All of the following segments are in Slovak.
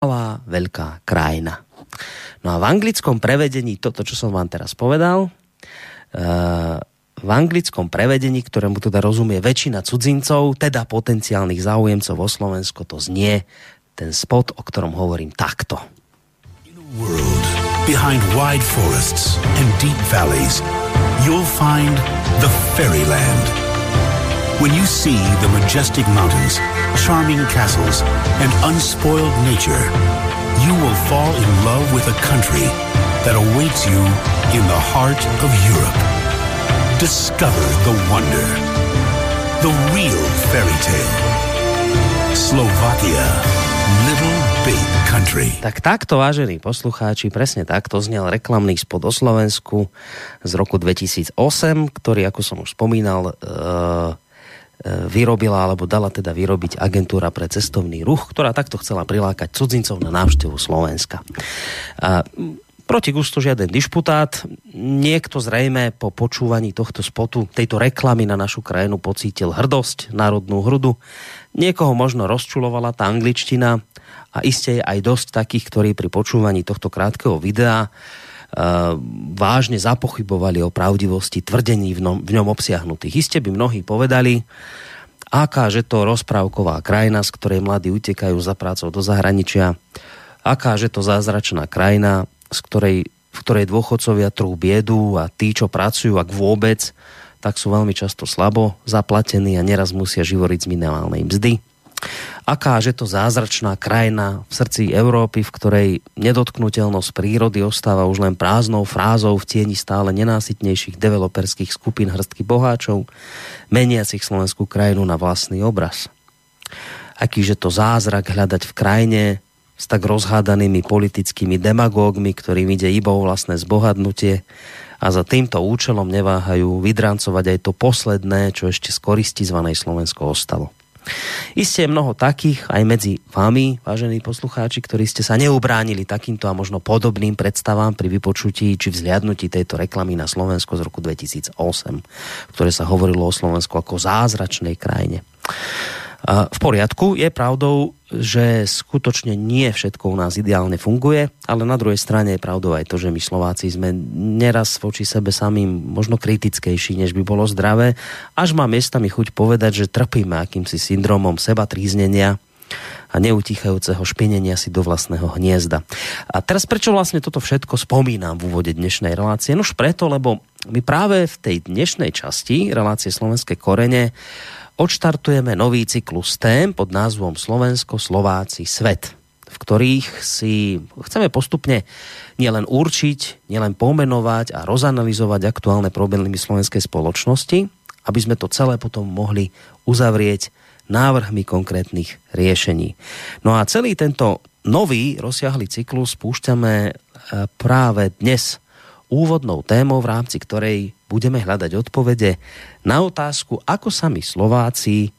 malá veľká krajina. No a v anglickom prevedení toto, čo som vám teraz povedal, uh, v anglickom prevedení, ktorému teda rozumie väčšina cudzincov, teda potenciálnych záujemcov o Slovensko, to znie ten spot, o ktorom hovorím takto. World, behind wide forests and deep valleys, you'll find the fairyland When you see the majestic mountains, charming castles, and unspoiled nature, you will fall in love with a country that awaits you in the heart of Europe. Discover the wonder, the real fairy tale. Slovakia, little big country. Tak takto, vážení poslucháči, presne takto znel reklamný spod o Slovensku z roku 2008, ktorý, ako som už spomínal, uh, vyrobila alebo dala teda vyrobiť agentúra pre cestovný ruch, ktorá takto chcela prilákať cudzincov na návštevu Slovenska. A proti gustu žiaden dišputát. Niekto zrejme po počúvaní tohto spotu, tejto reklamy na našu krajinu pocítil hrdosť, národnú hrudu. Niekoho možno rozčulovala tá angličtina a iste je aj dosť takých, ktorí pri počúvaní tohto krátkeho videa vážne zapochybovali o pravdivosti tvrdení v, v ňom obsiahnutých. Iste by mnohí povedali, aká že to rozprávková krajina, z ktorej mladí utekajú za prácou do zahraničia, aká že to zázračná krajina, z ktorej, v ktorej dôchodcovia trú biedu a tí, čo pracujú, ak vôbec, tak sú veľmi často slabo zaplatení a neraz musia živoriť z minimálnej mzdy aká že to zázračná krajina v srdci Európy, v ktorej nedotknutelnosť prírody ostáva už len prázdnou frázou v tieni stále nenásytnejších developerských skupín hrstky boháčov, meniacich slovenskú krajinu na vlastný obraz. Aký že to zázrak hľadať v krajine s tak rozhádanými politickými demagógmi, ktorým ide iba o vlastné zbohadnutie a za týmto účelom neváhajú vydrancovať aj to posledné, čo ešte z koristi zvanej Slovensko ostalo. Isté je mnoho takých aj medzi vami, vážení poslucháči, ktorí ste sa neubránili takýmto a možno podobným predstavám pri vypočutí či vzliadnutí tejto reklamy na Slovensko z roku 2008, ktoré sa hovorilo o Slovensku ako zázračnej krajine. V poriadku, je pravdou, že skutočne nie všetko u nás ideálne funguje, ale na druhej strane je pravdou aj to, že my Slováci sme neraz voči sebe samým možno kritickejší, než by bolo zdravé, až má miestami chuť povedať, že trpíme akýmsi syndromom seba tríznenia a neutichajúceho špinenia si do vlastného hniezda. A teraz prečo vlastne toto všetko spomínam v úvode dnešnej relácie? Nož preto, lebo my práve v tej dnešnej časti relácie Slovenské korene odštartujeme nový cyklus tém pod názvom Slovensko, Slováci, Svet v ktorých si chceme postupne nielen určiť, nielen pomenovať a rozanalizovať aktuálne problémy slovenskej spoločnosti, aby sme to celé potom mohli uzavrieť návrhmi konkrétnych riešení. No a celý tento nový rozsiahly cyklus spúšťame e, práve dnes úvodnou témou, v rámci ktorej budeme hľadať odpovede na otázku, ako sa my Slováci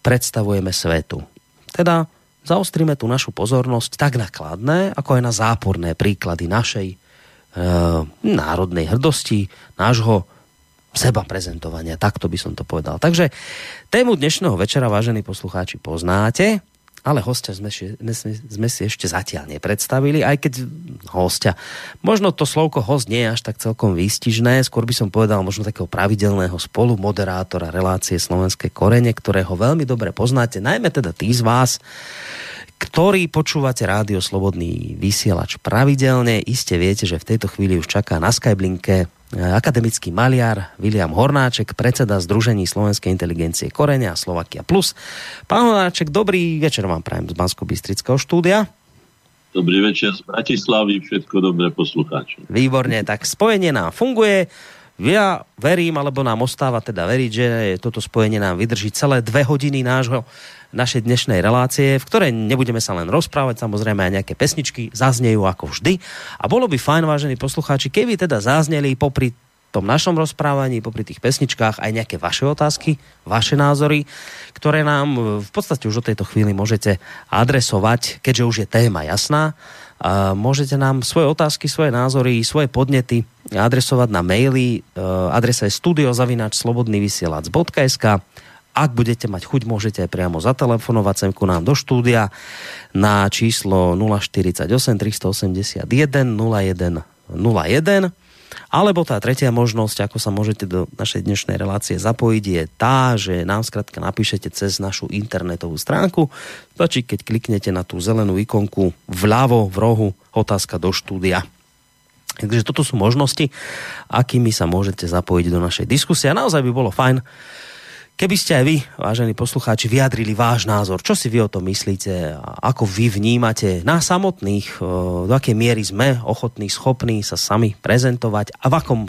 predstavujeme svetu. Teda zaostríme tu našu pozornosť tak na kladné, ako aj na záporné príklady našej e, národnej hrdosti, nášho seba prezentovania, takto by som to povedal. Takže tému dnešného večera, vážení poslucháči, poznáte ale hostia sme, sme, si ešte zatiaľ nepredstavili, aj keď hostia. Možno to slovko host nie je až tak celkom výstižné, skôr by som povedal možno takého pravidelného spolumoderátora relácie Slovenské korene, ktorého veľmi dobre poznáte, najmä teda tí z vás, ktorí počúvate rádio Slobodný vysielač pravidelne. Iste viete, že v tejto chvíli už čaká na Skyblinke akademický maliar William Hornáček, predseda Združení slovenskej inteligencie Korenia a Slovakia Plus. Pán Hornáček, dobrý večer vám prajem z bansko bystrického štúdia. Dobrý večer z Bratislavy, všetko dobré poslucháčom. Výborne, tak spojenie nám funguje. Ja verím, alebo nám ostáva teda veriť, že toto spojenie nám vydrží celé dve hodiny nášho našej dnešnej relácie, v ktorej nebudeme sa len rozprávať, samozrejme aj nejaké pesničky zaznejú ako vždy. A bolo by fajn, vážení poslucháči, keby teda zazneli popri tom našom rozprávaní, popri tých pesničkách aj nejaké vaše otázky, vaše názory, ktoré nám v podstate už od tejto chvíli môžete adresovať, keďže už je téma jasná. Môžete nám svoje otázky, svoje názory, svoje podnety adresovať na maily. Adresa je studiozavinačslobodnyvysielac.sk Ak budete mať chuť, môžete aj priamo zatelefonovať sem ku nám do štúdia na číslo 048 381 01 01 alebo tá tretia možnosť, ako sa môžete do našej dnešnej relácie zapojiť, je tá, že nám skrátka napíšete cez našu internetovú stránku. Stačí, keď kliknete na tú zelenú ikonku vľavo v rohu otázka do štúdia. Takže toto sú možnosti, akými sa môžete zapojiť do našej diskusie. A naozaj by bolo fajn, Keby ste aj vy, vážení poslucháči, vyjadrili váš názor, čo si vy o tom myslíte, ako vy vnímate nás samotných, do akej miery sme ochotní, schopní sa sami prezentovať a v akom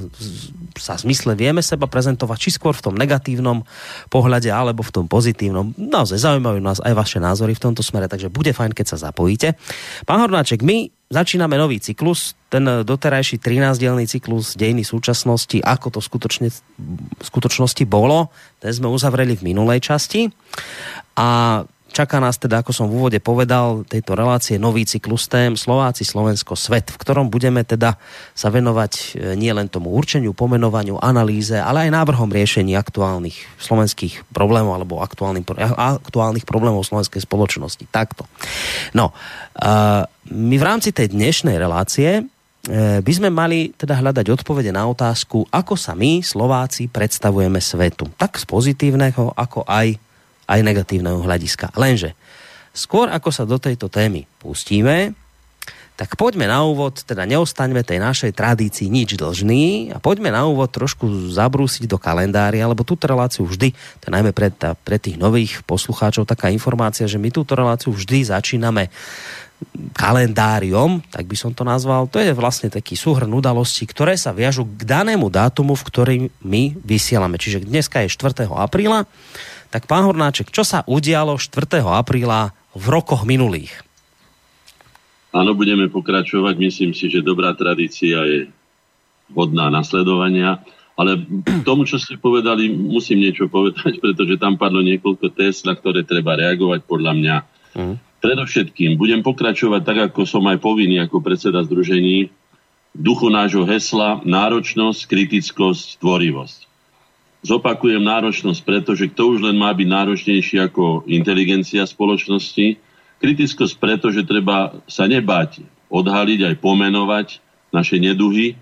sa zmysle vieme seba prezentovať, či skôr v tom negatívnom pohľade alebo v tom pozitívnom. Naozaj zaujímajú nás aj vaše názory v tomto smere, takže bude fajn, keď sa zapojíte. Pán Hornáček, my začíname nový cyklus, ten doterajší 13-dielný cyklus dejiny súčasnosti, ako to skutočne, v skutočnosti bolo, ten sme uzavreli v minulej časti. A Čaká nás teda, ako som v úvode povedal, tejto relácie nový cyklus tém Slováci, Slovensko, svet, v ktorom budeme teda sa venovať e, nielen tomu určeniu, pomenovaniu, analýze, ale aj návrhom riešení aktuálnych slovenských problémov alebo aktuálnych, problémov slovenskej spoločnosti. Takto. No, my v rámci tej dnešnej relácie e, by sme mali teda hľadať odpovede na otázku, ako sa my, Slováci, predstavujeme svetu. Tak z pozitívneho, ako aj aj negatívneho hľadiska. Lenže skôr ako sa do tejto témy pustíme, tak poďme na úvod, teda neostaňme tej našej tradícii nič dlžný a poďme na úvod trošku zabrúsiť do kalendária, lebo túto reláciu vždy, to je najmä pre, tá, pre tých nových poslucháčov taká informácia, že my túto reláciu vždy začíname kalendáriom, tak by som to nazval, to je vlastne taký súhrn udalostí, ktoré sa viažu k danému dátumu, v ktorý my vysielame. Čiže dneska je 4. apríla, tak pán Hornáček, čo sa udialo 4. apríla v rokoch minulých? Áno, budeme pokračovať. Myslím si, že dobrá tradícia je hodná nasledovania. Ale k tomu, čo ste povedali, musím niečo povedať, pretože tam padlo niekoľko test, na ktoré treba reagovať podľa mňa. Mm. Predovšetkým budem pokračovať tak, ako som aj povinný ako predseda združení, v duchu nášho hesla náročnosť, kritickosť, tvorivosť. Zopakujem náročnosť, pretože kto už len má byť náročnejší ako inteligencia spoločnosti. Kritickosť preto, že treba sa nebáť odhaliť aj pomenovať naše neduhy.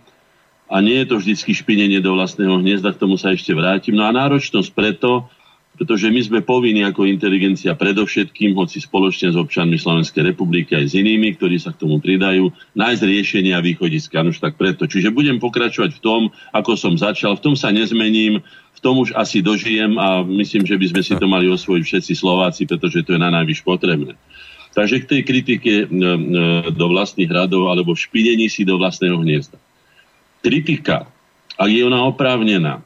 A nie je to vždycky špinenie do vlastného hniezda, k tomu sa ešte vrátim. No a náročnosť preto, pretože my sme povinni ako inteligencia predovšetkým, hoci spoločne s občanmi Slovenskej republiky aj s inými, ktorí sa k tomu pridajú, nájsť riešenia a východiska. Už tak preto. Čiže budem pokračovať v tom, ako som začal. V tom sa nezmením tom už asi dožijem a myslím, že by sme si to mali osvojiť všetci Slováci, pretože to je na najvyš potrebné. Takže k tej kritike do vlastných radov alebo špinení si do vlastného hniezda. Kritika, ak je ona oprávnená,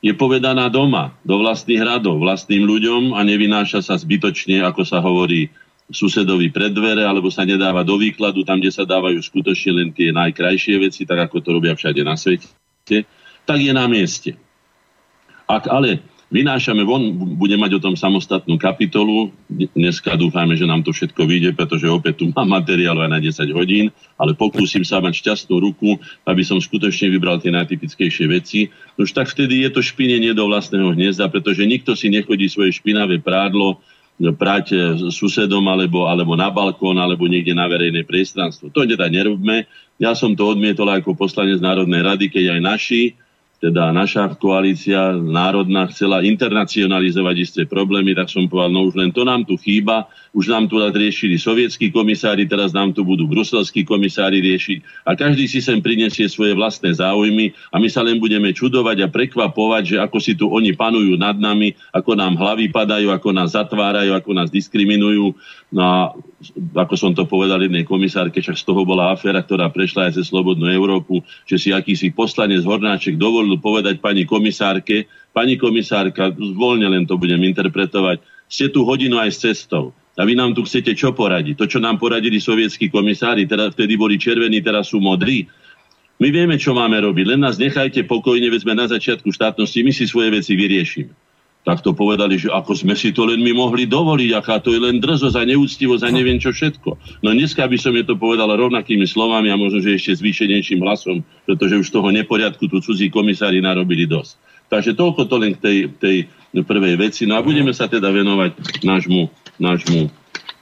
je povedaná doma, do vlastných radov, vlastným ľuďom a nevynáša sa zbytočne, ako sa hovorí, susedovi pred dvere, alebo sa nedáva do výkladu, tam, kde sa dávajú skutočne len tie najkrajšie veci, tak ako to robia všade na svete, tak je na mieste. Ak ale vynášame von, budeme mať o tom samostatnú kapitolu. Dneska dúfajme, že nám to všetko vyjde, pretože opäť tu mám materiál aj na 10 hodín, ale pokúsim sa mať šťastnú ruku, aby som skutočne vybral tie najtypickejšie veci. Už tak vtedy je to špinenie do vlastného hniezda, pretože nikto si nechodí svoje špinavé prádlo prať susedom alebo, alebo na balkón alebo niekde na verejné priestranstvo. To teda nerobme. Ja som to odmietol ako poslanec Národnej rady, keď aj naši teda naša koalícia národná chcela internacionalizovať isté problémy, tak som povedal, no už len to nám tu chýba, už nám tu riešili sovietskí komisári, teraz nám tu budú bruselskí komisári riešiť a každý si sem prinesie svoje vlastné záujmy a my sa len budeme čudovať a prekvapovať, že ako si tu oni panujú nad nami, ako nám hlavy padajú, ako nás zatvárajú, ako nás diskriminujú. No a ako som to povedal jednej komisárke, však z toho bola aféra, ktorá prešla aj cez Slobodnú Európu, že si akýsi poslanec Hornáček dovolil povedať pani komisárke, pani komisárka, voľne len to budem interpretovať, ste tu hodinu aj s cestou. A vy nám tu chcete čo poradiť? To, čo nám poradili sovietskí komisári, teda vtedy boli červení, teraz sú modrí. My vieme, čo máme robiť, len nás nechajte pokojne, veď sme na začiatku štátnosti, my si svoje veci vyriešime. Tak to povedali, že ako sme si to len my mohli dovoliť, aká to je len drzosť a neúctivosť a neviem čo všetko. No dneska by som je to povedal rovnakými slovami a možno, že ešte zvýšenejším hlasom, pretože už toho neporiadku tu cudzí komisári narobili dosť. Takže toľko to len k tej, tej prvej veci. No a budeme sa teda venovať nášmu, nášmu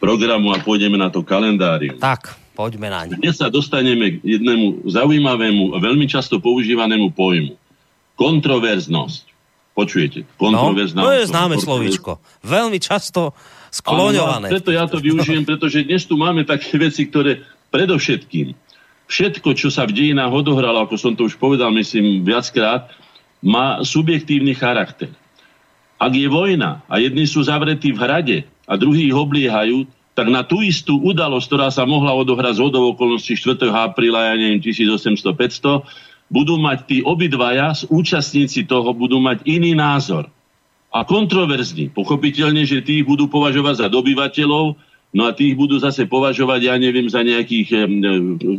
programu a pôjdeme na to kalendárium. Tak, poďme na ne. Dnes sa dostaneme k jednému zaujímavému veľmi často používanému pojmu. Kontroverznosť. Počujete? Kontroverzná. No, to je známe slovíčko. Veľmi často skloňované. preto ja to využijem, pretože dnes tu máme také veci, ktoré predovšetkým všetko, čo sa v dejinách odohralo, ako som to už povedal, myslím, viackrát, má subjektívny charakter. Ak je vojna a jedni sú zavretí v hrade a druhí ich obliehajú, tak na tú istú udalosť, ktorá sa mohla odohrať z hodov okolností 4. apríla, ja neviem, 1800-500, budú mať tí obidvaja, účastníci toho, budú mať iný názor. A kontroverzný. Pochopiteľne, že tí budú považovať za dobyvateľov, no a tých budú zase považovať, ja neviem, za nejakých,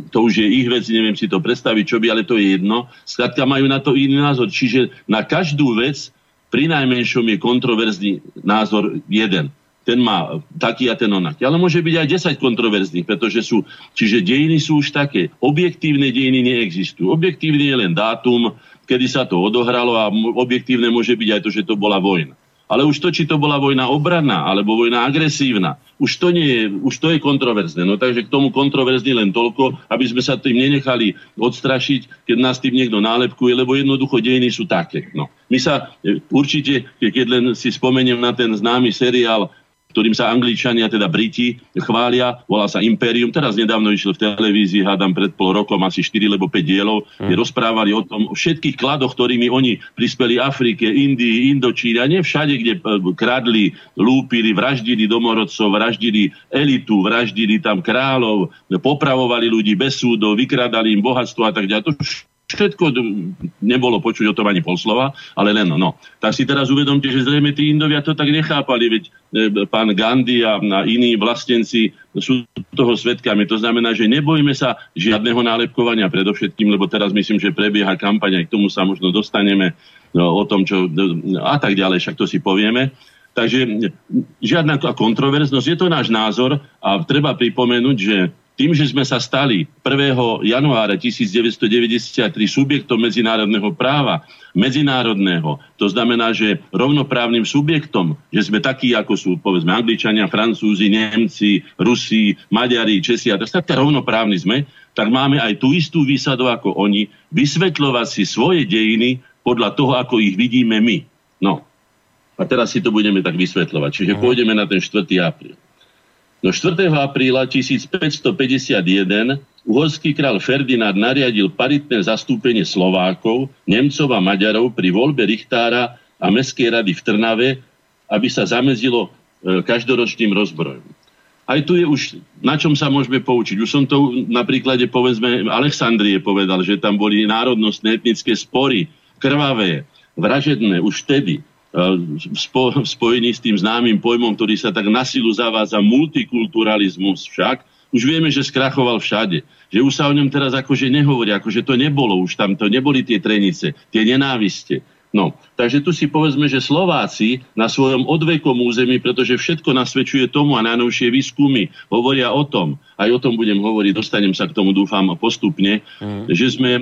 to už je ich vec, neviem si to predstaviť, čo by, ale to je jedno. Skladka majú na to iný názor. Čiže na každú vec pri najmenšom je kontroverzný názor jeden ten má taký a ten onaký. Ale môže byť aj 10 kontroverzných, pretože sú, čiže dejiny sú už také. Objektívne dejiny neexistujú. Objektívne je len dátum, kedy sa to odohralo a objektívne môže byť aj to, že to bola vojna. Ale už to, či to bola vojna obranná alebo vojna agresívna, už to, nie je, už to je kontroverzné. No takže k tomu kontroverzný len toľko, aby sme sa tým nenechali odstrašiť, keď nás tým niekto nálepkuje, lebo jednoducho dejiny sú také. No. My sa e, určite, keď len si spomeniem na ten známy seriál ktorým sa Angličania, teda Briti, chvália, volá sa Imperium. Teraz nedávno išiel v televízii, hádam pred pol rokom, asi 4 alebo 5 dielov, kde mm. rozprávali o tom, o všetkých kladoch, ktorými oni prispeli Afrike, Indii, Indočíne, a nie všade, kde e, kradli, lúpili, vraždili domorodcov, vraždili elitu, vraždili tam kráľov, popravovali ľudí bez súdov, vykradali im bohatstvo a tak ďalej. To všetko nebolo počuť o tom ani pol slova, ale len no. Tak si teraz uvedomte, že zrejme tí Indovia to tak nechápali, veď e, pán Gandhi a, a iní vlastenci sú toho svetkami. To znamená, že nebojme sa žiadneho nálepkovania predovšetkým, lebo teraz myslím, že prebieha kampaň, aj k tomu sa možno dostaneme no, o tom, čo a tak ďalej, však to si povieme. Takže žiadna kontroverznosť, je to náš názor a treba pripomenúť, že tým, že sme sa stali 1. januára 1993 subjektom medzinárodného práva, medzinárodného, to znamená, že rovnoprávnym subjektom, že sme takí, ako sú povedzme Angličania, Francúzi, Nemci, Rusi, Maďari, Česi a tak rovnoprávni sme, tak máme aj tú istú výsadu ako oni, vysvetľovať si svoje dejiny podľa toho, ako ich vidíme my. No. A teraz si to budeme tak vysvetľovať. Čiže uh-huh. pôjdeme na ten 4. apríl. No 4. apríla 1551 uhorský král Ferdinand nariadil paritné zastúpenie Slovákov, Nemcov a Maďarov pri voľbe Richtára a Mestskej rady v Trnave, aby sa zamedzilo e, každoročným rozbrojom. Aj tu je už, na čom sa môžeme poučiť. Už som to na príklade, povedzme, Alexandrie povedal, že tam boli národnostné etnické spory, krvavé, vražedné, už vtedy spo, spojený s tým známym pojmom, ktorý sa tak na silu zavádza multikulturalizmus však, už vieme, že skrachoval všade. Že už sa o ňom teraz akože nehovorí, akože to nebolo, už tam to neboli tie trenice, tie nenáviste. No, takže tu si povedzme, že Slováci na svojom odvekom území, pretože všetko nasvedčuje tomu a najnovšie výskumy hovoria o tom, aj o tom budem hovoriť, dostanem sa k tomu, dúfam, postupne, mm. že sme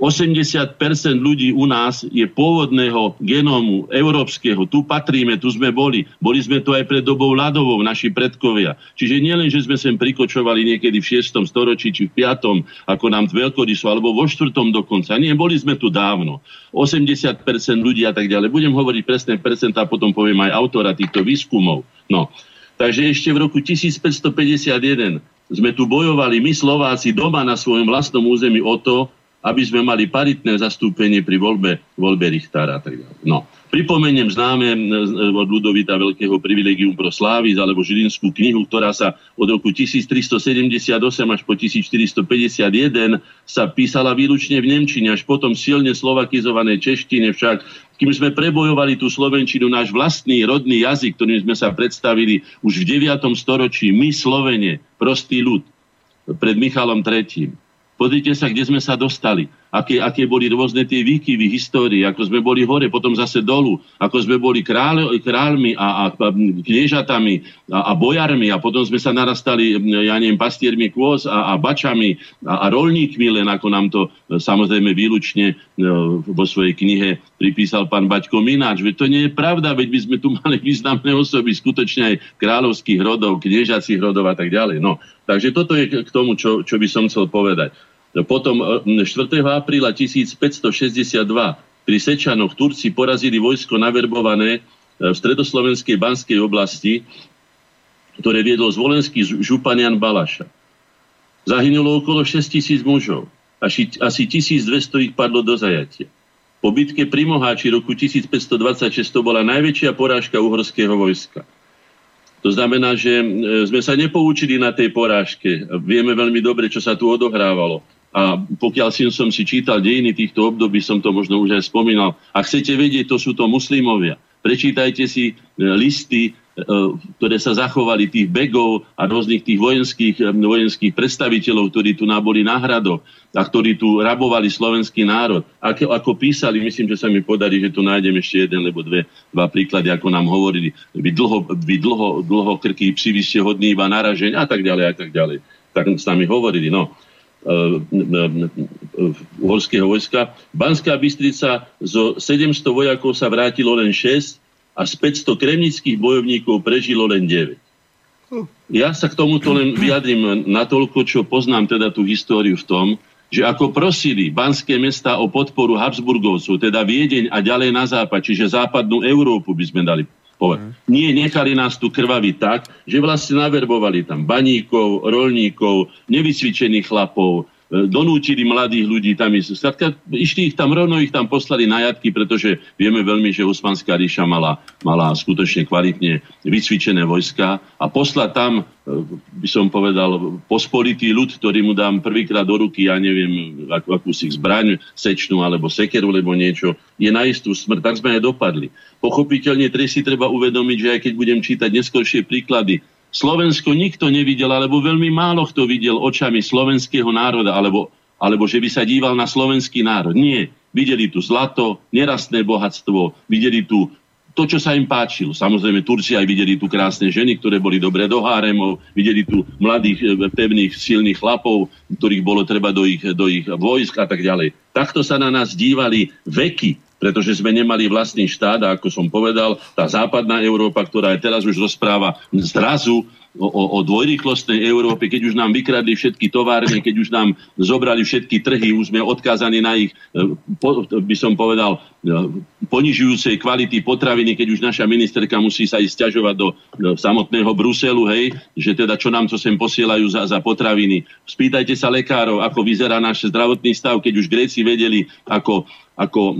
80% e, ľudí u nás je pôvodného genómu európskeho. Tu patríme, tu sme boli. Boli sme tu aj pred dobou ľadovou, naši predkovia. Čiže nielen, že sme sem prikočovali niekedy v 6. storočí či v 5. ako nám veľkorysu, alebo vo 4. dokonca. Nie, boli sme tu dávno. 80% ľudí a tak ďalej. Budem hovoriť presné percentá, potom poviem aj autora týchto výskumov. No, takže ešte v roku 1551 sme tu bojovali my Slováci doma na svojom vlastnom území o to, aby sme mali paritné zastúpenie pri voľbe, voľbe Richtára. No. Pripomeniem známe od Ludovita Veľkého privilegium pro Slávis alebo Žilinskú knihu, ktorá sa od roku 1378 až po 1451 sa písala výlučne v Nemčine, až potom silne slovakizované češtine však kým sme prebojovali tú Slovenčinu, náš vlastný rodný jazyk, ktorým sme sa predstavili už v 9. storočí, my Slovene, prostý ľud, pred Michalom III. Pozrite sa, kde sme sa dostali. Aké, aké boli rôzne tie výkyvy histórie, ako sme boli hore, potom zase dolu, ako sme boli kráľ, kráľmi a, a, a kniežatami a, a bojarmi a potom sme sa narastali, ja neviem, pastiermi kôz a, a bačami a, a rolníkmi, len ako nám to e, samozrejme výlučne e, vo svojej knihe pripísal pán Baťko Mináč. Veď to nie je pravda, veď by sme tu mali významné osoby, skutočne aj kráľovských rodov, kniežacích rodov a tak ďalej. No, takže toto je k tomu, čo, čo by som chcel povedať. Potom 4. E, apríla 1562 pri Sečanoch Turci porazili vojsko naverbované e, v stredoslovenskej Banskej oblasti, ktoré viedol zvolenský županian Balaša. Zahynulo okolo 6 tisíc mužov. Asi, asi 1200 ich padlo do zajatia. Po bitke pri Moháči roku 1526 to bola najväčšia porážka uhorského vojska. To znamená, že e, sme sa nepoučili na tej porážke. Vieme veľmi dobre, čo sa tu odohrávalo. A pokiaľ si som si čítal dejiny týchto období, som to možno už aj spomínal. A chcete vedieť, to sú to muslimovia. Prečítajte si e, listy E, ktoré sa zachovali tých begov a rôznych tých vojenských, e, vojenských predstaviteľov, ktorí tu boli na hradoch a ktorí tu rabovali slovenský národ. Ako, ako písali, myslím, že sa mi podarí, že tu nájdem ešte jeden alebo dve, dva príklady, ako nám hovorili. Vy dlho, vy dlho, dlho krky psi, vy ste hodní iba naražeň a tak ďalej a tak ďalej. Tak s nami hovorili. No uhorského vojska. Banská Bystrica zo 700 vojakov sa vrátilo len 6 a z 500 kremnických bojovníkov prežilo len 9. Ja sa k tomuto len vyjadrím natoľko, čo poznám teda tú históriu v tom, že ako prosili banské mesta o podporu Habsburgovcov, teda Viedeň a ďalej na západ, čiže západnú Európu by sme dali Mm. Nie, nechali nás tu krvaviť tak, že vlastne naverbovali tam baníkov, rolníkov, nevycvičených chlapov, donútili mladých ľudí tam ísť. Skladka, išli ich tam, rovno ich tam poslali na jatky, pretože vieme veľmi, že Osmanská ríša mala, mala skutočne kvalitne vycvičené vojska a poslať tam, e, by som povedal, pospolitý ľud, ktorý mu dám prvýkrát do ruky, ja neviem, akú, akúsi zbraň, sečnú alebo sekeru, alebo niečo, je na istú smrť. Tak sme aj dopadli. Pochopiteľne, si treba uvedomiť, že aj keď budem čítať neskoršie príklady, Slovensko nikto nevidel, alebo veľmi málo kto videl očami slovenského národa, alebo, alebo že by sa díval na slovenský národ. Nie. Videli tu zlato, nerastné bohatstvo, videli tu to, čo sa im páčilo. Samozrejme, Turci aj videli tu krásne ženy, ktoré boli dobre do háremov, videli tu mladých, e, pevných, silných chlapov, ktorých bolo treba do ich, do ich vojsk a tak ďalej. Takto sa na nás dívali veky pretože sme nemali vlastný štát a ako som povedal, tá západná Európa, ktorá aj teraz už rozpráva zrazu o, o, o Európe, keď už nám vykradli všetky továrne, keď už nám zobrali všetky trhy, už sme odkázaní na ich, e, po, by som povedal, e, ponižujúcej kvality potraviny, keď už naša ministerka musí sa ísť stiažovať do, do samotného Bruselu, hej, že teda čo nám to sem posielajú za, za potraviny. Spýtajte sa lekárov, ako vyzerá náš zdravotný stav, keď už Gréci vedeli, ako ako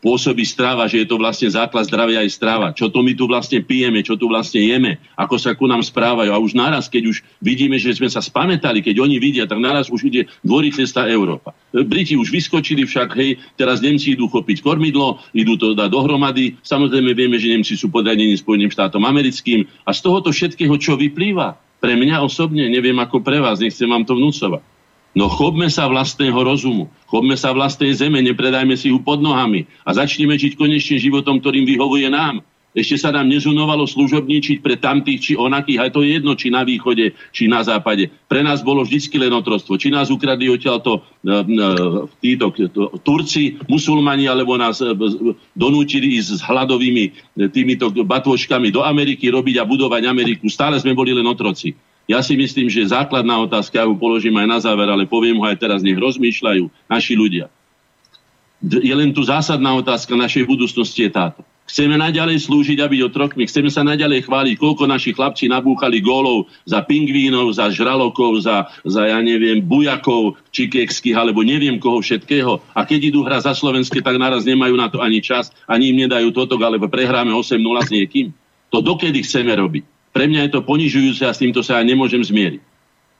pôsobí strava, že je to vlastne základ zdravia aj strava. Čo to my tu vlastne pijeme, čo tu vlastne jeme, ako sa ku nám správajú. A už naraz, keď už vidíme, že sme sa spamätali, keď oni vidia, tak naraz už ide dvorýchlestá Európa. Briti už vyskočili však, hej, teraz Nemci idú chopiť kormidlo, idú to dať dohromady. Samozrejme vieme, že Nemci sú podriadení Spojeným štátom americkým. A z tohoto všetkého, čo vyplýva, pre mňa osobne, neviem ako pre vás, nechcem vám to vnúcovať No chopme sa vlastného rozumu, chopme sa vlastnej zeme, nepredajme si ju pod nohami a začneme žiť konečne životom, ktorým vyhovuje nám. Ešte sa nám nezunovalo služobníčiť pre tamtých či onakých, aj to je jedno, či na východe, či na západe. Pre nás bolo vždycky len otrostvo. Či nás ukradli odtiaľto e, e, títo to, Turci, musulmani, alebo nás e, donútili ísť s hladovými týmito batvočkami do Ameriky robiť a budovať Ameriku. Stále sme boli len otroci. Ja si myslím, že základná otázka, ja ju položím aj na záver, ale poviem ho aj teraz, nech rozmýšľajú naši ľudia. Je len tu zásadná otázka našej budúcnosti je táto. Chceme naďalej slúžiť a byť otrokmi. Chceme sa naďalej chváliť, koľko naši chlapci nabúchali gólov za pingvínov, za žralokov, za, za ja neviem, bujakov, čikekských, alebo neviem koho všetkého. A keď idú hra za slovenské, tak naraz nemajú na to ani čas, ani im nedajú toto, alebo prehráme 8-0 s niekým. To dokedy chceme robiť? Pre mňa je to ponižujúce a s týmto sa ja nemôžem zmieriť.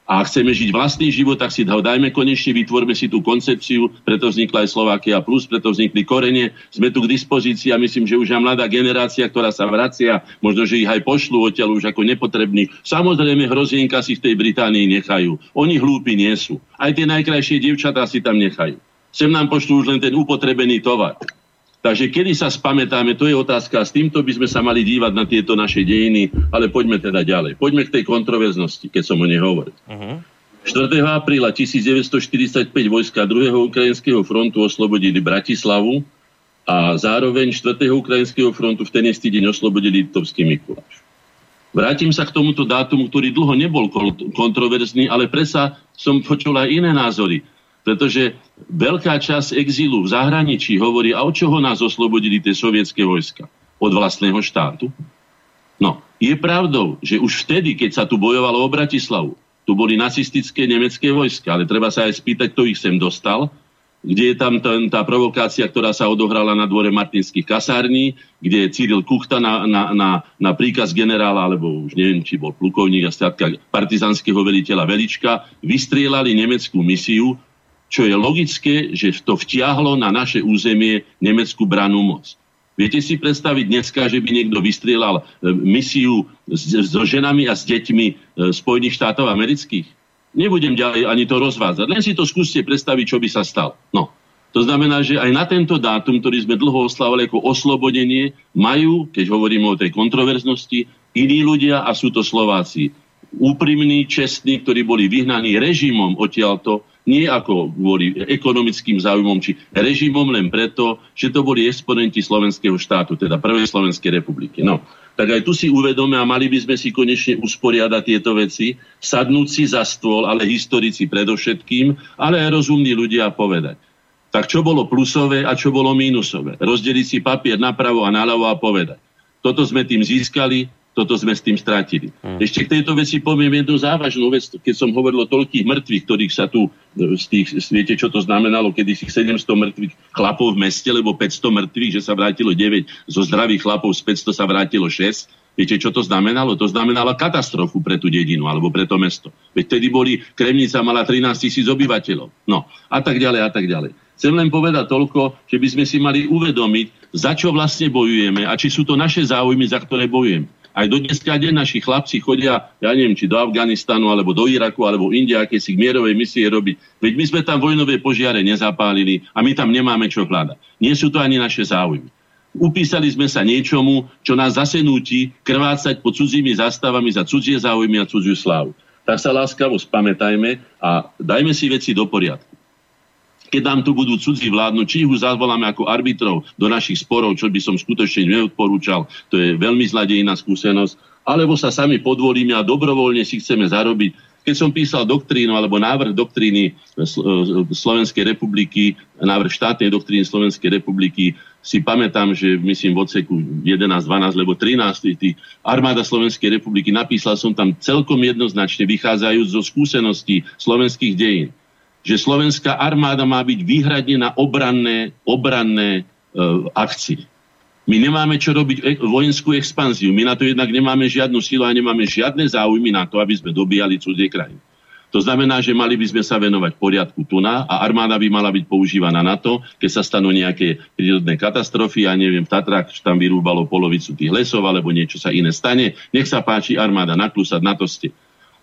A ak chceme žiť vlastný život, tak si ho dajme konečne, vytvorme si tú koncepciu, preto vznikla aj Slovakia Plus, preto vznikli korene, sme tu k dispozícii a myslím, že už aj mladá generácia, ktorá sa vracia, možno, že ich aj pošlú odtiaľ už ako nepotrební. Samozrejme, hrozienka si v tej Británii nechajú. Oni hlúpi nie sú. Aj tie najkrajšie dievčatá si tam nechajú. Sem nám pošlú už len ten upotrebený tovar. Takže kedy sa spamätáme, to je otázka. S týmto by sme sa mali dívať na tieto naše dejiny, ale poďme teda ďalej. Poďme k tej kontroverznosti, keď som o nej hovoril. Uh-huh. 4. apríla 1945 vojska 2. ukrajinského frontu oslobodili Bratislavu a zároveň 4. ukrajinského frontu v ten istý deň oslobodili Litovský Mikuláš. Vrátim sa k tomuto dátumu, ktorý dlho nebol kontroverzný, ale presa som počul aj iné názory. Pretože veľká časť exílu v zahraničí hovorí, a od čoho nás oslobodili tie sovietské vojska? Od vlastného štátu? No, je pravdou, že už vtedy, keď sa tu bojovalo o Bratislavu, tu boli nacistické nemecké vojska, ale treba sa aj spýtať, kto ich sem dostal, kde je tam ten, tá provokácia, ktorá sa odohrala na dvore Martinských kasární, kde Cyril Kuchta na, na, na, na príkaz generála, alebo už neviem, či bol plukovník a státka partizanského veliteľa Velička, vystrielali nemeckú misiu, čo je logické, že to vtiahlo na naše územie nemeckú branú moc. Viete si predstaviť dneska, že by niekto vystrielal e, misiu so ženami a s deťmi e, Spojených štátov amerických? Nebudem ďalej ani to rozvádzať. Len si to skúste predstaviť, čo by sa stalo. No. To znamená, že aj na tento dátum, ktorý sme dlho oslávali ako oslobodenie, majú, keď hovoríme o tej kontroverznosti, iní ľudia a sú to Slováci. Úprimní, čestní, ktorí boli vyhnaní režimom odtiaľto, nie ako kvôli ekonomickým záujmom či režimom, len preto, že to boli exponenti slovenského štátu, teda Prvej Slovenskej republiky. No, tak aj tu si uvedome a mali by sme si konečne usporiadať tieto veci, sadnúť si za stôl, ale historici predovšetkým, ale aj rozumní ľudia povedať. Tak čo bolo plusové a čo bolo mínusové? Rozdeliť si papier napravo a naľavo a povedať. Toto sme tým získali, toto sme s tým strátili. Hmm. Ešte k tejto veci poviem jednu závažnú vec. Keď som hovoril o toľkých mŕtvych, ktorých sa tu, e, z tých, viete, čo to znamenalo, kedy si 700 mŕtvych chlapov v meste, lebo 500 mŕtvych, že sa vrátilo 9, zo zdravých chlapov z 500 sa vrátilo 6. Viete, čo to znamenalo? To znamenalo katastrofu pre tú dedinu alebo pre to mesto. Veď tedy boli, Kremnica mala 13 tisíc obyvateľov. No, a tak ďalej, a tak ďalej. Chcem len povedať toľko, že by sme si mali uvedomiť, za čo vlastne bojujeme a či sú to naše záujmy, za ktoré bojujeme. Aj do dneska deň naši chlapci chodia, ja neviem, či do Afganistanu, alebo do Iraku, alebo India, aké si mierovej misie robiť. Veď my sme tam vojnové požiare nezapálili a my tam nemáme čo hľadať. Nie sú to ani naše záujmy. Upísali sme sa niečomu, čo nás zase núti krvácať pod cudzími zastavami za cudzie záujmy a cudziu slávu. Tak sa láskavo spamätajme a dajme si veci do poriadku keď nám tu budú cudzí vládnuť, či ich zavoláme ako arbitrov do našich sporov, čo by som skutočne neodporúčal, to je veľmi zladejná skúsenosť, alebo sa sami podvolíme a dobrovoľne si chceme zarobiť. Keď som písal doktrínu alebo návrh doktríny Slovenskej republiky, návrh štátnej doktríny Slovenskej republiky, si pamätám, že myslím v odseku 11, 12, lebo 13, tý, armáda Slovenskej republiky, napísal som tam celkom jednoznačne, vychádzajúc zo skúseností slovenských dejín že slovenská armáda má byť výhradne na obranné, obranné e, akcie. My nemáme čo robiť e- vojenskú expanziu. My na to jednak nemáme žiadnu silu a nemáme žiadne záujmy na to, aby sme dobíjali cudzie krajiny. To znamená, že mali by sme sa venovať poriadku tuna a armáda by mala byť používaná na to, keď sa stanú nejaké prírodné katastrofy, ja neviem, v Tatrách tam vyrúbalo polovicu tých lesov alebo niečo sa iné stane. Nech sa páči armáda naklusať, na to ste.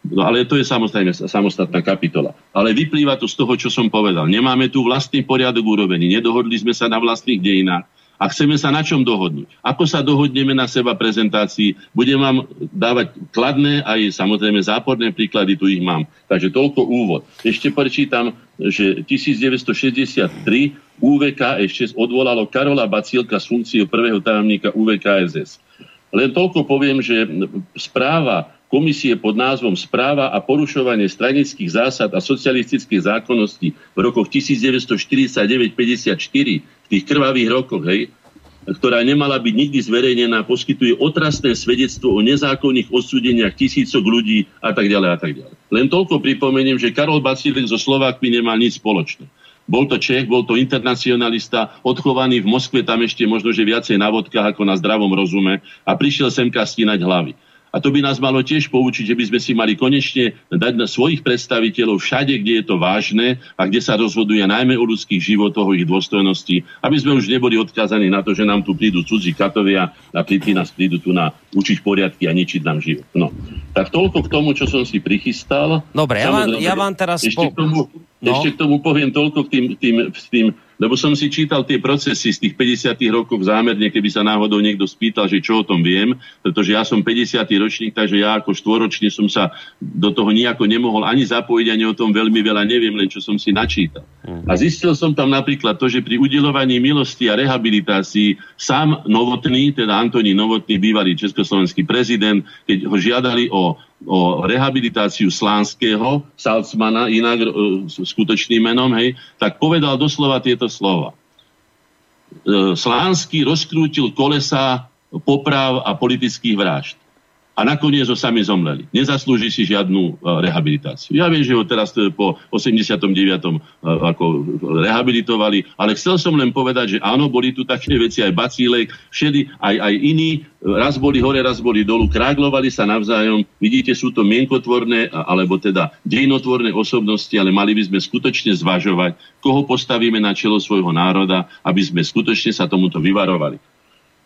No ale to je samozrejme samostatná kapitola. Ale vyplýva to z toho, čo som povedal. Nemáme tu vlastný poriadok urobený, nedohodli sme sa na vlastných dejinách a chceme sa na čom dohodnúť. Ako sa dohodneme na seba prezentácii, budem vám dávať kladné aj samozrejme záporné príklady, tu ich mám. Takže toľko úvod. Ešte prečítam, že 1963 UVK ešte odvolalo Karola Bacílka z funkcie prvého tajomníka UVKSS. Len toľko poviem, že správa komisie pod názvom Správa a porušovanie stranických zásad a socialistických zákonností v rokoch 1949-54, v tých krvavých rokoch, hej, ktorá nemala byť nikdy zverejnená, poskytuje otrasné svedectvo o nezákonných odsúdeniach tisícok ľudí a tak ďalej a tak ďalej. Len toľko pripomeniem, že Karol Bacílek so Slovákmi nemal nič spoločné. Bol to Čech, bol to internacionalista, odchovaný v Moskve, tam ešte možno, že viacej na vodkách ako na zdravom rozume a prišiel semka stínať hlavy. A to by nás malo tiež poučiť, že by sme si mali konečne dať na svojich predstaviteľov všade, kde je to vážne a kde sa rozhoduje najmä o ľudských životoch, o ich dôstojnosti, aby sme už neboli odkázaní na to, že nám tu prídu cudzí katovia a príti nás prídu tu na učiť poriadky a ničiť nám život. No. Tak toľko k tomu, čo som si prichystal. Dobre, ja vám, ja vám teraz... Ešte, po... k tomu, no. ešte k tomu poviem toľko k tým, tým, tým lebo som si čítal tie procesy z tých 50. rokov zámerne, keby sa náhodou niekto spýtal, že čo o tom viem, pretože ja som 50. ročník, takže ja ako štvoročne som sa do toho nejako nemohol ani zapojiť, ani o tom veľmi veľa neviem, len čo som si načítal. Mhm. A zistil som tam napríklad to, že pri udelovaní milosti a rehabilitácii sám Novotný, teda Antonín Novotný, bývalý československý prezident, keď ho žiadali o o rehabilitáciu Slánskeho, Salzmana, inak e, skutočným menom, hej, tak povedal doslova tieto slova. E, Slánsky rozkrútil kolesa poprav a politických vražd a nakoniec ho sami zomleli. Nezaslúži si žiadnu uh, rehabilitáciu. Ja viem, že ho teraz e, po 89. Uh, e, ako rehabilitovali, ale chcel som len povedať, že áno, boli tu také veci, aj bacílek, všedy, aj, aj iní, raz boli hore, raz boli dolu, kráglovali sa navzájom. Vidíte, sú to mienkotvorné, alebo teda dejnotvorné osobnosti, ale mali by sme skutočne zvažovať, koho postavíme na čelo svojho národa, aby sme skutočne sa tomuto vyvarovali.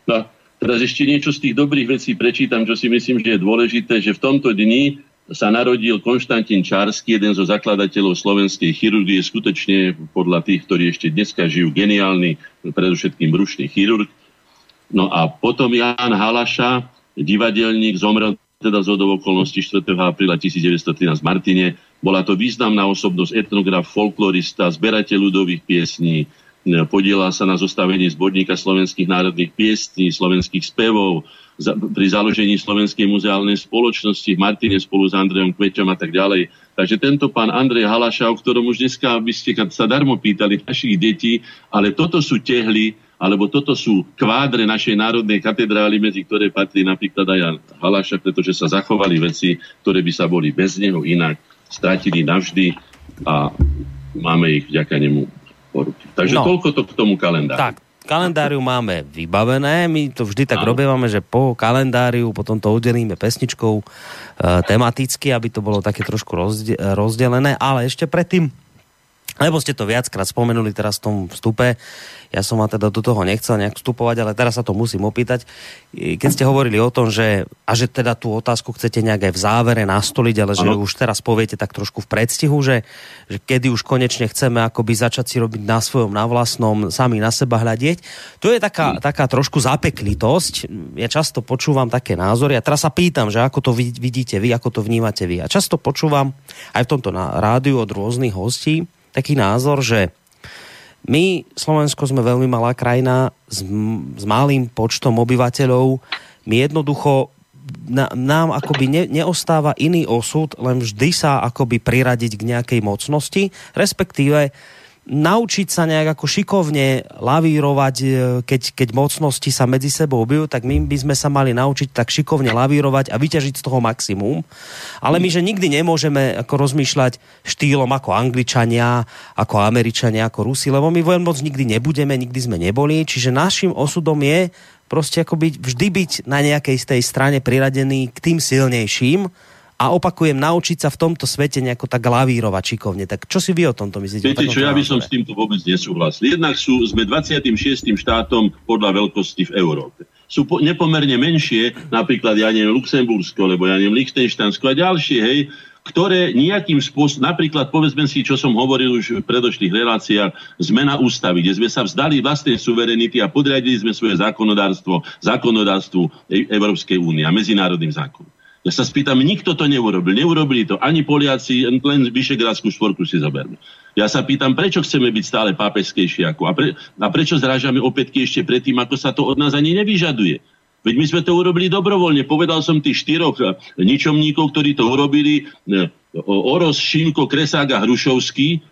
No, Teraz ešte niečo z tých dobrých vecí prečítam, čo si myslím, že je dôležité, že v tomto dni sa narodil Konštantín Čársky, jeden zo zakladateľov slovenskej chirurgie, skutočne podľa tých, ktorí ešte dneska žijú, geniálny, predovšetkým brušný chirurg. No a potom Ján Halaša, divadelník, zomrel teda z okolností 4. apríla 1913 v Martine. Bola to významná osobnosť, etnograf, folklorista, zberateľ ľudových piesní, podielal sa na zostavení zborníka slovenských národných piesní, slovenských spevov, za, pri založení Slovenskej muzeálnej spoločnosti v Martine spolu s Andrejom Kveťom a tak ďalej. Takže tento pán Andrej Halaša, o ktorom už dneska by ste sa darmo pýtali našich detí, ale toto sú tehly, alebo toto sú kvádre našej národnej katedrály, medzi ktoré patrí napríklad aj Halaša, pretože sa zachovali veci, ktoré by sa boli bez neho inak stratili navždy a máme ich vďaka nemu poruky. Takže no. toľko to k tomu kalendáru. Tak, kalendáriu máme vybavené, my to vždy tak robíme, že po kalendáriu potom to udelíme pesničkou e, tematicky, aby to bolo také trošku rozde- rozdelené, ale ešte predtým lebo ste to viackrát spomenuli teraz v tom vstupe, ja som vám teda do toho nechcel nejak vstupovať, ale teraz sa to musím opýtať. Keď ste hovorili o tom, že, a že teda tú otázku chcete nejak aj v závere nastoliť, ale že už teraz poviete tak trošku v predstihu, že, že kedy už konečne chceme akoby začať si robiť na svojom, na vlastnom, sami na seba hľadieť. To je taká, hmm. taká trošku zapeklitosť. Ja často počúvam také názory a teraz sa pýtam, že ako to vidíte vy, ako to vnímate vy. A často počúvam aj v tomto rádiu od rôznych hostí, taký názor, že my, Slovensko, sme veľmi malá krajina s, s malým počtom obyvateľov. My jednoducho na, nám akoby ne, neostáva iný osud, len vždy sa akoby priradiť k nejakej mocnosti, respektíve naučiť sa nejak ako šikovne lavírovať, e, keď, keď mocnosti sa medzi sebou bijú, tak my by sme sa mali naučiť tak šikovne lavírovať a vyťažiť z toho maximum. Ale my, že nikdy nemôžeme ako rozmýšľať štýlom ako Angličania, ako Američania, ako Rusi, lebo my moc nikdy nebudeme, nikdy sme neboli, čiže našim osudom je proste ako byť, vždy byť na nejakej z tej strane priradený k tým silnejším, a opakujem, naučiť sa v tomto svete nejako tak lavírovať šikovne. Tak čo si vy o tomto myslíte? Viete čo, ja by som s týmto vôbec nesúhlasil. Jednak sú, sme 26. štátom podľa veľkosti v Európe. Sú po, nepomerne menšie, napríklad, ja neviem, Luxembursko, alebo ja neviem, Lichtensteinsko a ďalšie, hej, ktoré nejakým spôsobom, napríklad povedzme si, čo som hovoril už v predošlých reláciách, zmena ústavy, kde sme sa vzdali vlastnej suverenity a podriadili sme svoje zákonodárstvo, zákonodárstvu e- Európskej únie a medzinárodným zákonom. Ja sa spýtam, nikto to neurobil. Neurobili to ani Poliaci, len Vyšegrádskú štvorku si zoberme. Ja sa pýtam, prečo chceme byť stále pápežskejší ako, a, pre, a prečo zrážame opätky ešte predtým, ako sa to od nás ani nevyžaduje. Veď my sme to urobili dobrovoľne. Povedal som tých štyroch eh, ničomníkov, ktorí to urobili, eh, Oros, Šimko, Kresák a Hrušovský,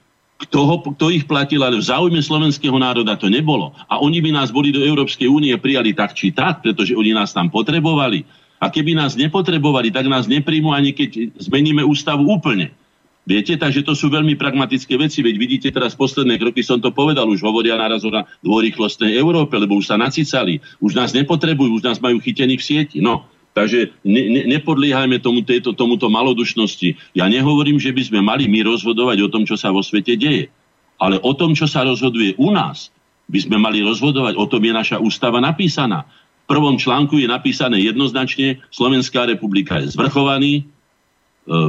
kto, ho, kto ich platil, ale v záujme slovenského národa to nebolo. A oni by nás boli do Európskej únie prijali tak či tak, pretože oni nás tam potrebovali. A keby nás nepotrebovali, tak nás nepríjmu ani keď zmeníme ústavu úplne. Viete, takže to sú veľmi pragmatické veci, veď vidíte teraz posledné kroky, som to povedal, už hovoria naraz o dvorýchlostnej Európe, lebo už sa nacicali, už nás nepotrebujú, už nás majú chytených v sieti. No, Takže ne, ne, nepodliehajme tomu, tejto, tomuto malodušnosti. Ja nehovorím, že by sme mali my rozhodovať o tom, čo sa vo svete deje. Ale o tom, čo sa rozhoduje u nás, by sme mali rozhodovať. O tom je naša ústava napísaná. Prvom článku je napísané jednoznačne, Slovenská republika je zvrchovaný, e, e,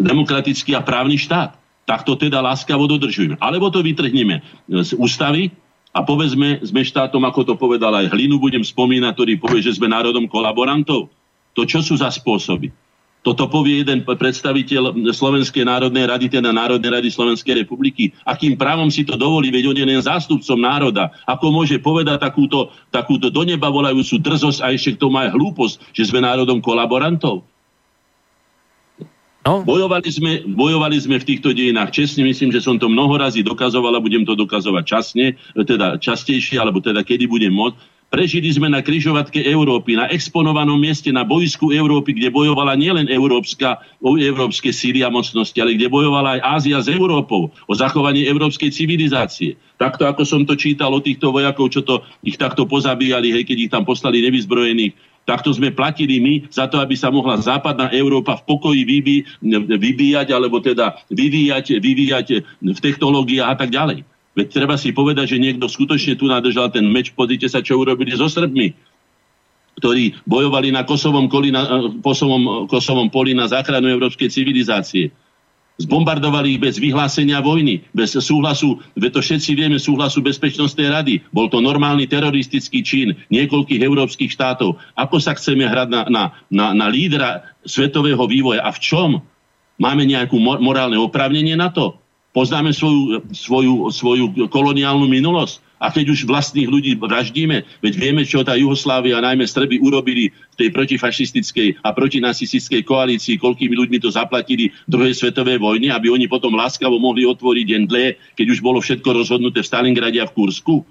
demokratický a právny štát. Tak to teda láskavo dodržujeme. Alebo to vytrhneme z ústavy, a povedzme, sme štátom, ako to povedal aj Hlinu, budem spomínať, ktorý povie, že sme národom kolaborantov. To čo sú za spôsoby? Toto povie jeden predstaviteľ Slovenskej národnej rady, teda Národnej rady Slovenskej republiky. Akým právom si to dovolí, veď on je len zástupcom národa. Ako môže povedať takúto, takúto do neba volajúcu drzosť a ešte k tomu aj hlúposť, že sme národom kolaborantov? No? Bojovali, sme, bojovali sme v týchto dejinách čestne, myslím, že som to mnoho razy dokazoval a budem to dokazovať časne, teda častejšie, alebo teda kedy budem môcť. Prežili sme na kryžovatke Európy, na exponovanom mieste, na bojsku Európy, kde bojovala nielen európska, európske síly a mocnosti, ale kde bojovala aj Ázia s Európou o zachovanie európskej civilizácie. Takto, ako som to čítal o týchto vojakov, čo to ich takto pozabíjali, hej, keď ich tam poslali nevyzbrojených Takto sme platili my za to, aby sa mohla západná Európa v pokoji vybí, vybíjať, alebo teda vyvíjať, vyvíjať v technológiách a tak ďalej. Veď treba si povedať, že niekto skutočne tu nadržal ten meč, pozrite sa, čo urobili so Srbmi, ktorí bojovali na Kosovom, koli, na, Kosovom, Kosovom poli na záchranu európskej civilizácie. Zbombardovali ich bez vyhlásenia vojny, bez súhlasu, veď to všetci vieme, súhlasu Bezpečnostnej rady. Bol to normálny teroristický čin niekoľkých európskych štátov. Ako sa chceme hrať na, na, na, na lídra svetového vývoja a v čom? Máme nejakú morálne oprávnenie na to? Poznáme svoju, svoju, svoju koloniálnu minulosť? A keď už vlastných ľudí vraždíme, veď vieme, čo tá Juhoslávia, najmä Srby, urobili v tej protifašistickej a protinasistickej koalícii, koľkými ľuďmi to zaplatili v druhej svetovej vojne, aby oni potom láskavo mohli otvoriť deň dle, keď už bolo všetko rozhodnuté v Stalingrade a v Kursku.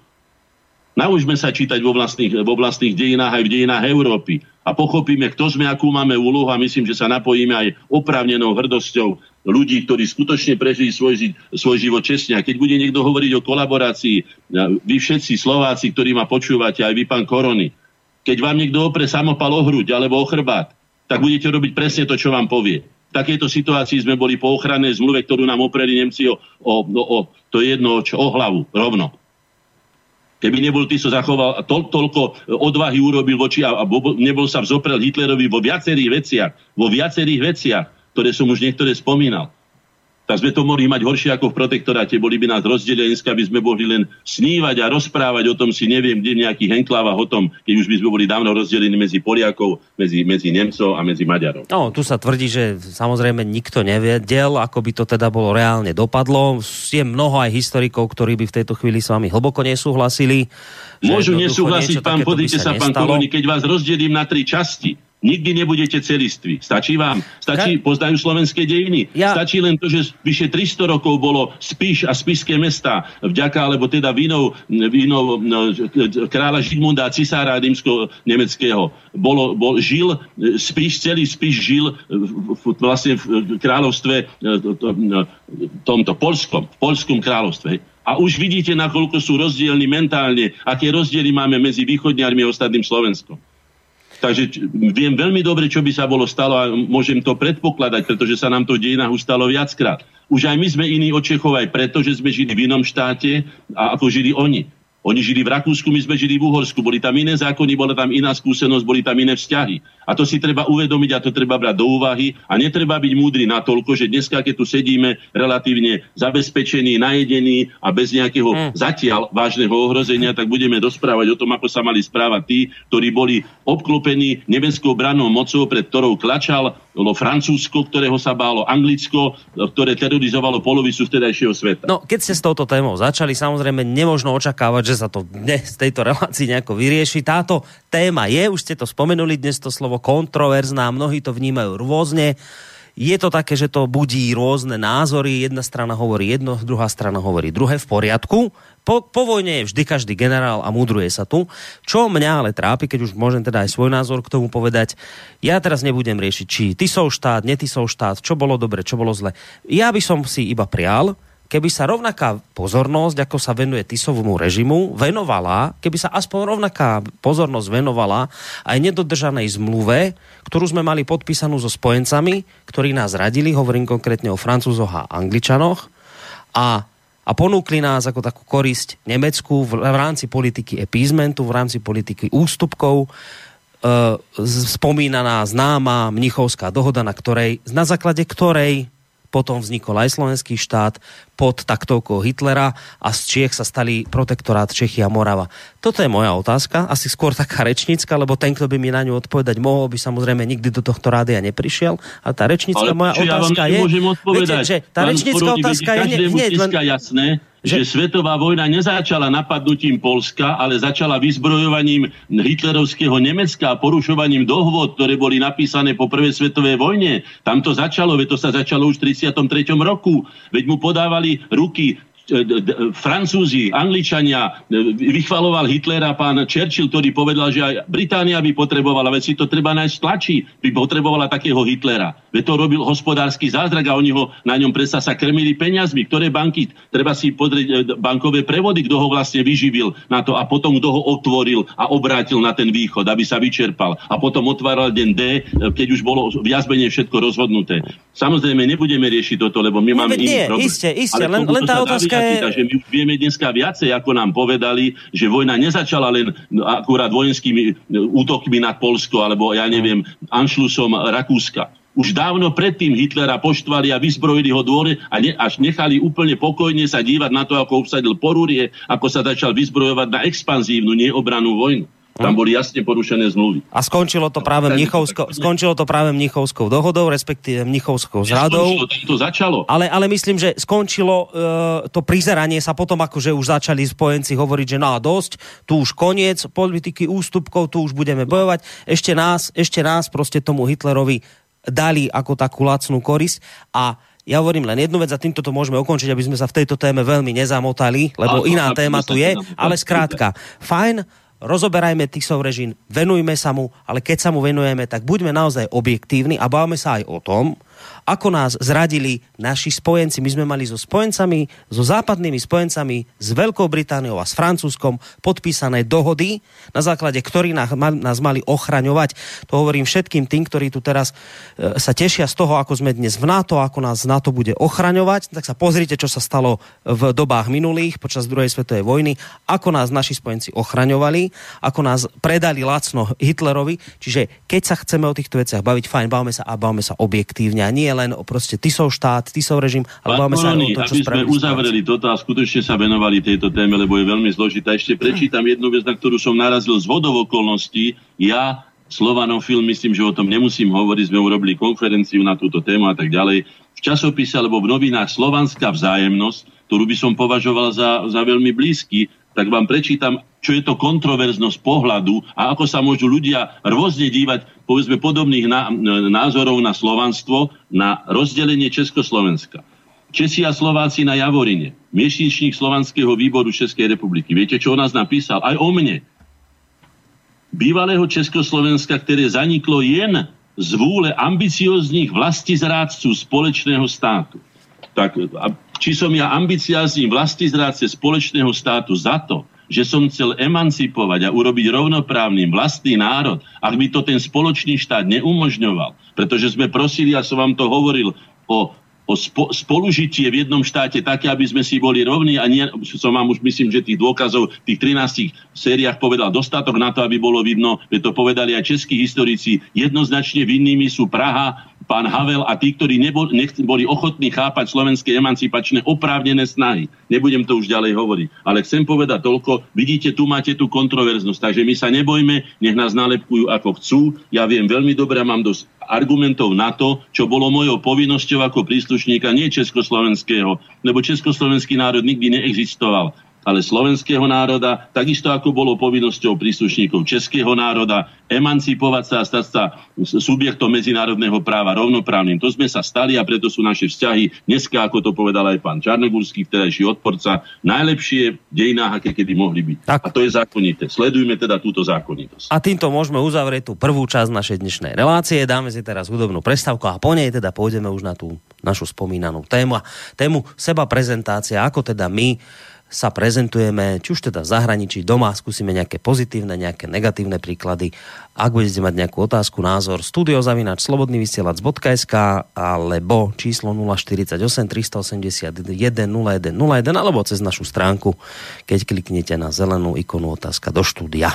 Naučme sa čítať vo vlastných, vo vlastných dejinách aj v dejinách Európy a pochopíme, kto sme, akú máme úlohu a myslím, že sa napojíme aj oprávnenou hrdosťou ľudí, ktorí skutočne prežili svoj, svoj život čestne. A keď bude niekto hovoriť o kolaborácii, vy všetci Slováci, ktorí ma počúvate, aj vy, pán Korony, keď vám niekto opre samopal o hruď alebo o chrbát, tak budete robiť presne to, čo vám povie. V takejto situácii sme boli po ochrannej zmluve, ktorú nám opreli Nemci o, o, o, o to jedno čo, o hlavu, rovno. Keby nebol ty, so zachoval to, toľko odvahy urobil voči a, a nebol sa vzoprel Hitlerovi vo viacerých veciach, vo viacerých veciach, ktoré som už niektoré spomínal. Tak sme to mohli mať horšie ako v protektoráte. Boli by nás rozdelili, aby sme mohli len snívať a rozprávať o tom si neviem, kde nejakých enklávach o tom, keď už by sme boli dávno rozdelení medzi Poliakov, medzi, medzi Nemcov a medzi Maďarov. No, tu sa tvrdí, že samozrejme nikto nevedel, ako by to teda bolo reálne dopadlo. Je mnoho aj historikov, ktorí by v tejto chvíli s vami hlboko nesúhlasili. Môžu nesúhlasiť, pán, podrite sa, sa pán Koloni, keď vás rozdelím na tri časti Nikdy nebudete celiství. Stačí vám? Stačí, poznajú slovenské dejiny. Ja... Stačí len to, že vyše 300 rokov bolo Spíš a Spišské mesta vďaka, alebo teda vinou, vinou no, kráľa Žigmunda a cisára rímsko-nemeckého. Bolo, bol, žil Spíš, celý Spíš žil v, vlastne v kráľovstve e, no, tomto, Polskom, v Polskom kráľovstve. A už vidíte, nakoľko sú rozdielni mentálne, aké rozdiely máme medzi východňarmi a ostatným Slovenskom. Takže viem veľmi dobre, čo by sa bolo stalo a môžem to predpokladať, pretože sa nám to v dejinách ustalo viackrát. Už aj my sme iní od Čechov aj preto, že sme žili v inom štáte a ako žili oni. Oni žili v Rakúsku, my sme žili v Uhorsku, boli tam iné zákony, bola tam iná skúsenosť, boli tam iné vzťahy. A to si treba uvedomiť a to treba brať do úvahy a netreba byť múdry natoľko, že dneska, keď tu sedíme relatívne zabezpečení, najedení a bez nejakého mm. zatiaľ vážneho ohrozenia, tak budeme rozprávať o tom, ako sa mali správať tí, ktorí boli obklopení nebeskou branou mocou, pred ktorou klačal bolo Francúzsko, ktorého sa bálo, Anglicko, ktoré terorizovalo polovicu vtedajšieho sveta. No, keď ste s touto témou začali, samozrejme nemožno očakávať, že sa to dnes z tejto relácii nejako vyrieši. Táto téma je, už ste to spomenuli, dnes to slovo kontroverzná, mnohí to vnímajú rôzne je to také, že to budí rôzne názory. Jedna strana hovorí jedno, druhá strana hovorí druhé v poriadku. Po, po vojne je vždy každý generál a múdruje sa tu. Čo mňa ale trápi, keď už môžem teda aj svoj názor k tomu povedať, ja teraz nebudem riešiť, či ty sú štát, ty sú štát, čo bolo dobre, čo bolo zle. Ja by som si iba prial, keby sa rovnaká pozornosť, ako sa venuje Tisovomu režimu, venovala, keby sa aspoň rovnaká pozornosť venovala aj nedodržanej zmluve, ktorú sme mali podpísanú so spojencami, ktorí nás radili, hovorím konkrétne o Francúzoch a Angličanoch, a a ponúkli nás ako takú korisť Nemecku v, v rámci politiky appeasementu, v rámci politiky ústupkov, e, spomínaná známa Mnichovská dohoda, na, ktorej, na základe ktorej potom vznikol aj slovenský štát pod taktovkou Hitlera a z Čiech sa stali protektorát Čechy a Morava. Toto je moja otázka, asi skôr taká rečnícka, lebo ten, kto by mi na ňu odpovedať mohol, by samozrejme nikdy do tohto rádia neprišiel. A tá rečnícka moja otázka ja je... Viete, že tá rečnícka otázka je... Nie, len... jasné, že, že svetová vojna nezačala napadnutím Polska, ale začala vyzbrojovaním hitlerovského Nemecka a porušovaním dohôd, ktoré boli napísané po prvej svetovej vojne. Tam to začalo, veď to sa začalo už v 33. roku. Veď mu podávali ruky E, Francúzi, Angličania, e, vychvaloval Hitlera pán Churchill, ktorý povedal, že aj Británia by potrebovala, veď si to treba nájsť tlačí, by potrebovala takého Hitlera. Veď to robil hospodársky zázrak a oni ho na ňom predsa sa krmili peniazmi. Ktoré banky, treba si pozrieť e, bankové prevody, kto ho vlastne vyživil na to a potom kto ho otvoril a obrátil na ten východ, aby sa vyčerpal. A potom otváral deň D, keď už bolo viac menej všetko rozhodnuté. Samozrejme, nebudeme riešiť toto, lebo my máme iný problém. Isté, isté, len, len tá otázka otázka je... že my už vieme dneska viacej, ako nám povedali, že vojna nezačala len akurát vojenskými e, útokmi na Polsko, alebo ja neviem, Anšlusom Rakúska. Už dávno predtým Hitlera poštvali a vyzbrojili ho dvore a ne, až nechali úplne pokojne sa dívať na to, ako obsadil Porúrie, ako sa začal vyzbrojovať na expanzívnu, neobranú vojnu. Tam boli jasne porušené zmluvy. A skončilo to práve Mnichovskou, skončilo to práve Mnichovskou dohodou, respektíve Mnichovskou zradou. Skončilo, to začalo. Ale, ale myslím, že skončilo uh, to prizeranie sa potom, akože už začali spojenci hovoriť, že no dosť, tu už koniec politiky ústupkov, tu už budeme bojovať. Ešte nás, ešte nás proste tomu Hitlerovi dali ako takú lacnú korisť a ja hovorím len jednu vec a týmto to môžeme ukončiť, aby sme sa v tejto téme veľmi nezamotali, lebo ale, iná téma tu je, ale skrátka, fajn, rozoberajme Tisov režim, venujme sa mu, ale keď sa mu venujeme, tak buďme naozaj objektívni a bavme sa aj o tom, ako nás zradili naši spojenci. My sme mali so spojencami, so západnými spojencami, s Veľkou Britániou a s Francúzskom podpísané dohody, na základe ktorých nás, mali ochraňovať. To hovorím všetkým tým, ktorí tu teraz e, sa tešia z toho, ako sme dnes v NATO, ako nás NATO bude ochraňovať. Tak sa pozrite, čo sa stalo v dobách minulých, počas druhej svetovej vojny, ako nás naši spojenci ochraňovali, ako nás predali lacno Hitlerovi. Čiže keď sa chceme o týchto veciach baviť, fajn, bavme sa a bavme sa objektívne a nie len o proste Tisov štát, Tisov režim, ale bavme sa o to, čo aby sme uzavreli toto a skutočne sa venovali tejto téme, lebo je veľmi zložitá. Ešte prečítam jednu vec, na ktorú som narazil z vodov okolností. Ja Slovanom film, myslím, že o tom nemusím hovoriť, sme urobili konferenciu na túto tému a tak ďalej. V časopise alebo v novinách Slovanská vzájemnosť, ktorú by som považoval za, za veľmi blízky, tak vám prečítam, čo je to kontroverznosť pohľadu a ako sa môžu ľudia rôzne dívať povedzme podobných názorov na slovanstvo, na rozdelenie Československa. Česi a Slováci na Javorine, miešničník Slovanského výboru Českej republiky. Viete, čo o nás napísal? Aj o mne. Bývalého Československa, ktoré zaniklo jen z vúle ambicióznych vlastizrádcu spoločného státu. Tak, či som ja ambiciázny vlastizrádce spoločného státu za to, že som chcel emancipovať a urobiť rovnoprávnym vlastný národ, ak by to ten spoločný štát neumožňoval, pretože sme prosili, ja som vám to hovoril, o o spo, spolužitie v jednom štáte také, aby sme si boli rovní a nie, som vám už myslím, že tých dôkazov v tých 13 sériách povedal dostatok na to, aby bolo vidno, že to povedali aj českí historici, jednoznačne vinnými sú Praha, pán Havel a tí, ktorí nebol, nech, boli ochotní chápať slovenské emancipačné oprávnené snahy. Nebudem to už ďalej hovoriť. Ale chcem povedať toľko, vidíte, tu máte tú kontroverznosť, takže my sa nebojme, nech nás nalepkujú ako chcú. Ja viem veľmi dobre, mám dosť argumentov na to, čo bolo mojou povinnosťou ako príslušníka nie československého, lebo československý národ nikdy neexistoval ale slovenského národa, takisto ako bolo povinnosťou príslušníkov českého národa emancipovať sa a stať sa subjektom medzinárodného práva rovnoprávnym. To sme sa stali a preto sú naše vzťahy dneska, ako to povedal aj pán Čarnogurský, vtedajší odporca, najlepšie v dejinách, aké kedy mohli byť. Tak. A to je zákonité. Sledujme teda túto zákonitosť. A týmto môžeme uzavrieť tú prvú časť našej dnešnej relácie. Dáme si teraz hudobnú prestávku a po nej teda pôjdeme už na tú našu spomínanú tému. Tému seba prezentácia, ako teda my sa prezentujeme, či už teda v zahraničí, doma, skúsime nejaké pozitívne, nejaké negatívne príklady. Ak budete mať nejakú otázku, názor, studiozavinač slobodnyvysielac.sk alebo číslo 048 381 0101 alebo cez našu stránku, keď kliknete na zelenú ikonu otázka do štúdia.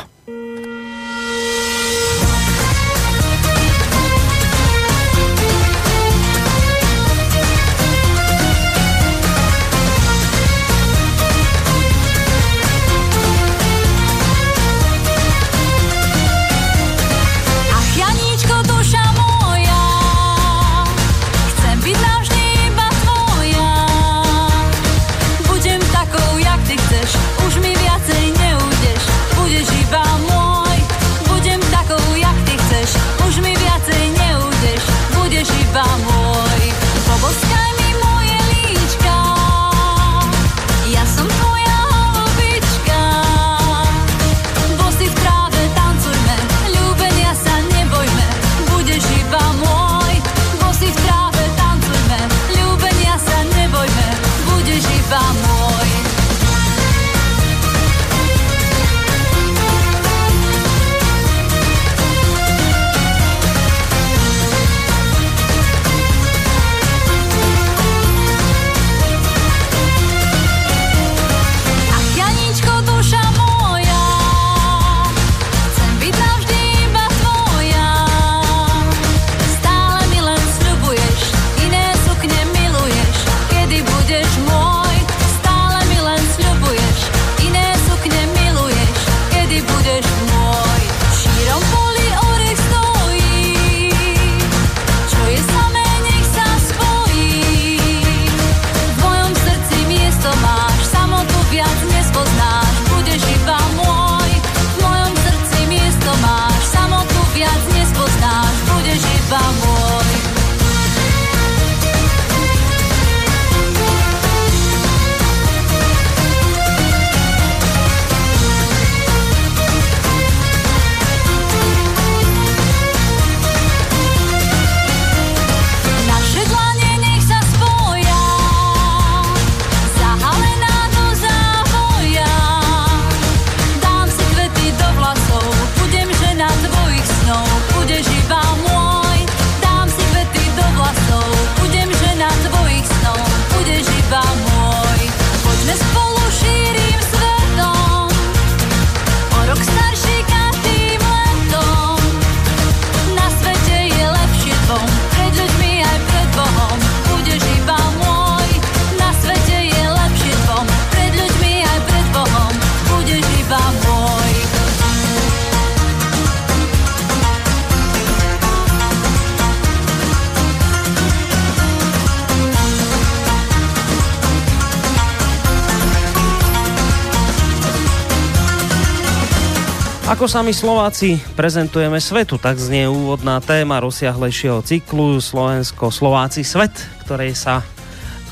Ako sa my Slováci prezentujeme svetu, tak znie úvodná téma rozsiahlejšieho cyklu Slovensko-Slováci svet, ktorej sa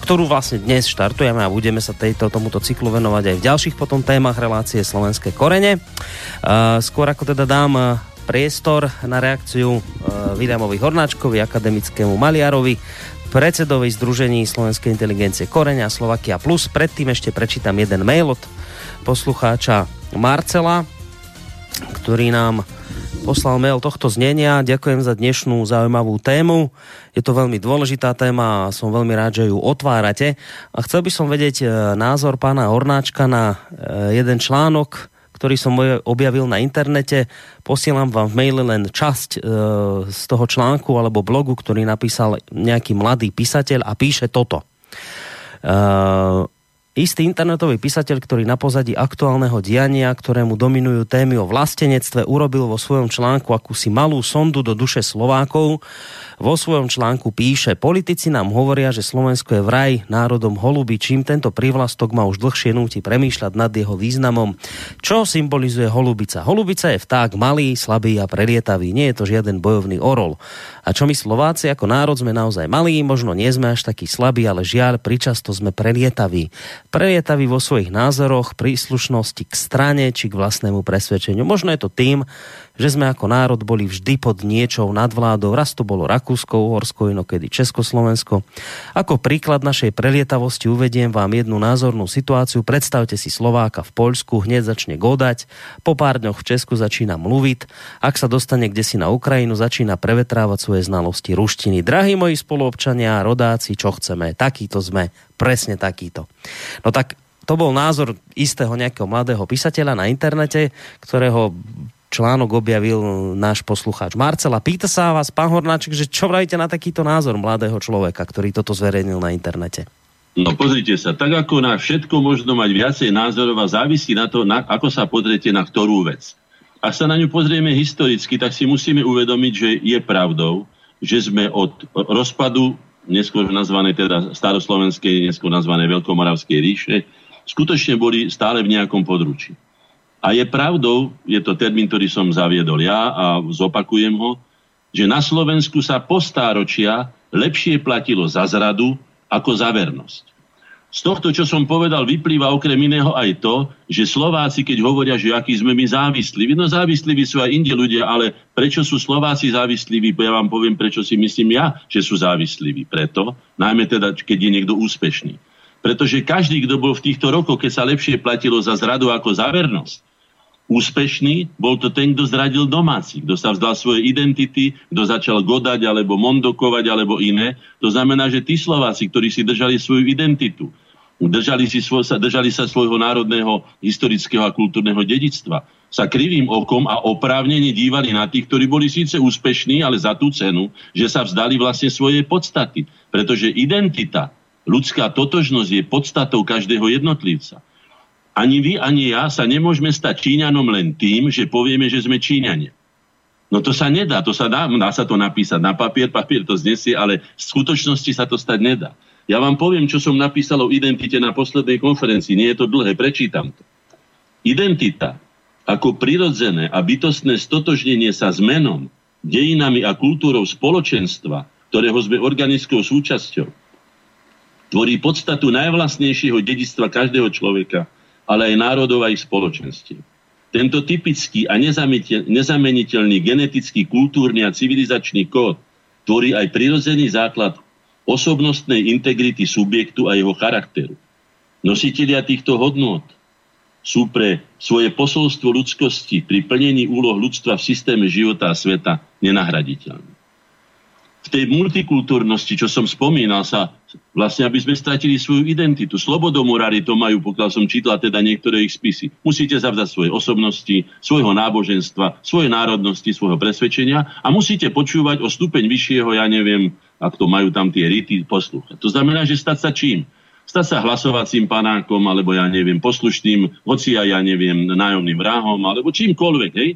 ktorú vlastne dnes štartujeme a budeme sa tejto, tomuto cyklu venovať aj v ďalších potom témach relácie Slovenské korene. Skôr ako teda dám priestor na reakciu Vidamovi Hornáčkovi, akademickému maliarovi, predsedovi Združení Slovenskej inteligencie Koreňa Slovakia Plus. Predtým ešte prečítam jeden mail od poslucháča Marcela, ktorý nám poslal mail tohto znenia. Ďakujem za dnešnú zaujímavú tému. Je to veľmi dôležitá téma a som veľmi rád, že ju otvárate. A chcel by som vedieť e, názor pána Hornáčka na e, jeden článok, ktorý som objavil na internete. Posielam vám v maili len časť e, z toho článku alebo blogu, ktorý napísal nejaký mladý písateľ a píše toto Istý internetový písateľ, ktorý na pozadí aktuálneho diania, ktorému dominujú témy o vlastenectve, urobil vo svojom článku akúsi malú sondu do duše Slovákov. Vo svojom článku píše, politici nám hovoria, že Slovensko je vraj národom holuby, čím tento prívlastok má už dlhšie núti premýšľať nad jeho významom. Čo symbolizuje holubica? Holubica je vták malý, slabý a prelietavý. Nie je to žiaden bojovný orol. A čo my Slováci ako národ sme naozaj malí, možno nie sme až takí slabí, ale žiaľ, pričasto sme prelietaví. Prelietaví vo svojich názoroch, príslušnosti k strane či k vlastnému presvedčeniu. Možno je to tým, že sme ako národ boli vždy pod niečou nadvládou. Raz to bolo Rakúsko, Uhorsko, inokedy Československo. Ako príklad našej prelietavosti uvediem vám jednu názornú situáciu. Predstavte si Slováka v Poľsku, hneď začne godať, po pár dňoch v Česku začína mluviť, ak sa dostane kde si na Ukrajinu, začína prevetrávať svoje znalosti ruštiny. Drahí moji spoluobčania, rodáci, čo chceme, takýto sme, presne takýto. No tak to bol názor istého nejakého mladého písateľa na internete, ktorého článok objavil náš poslucháč Marcela. Pýta sa vás, pán Hornáček, že čo vravíte na takýto názor mladého človeka, ktorý toto zverejnil na internete? No pozrite sa, tak ako na všetko možno mať viacej názorov a závisí na to, na, ako sa pozriete na ktorú vec. Ak sa na ňu pozrieme historicky, tak si musíme uvedomiť, že je pravdou, že sme od rozpadu, neskôr nazvané teda staroslovenskej, neskôr nazvané Veľkomoravskej ríše, skutočne boli stále v nejakom područí. A je pravdou, je to termín, ktorý som zaviedol ja a zopakujem ho, že na Slovensku sa po stáročia lepšie platilo za zradu ako za vernosť. Z tohto, čo som povedal, vyplýva okrem iného aj to, že Slováci, keď hovoria, že aký sme my závislí, no závislí sú aj inde ľudia, ale prečo sú Slováci závislí, ja vám poviem, prečo si myslím ja, že sú závislí. Preto, najmä teda, keď je niekto úspešný. Pretože každý, kto bol v týchto rokoch, keď sa lepšie platilo za zradu ako za vernosť, úspešný, bol to ten, kto zradil domáci, kto sa vzdal svoje identity, kto začal godať alebo mondokovať alebo iné. To znamená, že tí Slováci, ktorí si držali svoju identitu, držali, si svoj, sa, držali sa svojho národného, historického a kultúrneho dedictva, sa krivým okom a oprávnene dívali na tých, ktorí boli síce úspešní, ale za tú cenu, že sa vzdali vlastne svojej podstaty. Pretože identita, ľudská totožnosť je podstatou každého jednotlivca. Ani vy, ani ja sa nemôžeme stať Číňanom len tým, že povieme, že sme Číňania. No to sa nedá, to sa dá, dá sa to napísať na papier, papier to znesie, ale v skutočnosti sa to stať nedá. Ja vám poviem, čo som napísal o identite na poslednej konferencii. Nie je to dlhé, prečítam to. Identita ako prirodzené a bytostné stotožnenie sa s menom, dejinami a kultúrou spoločenstva, ktorého sme organickou súčasťou, tvorí podstatu najvlastnejšieho dedictva každého človeka ale aj národov a ich spoločenstiev. Tento typický a nezameniteľný genetický, kultúrny a civilizačný kód tvorí aj prirodzený základ osobnostnej integrity subjektu a jeho charakteru. Nositelia týchto hodnôt sú pre svoje posolstvo ľudskosti pri plnení úloh ľudstva v systéme života a sveta nenahraditeľné v tej multikultúrnosti, čo som spomínal, sa vlastne, aby sme stratili svoju identitu. Slobodomurári to majú, pokiaľ som čítal teda niektoré ich spisy. Musíte zavzať svoje osobnosti, svojho náboženstva, svoje národnosti, svojho presvedčenia a musíte počúvať o stupeň vyššieho, ja neviem, ak to majú tam tie rity, poslúchať. To znamená, že stať sa čím? Stať sa hlasovacím panákom, alebo ja neviem, poslušným, hoci ja neviem, nájomným vrahom, alebo čímkoľvek, hej?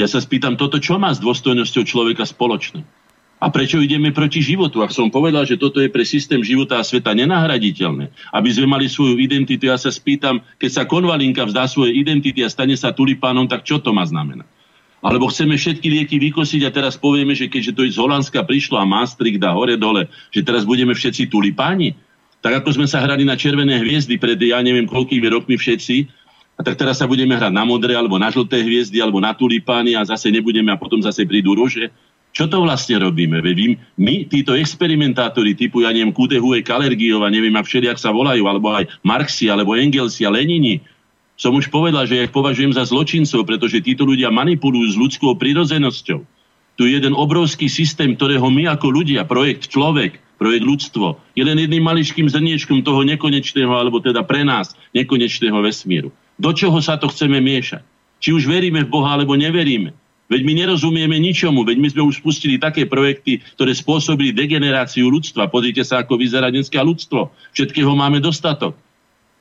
Ja sa spýtam, toto čo má s dôstojnosťou človeka spoločné? A prečo ideme proti životu? Ak som povedal, že toto je pre systém života a sveta nenahraditeľné, aby sme mali svoju identitu, ja sa spýtam, keď sa konvalinka vzdá svoje identity a stane sa tulipánom, tak čo to má znamená? Alebo chceme všetky lieky vykosiť a teraz povieme, že keďže to z Holandska prišlo a Maastricht dá hore dole, že teraz budeme všetci tulipáni? Tak ako sme sa hrali na červené hviezdy pred ja neviem koľkými rokmi všetci, a tak teraz sa budeme hrať na modré alebo na žlté hviezdy alebo na tulipány a zase nebudeme a potom zase prídu rože. Čo to vlastne robíme? Veď my, títo experimentátori typu, ja neviem, Kudehue, Kalergiov a neviem, ak všelijak sa volajú, alebo aj Marxi, alebo Engelsi a Lenini, som už povedal, že ja ich považujem za zločincov, pretože títo ľudia manipulujú s ľudskou prirodzenosťou. Tu je jeden obrovský systém, ktorého my ako ľudia, projekt človek, projekt ľudstvo, je len jedným maličkým zrniečkom toho nekonečného, alebo teda pre nás nekonečného vesmíru. Do čoho sa to chceme miešať? Či už veríme v Boha, alebo neveríme. Veď my nerozumieme ničomu, veď my sme už spustili také projekty, ktoré spôsobili degeneráciu ľudstva. Pozrite sa, ako vyzerá dneska ľudstvo. Všetkého máme dostatok.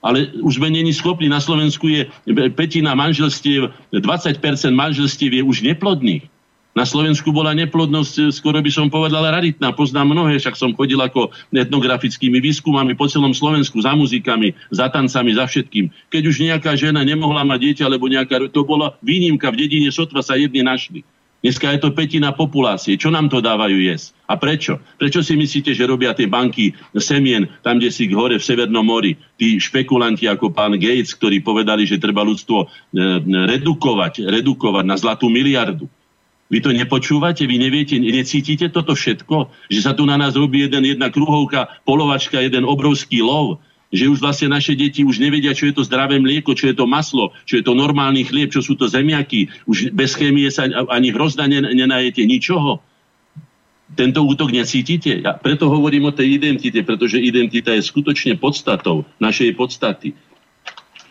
ale už sme není schopní. Na Slovensku je petina manželstiev, 20% manželstiev je už neplodných. Na Slovensku bola neplodnosť, skoro by som povedal, raritná. Poznám mnohé, však som chodil ako etnografickými výskumami po celom Slovensku, za muzikami, za tancami, za všetkým. Keď už nejaká žena nemohla mať dieťa, alebo nejaká, to bola výnimka, v dedine sotva sa jedni našli. Dneska je to petina populácie. Čo nám to dávajú jesť? A prečo? Prečo si myslíte, že robia tie banky semien tam, kde si hore v Severnom mori, tí špekulanti ako pán Gates, ktorí povedali, že treba ľudstvo e, redukovať, redukovať na zlatú miliardu. Vy to nepočúvate, vy neviete, necítite toto všetko? Že sa tu na nás robí jeden, jedna kruhovka, polovačka, jeden obrovský lov že už vlastne naše deti už nevedia, čo je to zdravé mlieko, čo je to maslo, čo je to normálny chlieb, čo sú to zemiaky. Už bez chémie sa ani hrozna nenajete ničoho. Tento útok necítite? Ja preto hovorím o tej identite, pretože identita je skutočne podstatou našej podstaty.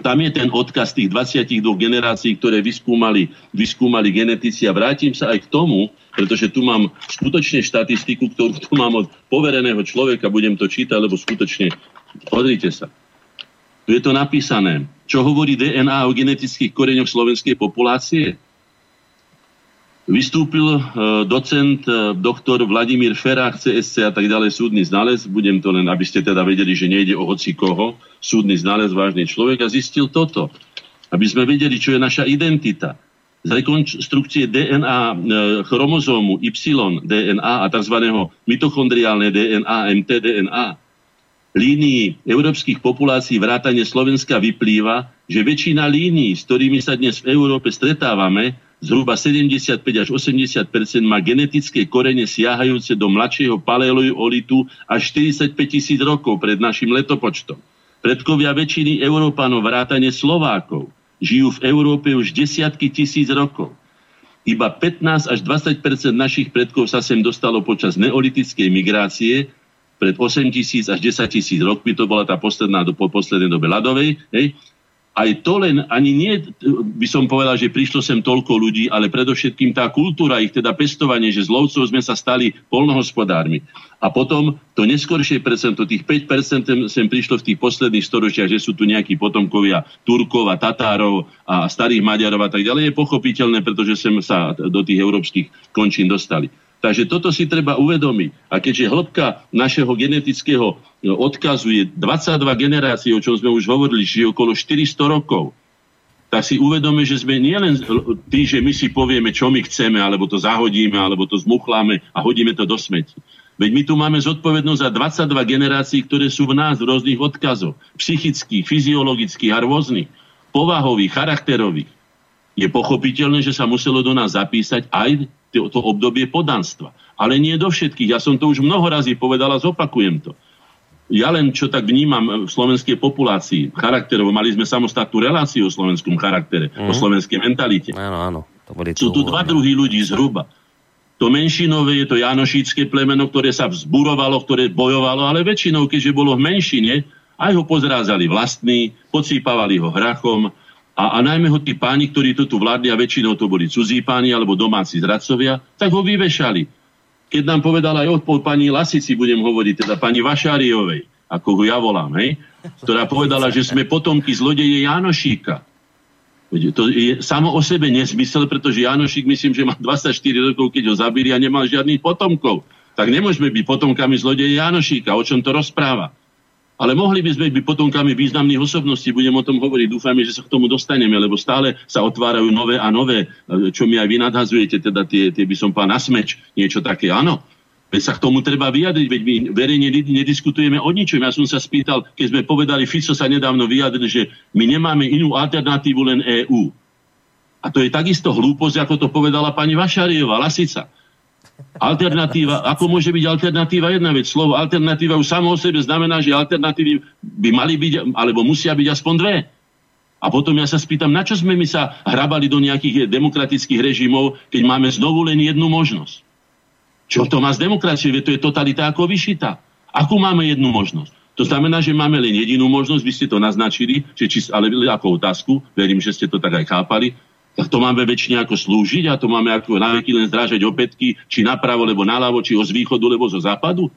Tam je ten odkaz tých 22 generácií, ktoré vyskúmali, vyskúmali genetici a vrátim sa aj k tomu, pretože tu mám skutočne štatistiku, ktorú tu mám od povereného človeka, budem to čítať, lebo skutočne Pozrite sa. Tu je to napísané. Čo hovorí DNA o genetických koreňoch slovenskej populácie? Vystúpil uh, docent, uh, doktor Vladimír Ferák, CSC a tak ďalej, súdny znalec. Budem to len, aby ste teda vedeli, že nejde o hoci koho. Súdny znalec, vážny človek a zistil toto. Aby sme vedeli, čo je naša identita. Z rekonstrukcie DNA uh, chromozómu Y DNA a tzv. mitochondriálne DNA, mtDNA, línii európskych populácií vrátane Slovenska vyplýva, že väčšina línií, s ktorými sa dnes v Európe stretávame, zhruba 75 až 80% má genetické korene siahajúce do mladšieho paleolitu až 45 tisíc rokov pred našim letopočtom. Predkovia väčšiny Európanov vrátane Slovákov žijú v Európe už desiatky tisíc rokov. Iba 15 až 20% našich predkov sa sem dostalo počas neolitickej migrácie, pred 8 tisíc až 10 tisíc rokmi, to bola tá posledná do po poslednej dobe ľadovej, hej, aj to len, ani nie, by som povedal, že prišlo sem toľko ľudí, ale predovšetkým tá kultúra, ich teda pestovanie, že z lovcov sme sa stali polnohospodármi. A potom to neskoršie percento, tých 5% sem prišlo v tých posledných storočiach, že sú tu nejakí potomkovia Turkov a Tatárov a starých Maďarov a tak ďalej, je pochopiteľné, pretože sem sa do tých európskych končín dostali. Takže toto si treba uvedomiť. A keďže hĺbka našeho genetického no, odkazu je 22 generácií, o čom sme už hovorili, že okolo 400 rokov, tak si uvedome, že sme nielen tí, že my si povieme, čo my chceme, alebo to zahodíme, alebo to zmuchláme a hodíme to do smeti. Veď my tu máme zodpovednosť za 22 generácií, ktoré sú v nás v rôznych odkazoch. Psychických, fyziologických a rôznych. Povahových, charakterových. Je pochopiteľné, že sa muselo do nás zapísať aj to, to obdobie podanstva. Ale nie do všetkých. Ja som to už mnoho razy povedal a zopakujem to. Ja len čo tak vnímam v slovenskej populácii charakterovo, mali sme samostatnú reláciu o slovenskom charaktere, mm. o mhm. slovenskej mentalite. Áno, áno. To Sú tu dva druhy ľudí zhruba. To menšinové je to janošícké plemeno, ktoré sa vzburovalo, ktoré bojovalo, ale väčšinou, keďže bolo v menšine, aj ho pozrázali vlastní, podsýpavali ho hrachom, a, a najmä ho tí páni, ktorí to tu vládli, a väčšinou to boli cudzí páni alebo domáci zradcovia, tak ho vyvešali. Keď nám povedala aj o pani Lasici, budem hovoriť, teda pani Vašáriovej, ako ho ja volám, hej, ktorá povedala, že sme potomky zlodeje Janošíka. To je samo o sebe nesmysel, pretože Janošík myslím, že má 24 rokov, keď ho zabili a nemal žiadnych potomkov. Tak nemôžeme byť potomkami zlodeje Janošíka. O čom to rozpráva? Ale mohli by sme byť potomkami významných osobností, budem o tom hovoriť, dúfame, že sa k tomu dostaneme, lebo stále sa otvárajú nové a nové, čo mi aj vy nadhazujete, teda tie, tie by som pán nasmeč, niečo také, áno. Veď sa k tomu treba vyjadriť, veď my verejne nediskutujeme o ničom. Ja som sa spýtal, keď sme povedali, Fico sa nedávno vyjadril, že my nemáme inú alternatívu len EÚ. A to je takisto hlúposť, ako to povedala pani Vašariová, Lasica. Alternatíva, ako môže byť alternatíva jedna vec? Slovo alternatíva už samo o sebe znamená, že alternatívy by mali byť, alebo musia byť aspoň dve. A potom ja sa spýtam, na čo sme my sa hrabali do nejakých demokratických režimov, keď máme znovu len jednu možnosť? Čo to má z demokracie? To je totalita ako vyšita. Akú máme jednu možnosť? To znamená, že máme len jedinú možnosť, vy ste to naznačili, že či, ale ako otázku, verím, že ste to tak aj chápali, tak to máme väčšine ako slúžiť a to máme ako na len zdrážať opätky, či napravo, lebo naľavo, či z východu, lebo zo západu.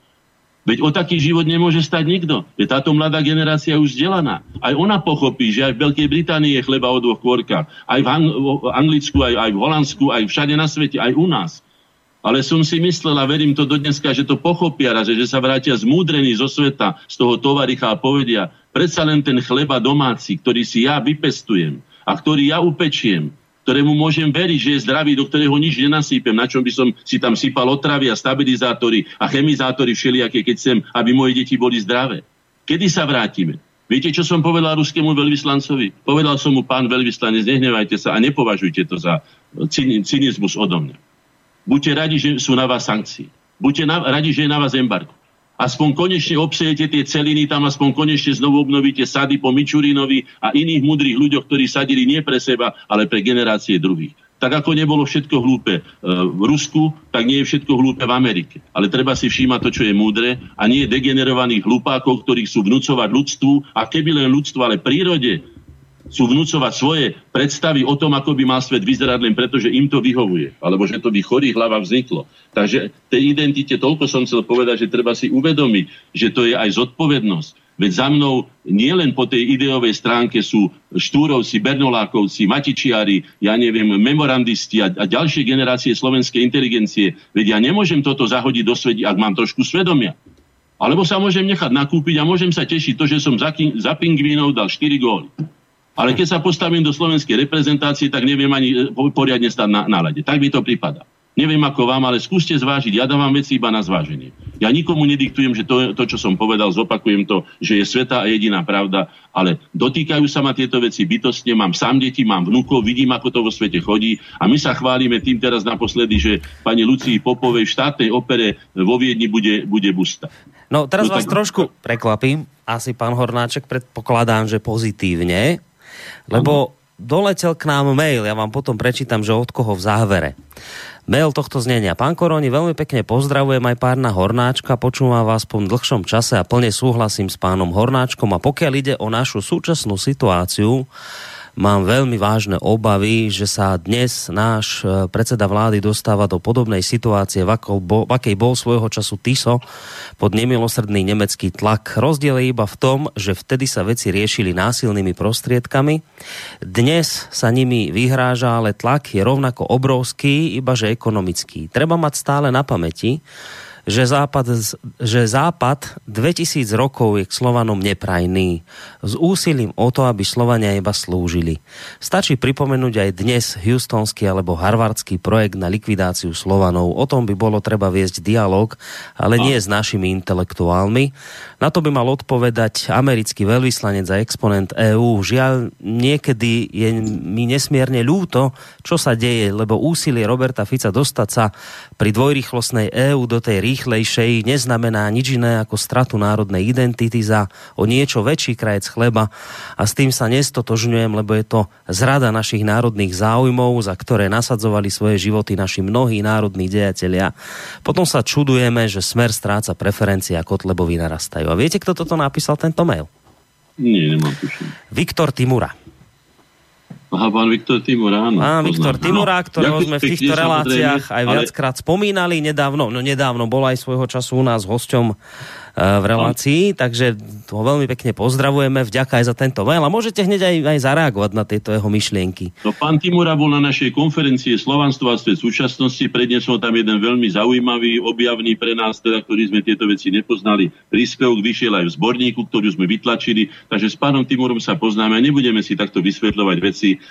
Veď o taký život nemôže stať nikto. Je táto mladá generácia už vzdelaná. Aj ona pochopí, že aj v Veľkej Británii je chleba o dvoch kôrkach. Aj v, v Anglicku, aj, aj v Holandsku, aj všade na svete, aj u nás. Ale som si myslel a verím to do že to pochopia raz, že sa vrátia zmúdrení zo sveta, z toho tovaricha a povedia, predsa len ten chleba domáci, ktorý si ja vypestujem a ktorý ja upečiem, ktorému môžem veriť, že je zdravý, do ktorého nič nenasýpem, na čom by som si tam sypal otravy a stabilizátory a chemizátory všelijaké, keď chcem, aby moje deti boli zdravé. Kedy sa vrátime? Viete, čo som povedal ruskému veľvyslancovi? Povedal som mu, pán veľvyslanec, nehnevajte sa a nepovažujte to za cynizmus odo mňa. Buďte radi, že sú na vás sankcie. Buďte na, radi, že je na vás embargo aspoň konečne obsejete tie celiny, tam aspoň konečne znovu obnovíte sady po Mičurinovi a iných mudrých ľuďoch, ktorí sadili nie pre seba, ale pre generácie druhých. Tak ako nebolo všetko hlúpe e, v Rusku, tak nie je všetko hlúpe v Amerike. Ale treba si všímať to, čo je múdre a nie degenerovaných hlupákov, ktorí sú vnúcovať ľudstvu a keby len ľudstvo, ale prírode sú vnúcovať svoje predstavy o tom, ako by mal svet vyzerať len preto, že im to vyhovuje. Alebo že to by chorý hlava vzniklo. Takže tej identite toľko som chcel povedať, že treba si uvedomiť, že to je aj zodpovednosť. Veď za mnou nielen po tej ideovej stránke sú Štúrovci, Bernolákovci, Matičiari, ja neviem, memorandisti a, a ďalšie generácie slovenskej inteligencie. Veď ja nemôžem toto zahodiť do sveti, ak mám trošku svedomia. Alebo sa môžem nechať nakúpiť a môžem sa tešiť to, že som za, za pingvínov dal 4 góly. Ale keď sa postavím do slovenskej reprezentácie, tak neviem ani e, poriadne stať na, na lade. Tak mi to prípada. Neviem ako vám, ale skúste zvážiť. Ja dávam veci iba na zváženie. Ja nikomu nediktujem, že to, to, čo som povedal, zopakujem to, že je sveta a jediná pravda, ale dotýkajú sa ma tieto veci bytostne, mám sám deti, mám vnúkov, vidím, ako to vo svete chodí a my sa chválime tým teraz naposledy, že pani Lucii Popovej v štátnej opere vo Viedni bude, bude busta. No teraz no, vás tak... trošku prekvapím. Asi pán Hornáček predpokladám, že pozitívne lebo doletel k nám mail, ja vám potom prečítam, že od koho v závere. Mail tohto znenia. Pán Koroni, veľmi pekne pozdravujem aj párna Hornáčka, počúvam vás po dlhšom čase a plne súhlasím s pánom Hornáčkom a pokiaľ ide o našu súčasnú situáciu, mám veľmi vážne obavy, že sa dnes náš e, predseda vlády dostáva do podobnej situácie, v, v akej bol svojho času Tiso pod nemilosrdný nemecký tlak. Rozdiel je iba v tom, že vtedy sa veci riešili násilnými prostriedkami. Dnes sa nimi vyhráža, ale tlak je rovnako obrovský, iba že ekonomický. Treba mať stále na pamäti, že Západ, že Západ 2000 rokov je k Slovanom neprajný. S úsilím o to, aby Slovania iba slúžili. Stačí pripomenúť aj dnes Houstonský alebo Harvardský projekt na likvidáciu Slovanov. O tom by bolo treba viesť dialog, ale nie s našimi intelektuálmi. Na to by mal odpovedať americký veľvyslanec a exponent EÚ. Žiaľ, niekedy je mi nesmierne ľúto, čo sa deje, lebo úsilie Roberta Fica dostať sa pri dvojrýchlostnej EÚ do tej rýchlejšej neznamená nič iné ako stratu národnej identity za o niečo väčší krajec chleba a s tým sa nestotožňujem, lebo je to zrada našich národných záujmov, za ktoré nasadzovali svoje životy naši mnohí národní dejatelia. Potom sa čudujeme, že smer stráca preferencie a Kotlebovi narastajú. A viete, kto toto napísal, tento mail? Nie, nemám tuším. Viktor Timura. Aha, pán Viktor Timura, áno. Pán Viktor Timura, ktorého sme v týchto reláciách aj viackrát spomínali nedávno, no nedávno bol aj svojho času u nás hosťom v relácii, takže ho veľmi pekne pozdravujeme, vďaka aj za tento mail a môžete hneď aj, aj zareagovať na tieto jeho myšlienky. No, pán Timura bol na našej konferencii svet súčasnosti, prednesol tam jeden veľmi zaujímavý, objavný pre nás, teda, ktorý sme tieto veci nepoznali. Príspevok vyšiel aj v zborníku, ktorú sme vytlačili, takže s pánom Timurom sa poznáme a nebudeme si takto vysvetľovať veci.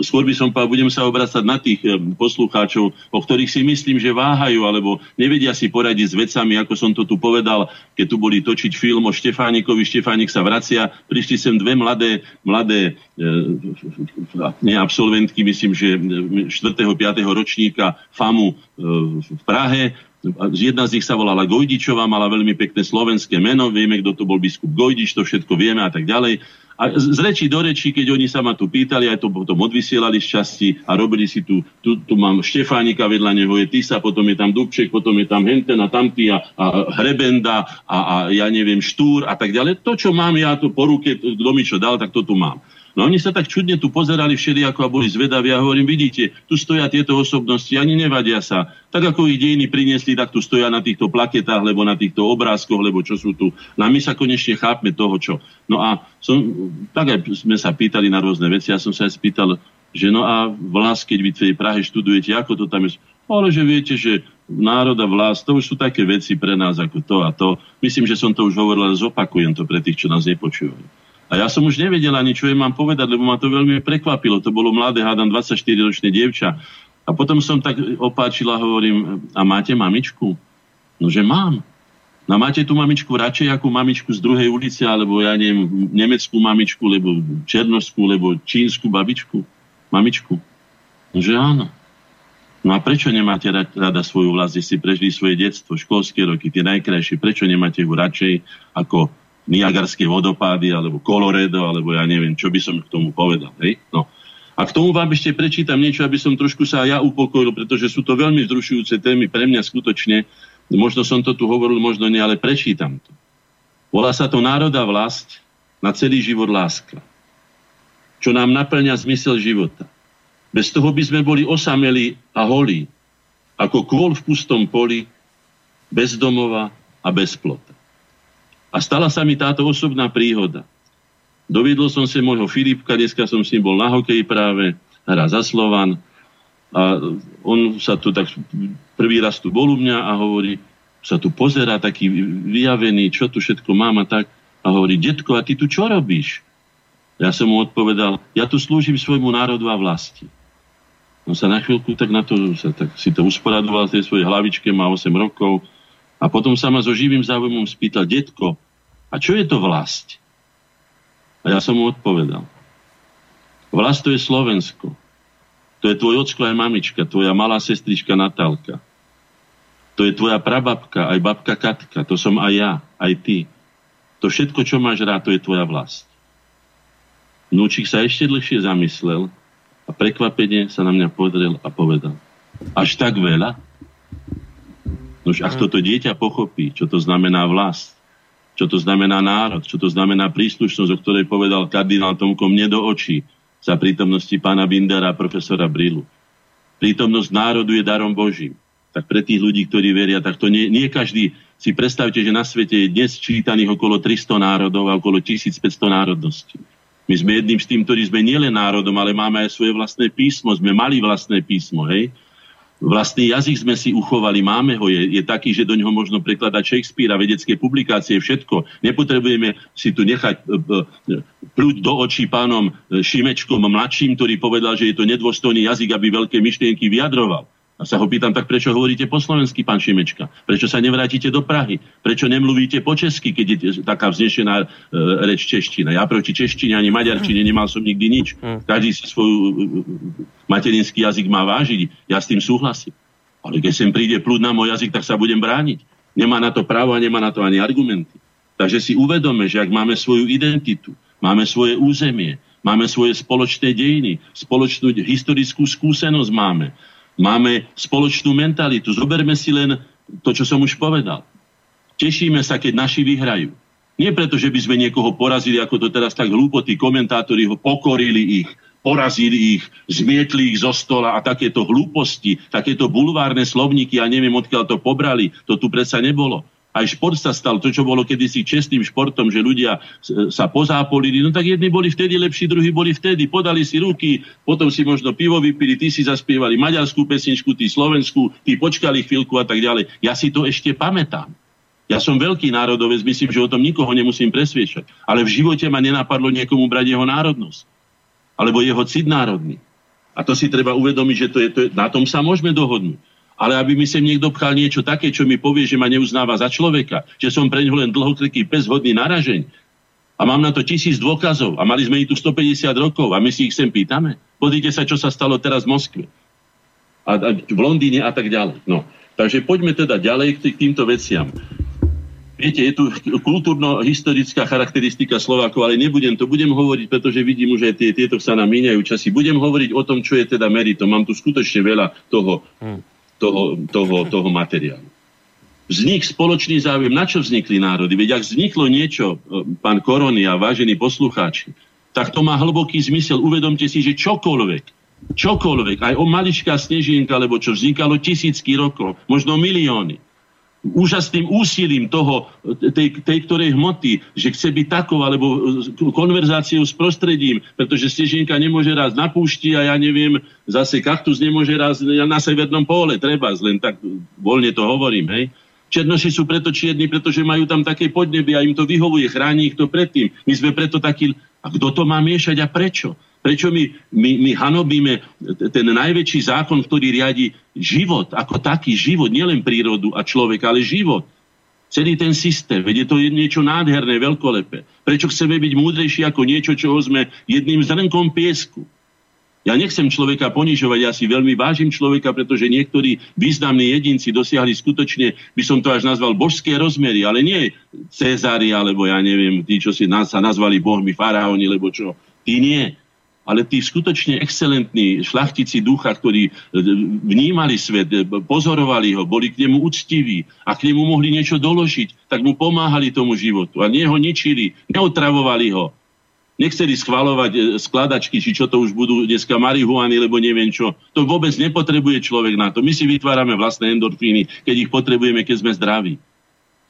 Skôr by som povedal, budem sa obracať na tých eh, poslucháčov, o ktorých si myslím, že váhajú alebo nevedia si poradiť s vecami, ako som to tu povedal, keď tu boli točiť film o Štefánikovi, Štefánik sa vracia, prišli sem dve mladé, mladé e, absolventky, myslím, že 4. 5. ročníka FAMu e, v Prahe, Jedna z nich sa volala Gojdičová, mala veľmi pekné slovenské meno, vieme, kto to bol biskup Gojdič, to všetko vieme a tak ďalej. A z reči do reči, keď oni sa ma tu pýtali, aj to potom odvysielali z časti a robili si tu, tu, tu mám Štefánika vedľa neho, je Tisa, potom je tam Dubček, potom je tam Henten a tamtý a, a Hrebenda a, a ja neviem Štúr a tak ďalej. To, čo mám ja tu po ruke, kto mi čo dal, tak to tu mám. No oni sa tak čudne tu pozerali všelijako a boli zvedaví a hovorím, vidíte, tu stoja tieto osobnosti, ani nevadia sa. Tak ako ich dejiny priniesli, tak tu stoja na týchto plaketách, lebo na týchto obrázkoch, lebo čo sú tu. No a my sa konečne chápme toho, čo. No a som, tak aj sme sa pýtali na rôzne veci. Ja som sa aj spýtal, že no a vlast, keď vy v tej Prahe študujete, ako to tam je? Ale že viete, že národ a vlast, to už sú také veci pre nás ako to a to. Myslím, že som to už hovoril, ale zopakujem to pre tých, čo nás nepočúvajú. A ja som už nevedel ani, čo jej mám povedať, lebo ma to veľmi prekvapilo. To bolo mladé, hádam, 24-ročné dievča. A potom som tak opáčila, hovorím, a máte mamičku? No, že mám. No máte tú mamičku radšej ako mamičku z druhej ulice, alebo ja neviem, nemeckú mamičku, lebo černoskú, lebo čínsku babičku, mamičku. No, že áno. No a prečo nemáte rada svoju vlast, ste prežili svoje detstvo, školské roky, tie najkrajšie, prečo nemáte ho radšej ako Niagarské vodopády, alebo Colorado, alebo ja neviem, čo by som k tomu povedal. Hej? No. A k tomu vám ešte prečítam niečo, aby som trošku sa ja upokojil, pretože sú to veľmi vzrušujúce témy pre mňa skutočne. Možno som to tu hovoril, možno nie, ale prečítam to. Volá sa to národa vlast na celý život láska. Čo nám naplňa zmysel života. Bez toho by sme boli osameli a holí, ako kôl v pustom poli, bez domova a bez plota. A stala sa mi táto osobná príhoda. Doviedol som si môjho Filipka, dneska som s ním bol na hokeji práve, hrá za Slovan. A on sa tu tak prvý raz tu bol u mňa a hovorí, sa tu pozera taký vyjavený, čo tu všetko mám a tak. A hovorí, detko, a ty tu čo robíš? Ja som mu odpovedal, ja tu slúžim svojmu národu a vlasti. On sa na chvíľku tak na to, sa tak si to usporadoval v tej svojej hlavičke, má 8 rokov, a potom sa ma so živým záujmom spýtal, detko, a čo je to vlast? A ja som mu odpovedal. Vlast to je Slovensko. To je tvoj ocko aj mamička, tvoja malá sestrička Natálka. To je tvoja prababka, aj babka Katka. To som aj ja, aj ty. To všetko, čo máš rád, to je tvoja vlast. Núčik sa ešte dlhšie zamyslel a prekvapenie sa na mňa podrel a povedal. Až tak veľa? Nož ak toto dieťa pochopí, čo to znamená vlast, čo to znamená národ, čo to znamená príslušnosť, o ktorej povedal kardinál Tomko mne do očí za prítomnosti pána Bindera a profesora Brilu. Prítomnosť národu je darom Božím. Tak pre tých ľudí, ktorí veria, tak to nie, nie každý si predstavte, že na svete je dnes čítaných okolo 300 národov a okolo 1500 národností. My sme jedným z tým, ktorí sme nielen národom, ale máme aj svoje vlastné písmo. Sme mali vlastné písmo, hej? Vlastný jazyk sme si uchovali, máme ho, je, je taký, že do neho možno prekladať Shakespearea, vedecké publikácie, všetko. Nepotrebujeme si tu nechať e, e, plúť do očí pánom e, Šimečkom mladším, ktorý povedal, že je to nedôstojný jazyk, aby veľké myšlienky vyjadroval. A sa ho pýtam, tak prečo hovoríte po slovensky, pán Šimečka? Prečo sa nevrátite do Prahy? Prečo nemluvíte po česky, keď je taká vznešená e, reč čeština? Ja proti češtine ani maďarčine nemal som nikdy nič. Hm. Každý si svoju e, materinský jazyk má vážiť. Ja s tým súhlasím. Ale keď sem príde plúd na môj jazyk, tak sa budem brániť. Nemá na to právo a nemá na to ani argumenty. Takže si uvedome, že ak máme svoju identitu, máme svoje územie, máme svoje spoločné dejiny, spoločnú historickú skúsenosť máme, Máme spoločnú mentalitu. Zoberme si len to, čo som už povedal. Tešíme sa, keď naši vyhrajú. Nie preto, že by sme niekoho porazili, ako to teraz tak hlúpo tí komentátori ho pokorili ich, porazili ich, zmietli ich zo stola a takéto hlúposti, takéto bulvárne slovníky, ja neviem, odkiaľ to pobrali, to tu predsa nebolo aj šport sa stal, to, čo bolo kedysi čestným športom, že ľudia sa pozápolili, no tak jedni boli vtedy lepší, druhí boli vtedy, podali si ruky, potom si možno pivo vypili, tí si zaspievali maďarskú pesničku, tí slovenskú, tí počkali chvíľku a tak ďalej. Ja si to ešte pamätám. Ja som veľký národovec, myslím, že o tom nikoho nemusím presviečať. Ale v živote ma nenapadlo niekomu brať jeho národnosť. Alebo jeho cit národný. A to si treba uvedomiť, že to je, to je, na tom sa môžeme dohodnúť ale aby mi sem niekto pchal niečo také, čo mi povie, že ma neuznáva za človeka, že som pre len dlhokreký pes hodný naražeň. A mám na to tisíc dôkazov. A mali sme ich tu 150 rokov a my si ich sem pýtame. Pozrite sa, čo sa stalo teraz v Moskve. A, a v Londýne a tak ďalej. No. Takže poďme teda ďalej k týmto veciam. Viete, je tu kultúrno-historická charakteristika Slovákov, ale nebudem to, budem hovoriť, pretože vidím aj tie, tieto sa nám míňajú časy. Budem hovoriť o tom, čo je teda meritom. Mám tu skutočne veľa toho. Hmm toho, toho, toho materiálu. Vznik spoločný záujem. Na čo vznikli národy? Veď ak vzniklo niečo, e, pán Korony a vážení poslucháči, tak to má hlboký zmysel. Uvedomte si, že čokoľvek, čokoľvek, aj o maličká snežienka, lebo čo vznikalo tisícky rokov, možno milióny, úžasným úsilím toho, tej, tej ktorej hmoty, že chce byť takou, alebo konverzáciou s prostredím, pretože stežienka nemôže raz na púšti a ja neviem, zase kaktus nemôže raz na severnom pole, treba, len tak voľne to hovorím, hej. Černoši sú preto čierni, pretože majú tam také podnebie a im to vyhovuje, chráni ich to predtým. My sme preto takí... A kto to má miešať a prečo? Prečo my, my, my hanobíme ten najväčší zákon, ktorý riadi život, ako taký život, nielen prírodu a človeka, ale život. Celý ten systém, veď je to niečo nádherné, veľkolepé. Prečo chceme byť múdrejší ako niečo, čoho sme jedným zrnkom piesku? Ja nechcem človeka ponižovať, ja si veľmi vážim človeka, pretože niektorí významní jedinci dosiahli skutočne, by som to až nazval, božské rozmery, ale nie Cezári, alebo ja neviem, tí, čo si nás, sa nazvali bohmi, faraóni, lebo čo. Tí nie ale tí skutočne excelentní šlachtici ducha, ktorí e, vnímali svet, e, pozorovali ho, boli k nemu úctiví a k nemu mohli niečo doložiť, tak mu pomáhali tomu životu a nie ho ničili, neotravovali ho. Nechceli schvalovať e, skladačky, či čo to už budú dneska marihuany, lebo neviem čo. To vôbec nepotrebuje človek na to. My si vytvárame vlastné endorfíny, keď ich potrebujeme, keď sme zdraví.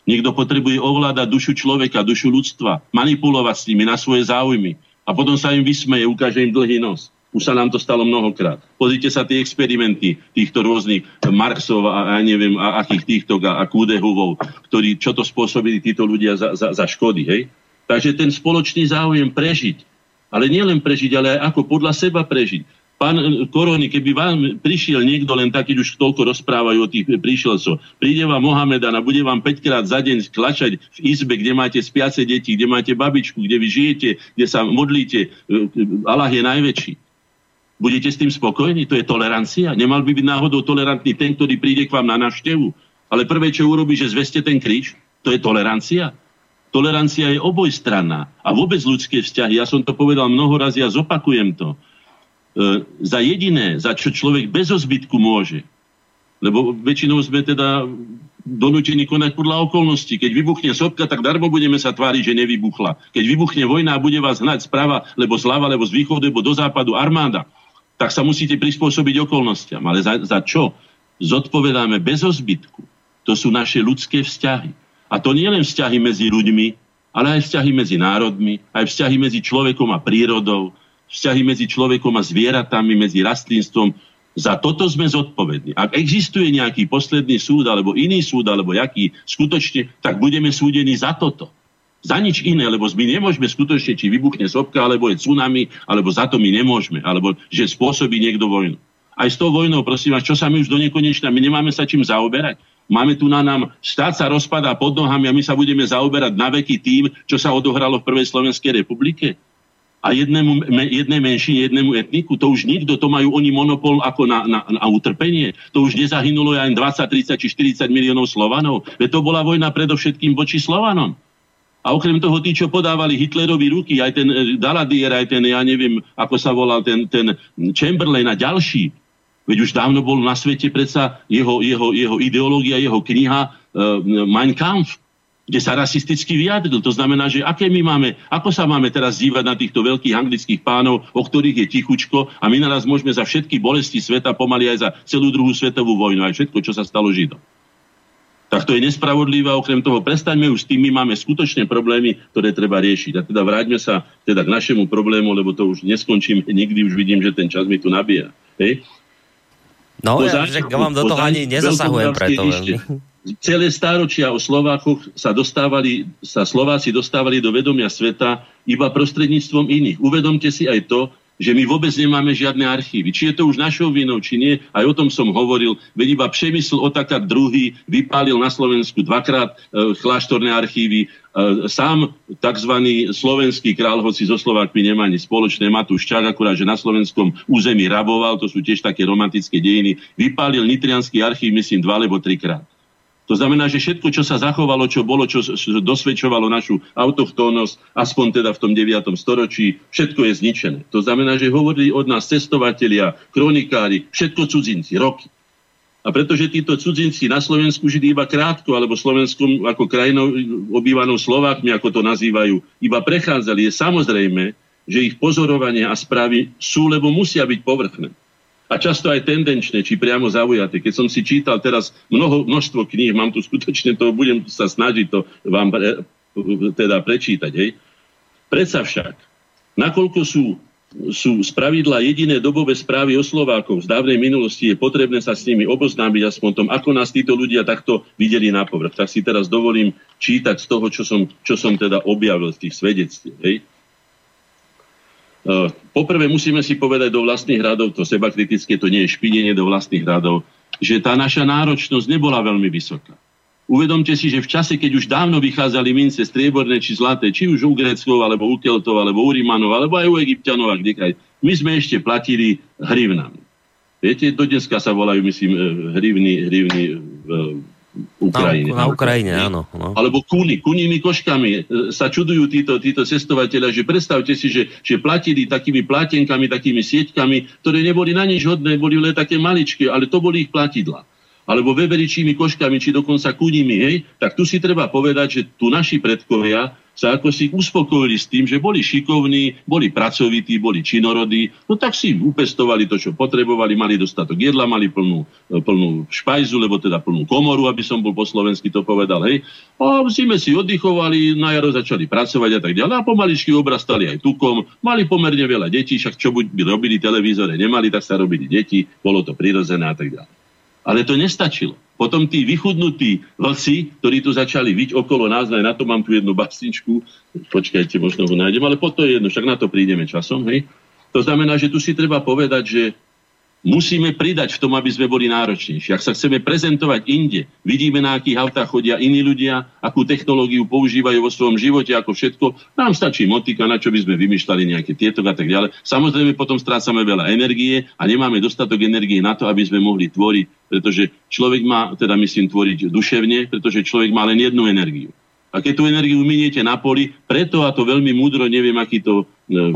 Niekto potrebuje ovládať dušu človeka, dušu ľudstva, manipulovať s nimi na svoje záujmy a potom sa im vysmeje, ukáže im dlhý nos. Už sa nám to stalo mnohokrát. Pozrite sa tie experimenty týchto rôznych Marxov a, a neviem, a akých týchto a, a Kúdehuvov, ktorí, čo to spôsobili títo ľudia za, za, za škody. Hej? Takže ten spoločný záujem prežiť, ale nielen prežiť, ale aj ako podľa seba prežiť. Pán e, Korony, keby vám prišiel niekto len taký, už toľko rozprávajú o tých prišielcov, príde vám Mohamedan a bude vám 5 krát za deň klačať v izbe, kde máte spiace deti, kde máte babičku, kde vy žijete, kde sa modlíte, e, Allah je najväčší. Budete s tým spokojní? To je tolerancia? Nemal by byť náhodou tolerantný ten, ktorý príde k vám na návštevu. Ale prvé, čo urobí, že zveste ten kríž, to je tolerancia. Tolerancia je obojstranná. A vôbec ľudské vzťahy, ja som to povedal mnoho razy a zopakujem to za jediné, za čo človek bez ozbytku môže, lebo väčšinou sme teda donútení konať podľa okolností. Keď vybuchne sopka, tak darmo budeme sa tváriť, že nevybuchla. Keď vybuchne vojna a bude vás hnať sprava, lebo zľava, lebo z východu, lebo do západu armáda, tak sa musíte prispôsobiť okolnostiam. Ale za, za čo? Zodpovedáme bez ozbytku. To sú naše ľudské vzťahy. A to nie len vzťahy medzi ľuďmi, ale aj vzťahy medzi národmi, aj vzťahy medzi človekom a prírodou, vzťahy medzi človekom a zvieratami, medzi rastlinstvom. Za toto sme zodpovední. Ak existuje nejaký posledný súd, alebo iný súd, alebo jaký skutočne, tak budeme súdení za toto. Za nič iné, lebo my nemôžeme skutočne, či vybuchne sopka, alebo je tsunami, alebo za to my nemôžeme, alebo že spôsobí niekto vojnu. Aj s tou vojnou, prosím vás, čo sa my už do nekonečna, my nemáme sa čím zaoberať. Máme tu na nám, štát sa rozpadá pod nohami a my sa budeme zaoberať na veky tým, čo sa odohralo v Prvej Slovenskej republike a jednému, jednej menšine, jednému etniku, to už nikto, to majú oni monopol ako na, na, na utrpenie. To už nezahynulo aj 20, 30 či 40 miliónov Slovanov. Veď to bola vojna predovšetkým voči Slovanom. A okrem toho, tí, čo podávali Hitlerovi ruky, aj ten eh, Daladier, aj ten, ja neviem, ako sa volal, ten, ten Chamberlain a ďalší, veď už dávno bol na svete predsa jeho, jeho, jeho ideológia, jeho kniha uh, Mein Kampf kde sa rasisticky vyjadril. To znamená, že aké my máme, ako sa máme teraz dívať na týchto veľkých anglických pánov, o ktorých je tichučko a my naraz môžeme za všetky bolesti sveta, pomaly aj za celú druhú svetovú vojnu, aj všetko, čo sa stalo Židom. Tak to je nespravodlivé, okrem toho prestaňme už s tým, my máme skutočné problémy, ktoré treba riešiť. A teda vráťme sa teda k našemu problému, lebo to už neskončíme nikdy, už vidím, že ten čas mi tu nabíja. Hej? No, ja, že vám do toho ani nezasahujem preto celé stáročia o Slovákoch sa, dostávali, sa Slováci dostávali do vedomia sveta iba prostredníctvom iných. Uvedomte si aj to, že my vôbec nemáme žiadne archívy. Či je to už našou vinou, či nie, aj o tom som hovoril. Veď iba Přemysl Otakar druhý vypálil na Slovensku dvakrát e, chláštorné archívy. E, sám tzv. slovenský král, hoci so Slovákmi nemá ani spoločné, Matúš Čak, akurát, že na slovenskom území raboval, to sú tiež také romantické dejiny, vypálil Nitrianský archív, myslím, dva alebo trikrát. To znamená, že všetko, čo sa zachovalo, čo bolo, čo dosvedčovalo našu autochtónnosť, aspoň teda v tom 9. storočí, všetko je zničené. To znamená, že hovorili od nás cestovatelia, kronikári, všetko cudzinci, roky. A pretože títo cudzinci na Slovensku žili iba krátko, alebo Slovenskom ako krajinou obývanou Slovákmi, ako to nazývajú, iba prechádzali, je samozrejme, že ich pozorovania a správy sú, lebo musia byť povrchné. A často aj tendenčné, či priamo zaujaté. Keď som si čítal teraz mnoho, množstvo kníh, mám tu skutočne to, budem sa snažiť to vám pre, teda prečítať. Hej. Predsa však, nakoľko sú sú spravidla jediné dobové správy o Slovákov z dávnej minulosti, je potrebné sa s nimi oboznámiť aspoň tom, ako nás títo ľudia takto videli na povrch. Tak si teraz dovolím čítať z toho, čo som, čo som teda objavil z tých svedectiev. Uh, poprvé musíme si povedať do vlastných radov, to seba kritické, to nie je špinenie do vlastných radov, že tá naša náročnosť nebola veľmi vysoká. Uvedomte si, že v čase, keď už dávno vychádzali mince strieborné či zlaté, či už u Gréckov, alebo u Keltov, alebo u Rimanov, alebo aj u Egyptianov a kdekaj, my sme ešte platili hrivnami. Viete, do dneska sa volajú, myslím, eh, hrivny, hrivny v Ukrajine. Na, na Ukrajine, áno. No. Alebo kuni, kunými koškami eh, sa čudujú títo, títo cestovateľia, že predstavte si, že, že platili takými plátenkami, takými sieťkami, ktoré neboli na nič hodné, boli len také maličké, ale to boli ich platidla alebo veveričími koškami, či dokonca kunimi, hej, tak tu si treba povedať, že tu naši predkovia sa ako si uspokojili s tým, že boli šikovní, boli pracovití, boli činorodí, no tak si upestovali to, čo potrebovali, mali dostatok jedla, mali plnú, plnú špajzu, lebo teda plnú komoru, aby som bol po slovensky to povedal, hej. A v zime si oddychovali, na jaro začali pracovať a tak ďalej. A pomaličky obrastali aj tukom, mali pomerne veľa detí, však čo by robili televízore, nemali, tak sa robili deti, bolo to prirodzené a tak ďalej. Ale to nestačilo. Potom tí vychudnutí vlci, ktorí tu začali vyť okolo nás, aj na to mám tu jednu básničku, počkajte, možno ho nájdem, ale potom je jedno, však na to prídeme časom. Hej? To znamená, že tu si treba povedať, že musíme pridať v tom, aby sme boli náročnejší. Ak sa chceme prezentovať inde, vidíme, na akých autách chodia iní ľudia, akú technológiu používajú vo svojom živote, ako všetko, nám stačí motika, na čo by sme vymýšľali nejaké tieto a tak ďalej. Samozrejme, potom strácame veľa energie a nemáme dostatok energie na to, aby sme mohli tvoriť, pretože človek má, teda myslím, tvoriť duševne, pretože človek má len jednu energiu. A keď tú energiu miniete na poli, preto a to veľmi múdro, neviem, aký to e,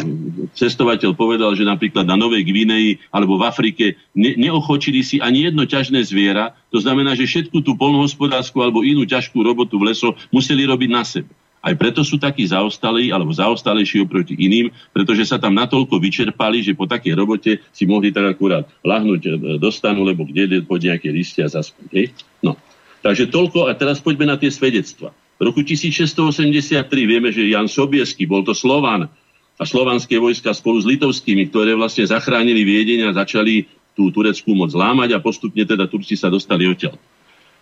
cestovateľ povedal, že napríklad na Novej Gvineji alebo v Afrike ne, neochočili si ani jedno ťažné zviera. To znamená, že všetku tú polnohospodárskú alebo inú ťažkú robotu v leso museli robiť na sebe. Aj preto sú takí zaostalí alebo zaostalejší oproti iným, pretože sa tam natoľko vyčerpali, že po takej robote si mohli tak akurát lahnúť e, do stanu, lebo kde po nejaké listia zaspať. No. Takže toľko a teraz poďme na tie svedectva. V roku 1683 vieme, že Jan Sobiesky, bol to Slovan a slovanské vojska spolu s litovskými, ktoré vlastne zachránili Viedeň a začali tú tureckú moc zlámať a postupne teda Turci sa dostali odtiaľ.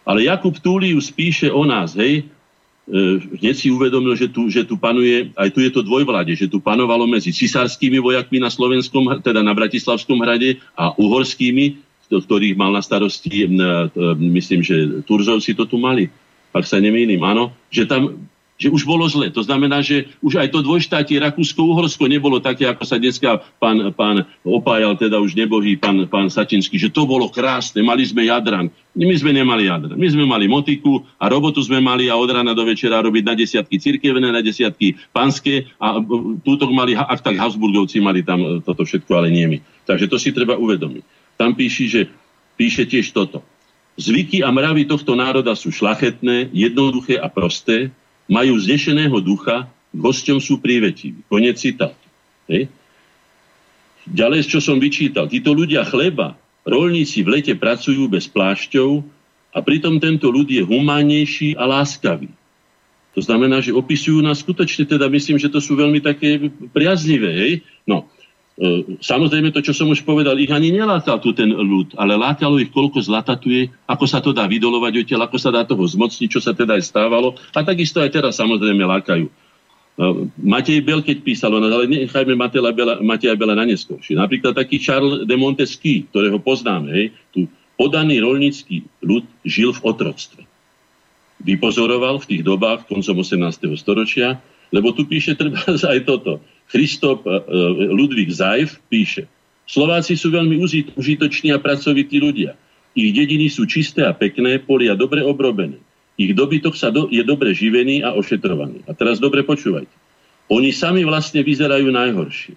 Ale Jakub Túlius píše o nás, hej, e, hneď si uvedomil, že tu, že tu panuje, aj tu je to dvojvlade, že tu panovalo medzi cisárskymi vojakmi na Slovenskom, teda na Bratislavskom hrade a uhorskými, ktorých mal na starosti, myslím, že Turzovci to tu mali ak sa nemýlim, áno, že tam že už bolo zle. To znamená, že už aj to dvojštátie Rakúsko-Uhorsko nebolo také, ako sa dneska pán, pán opájal, teda už nebohý pán, pán Sačinský, že to bolo krásne, mali sme jadran. My sme nemali jadran. My sme mali motiku a robotu sme mali a od rána do večera robiť na desiatky cirkevné, na desiatky panské a túto mali, ak tak Habsburgovci mali tam e, toto všetko, ale nie my. Takže to si treba uvedomiť. Tam píši, že píše tiež toto Zvyky a mravy tohto národa sú šlachetné, jednoduché a prosté, majú znešeného ducha, hosťom sú prívetiví. Konec citátu. Ďalej, čo som vyčítal, títo ľudia chleba, rolníci v lete pracujú bez plášťov a pritom tento ľud je humánnejší a láskavý. To znamená, že opisujú nás skutočne, teda myslím, že to sú veľmi také priaznivé. Hej? No, samozrejme to, čo som už povedal, ich ani nelátal tu ten ľud, ale látalo ich, koľko zlata tu je, ako sa to dá vydolovať odtiaľ, ako sa dá toho zmocniť, čo sa teda aj stávalo. A takisto aj teraz samozrejme lákajú. E, Matej Bel, keď písal o nás, ale nechajme Mateja Bela, Mateja Bela na neskôršie. Napríklad taký Charles de Montesquieu, ktorého poznáme, hej, tu podaný rolnický ľud žil v otroctve. Vypozoroval v tých dobách, koncom 18. storočia, lebo tu píše treba aj toto Christop e, Ludvík Zajf píše, Slováci sú veľmi užitoční a pracovití ľudia. Ich dediny sú čisté a pekné, polia dobre obrobené. Ich dobytok sa do, je dobre živený a ošetrovaný. A teraz dobre počúvajte. Oni sami vlastne vyzerajú najhoršie.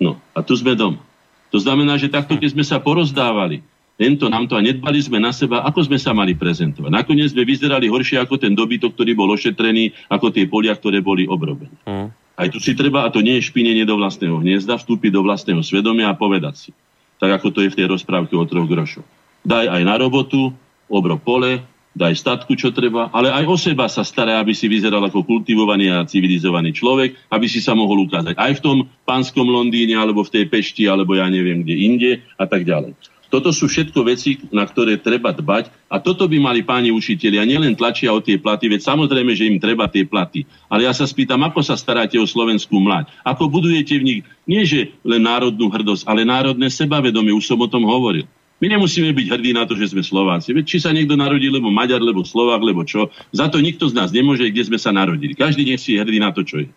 No, a tu sme doma. To znamená, že takto, keď sme sa porozdávali, tento, nám to a nedbali sme na seba, ako sme sa mali prezentovať. Nakoniec sme vyzerali horšie ako ten dobytok, ktorý bol ošetrený, ako tie polia, ktoré boli obrobené. Mm. Aj tu si treba, a to nie je špinenie do vlastného hniezda, vstúpiť do vlastného svedomia a povedať si. Tak ako to je v tej rozprávke o troch grošoch. Daj aj na robotu, obro pole, daj statku, čo treba, ale aj o seba sa stará, aby si vyzeral ako kultivovaný a civilizovaný človek, aby si sa mohol ukázať aj v tom pánskom Londýne, alebo v tej Pešti, alebo ja neviem kde inde a tak ďalej. Toto sú všetko veci, na ktoré treba dbať a toto by mali páni učiteľi a nielen tlačia o tie platy, veď samozrejme, že im treba tie platy. Ale ja sa spýtam, ako sa staráte o slovenskú mlať? Ako budujete v nich, nie že len národnú hrdosť, ale národné sebavedomie, už som o tom hovoril. My nemusíme byť hrdí na to, že sme Slováci. Veď či sa niekto narodil, lebo Maďar, lebo Slovák, lebo čo. Za to nikto z nás nemôže, kde sme sa narodili. Každý nech si je hrdý na to, čo je.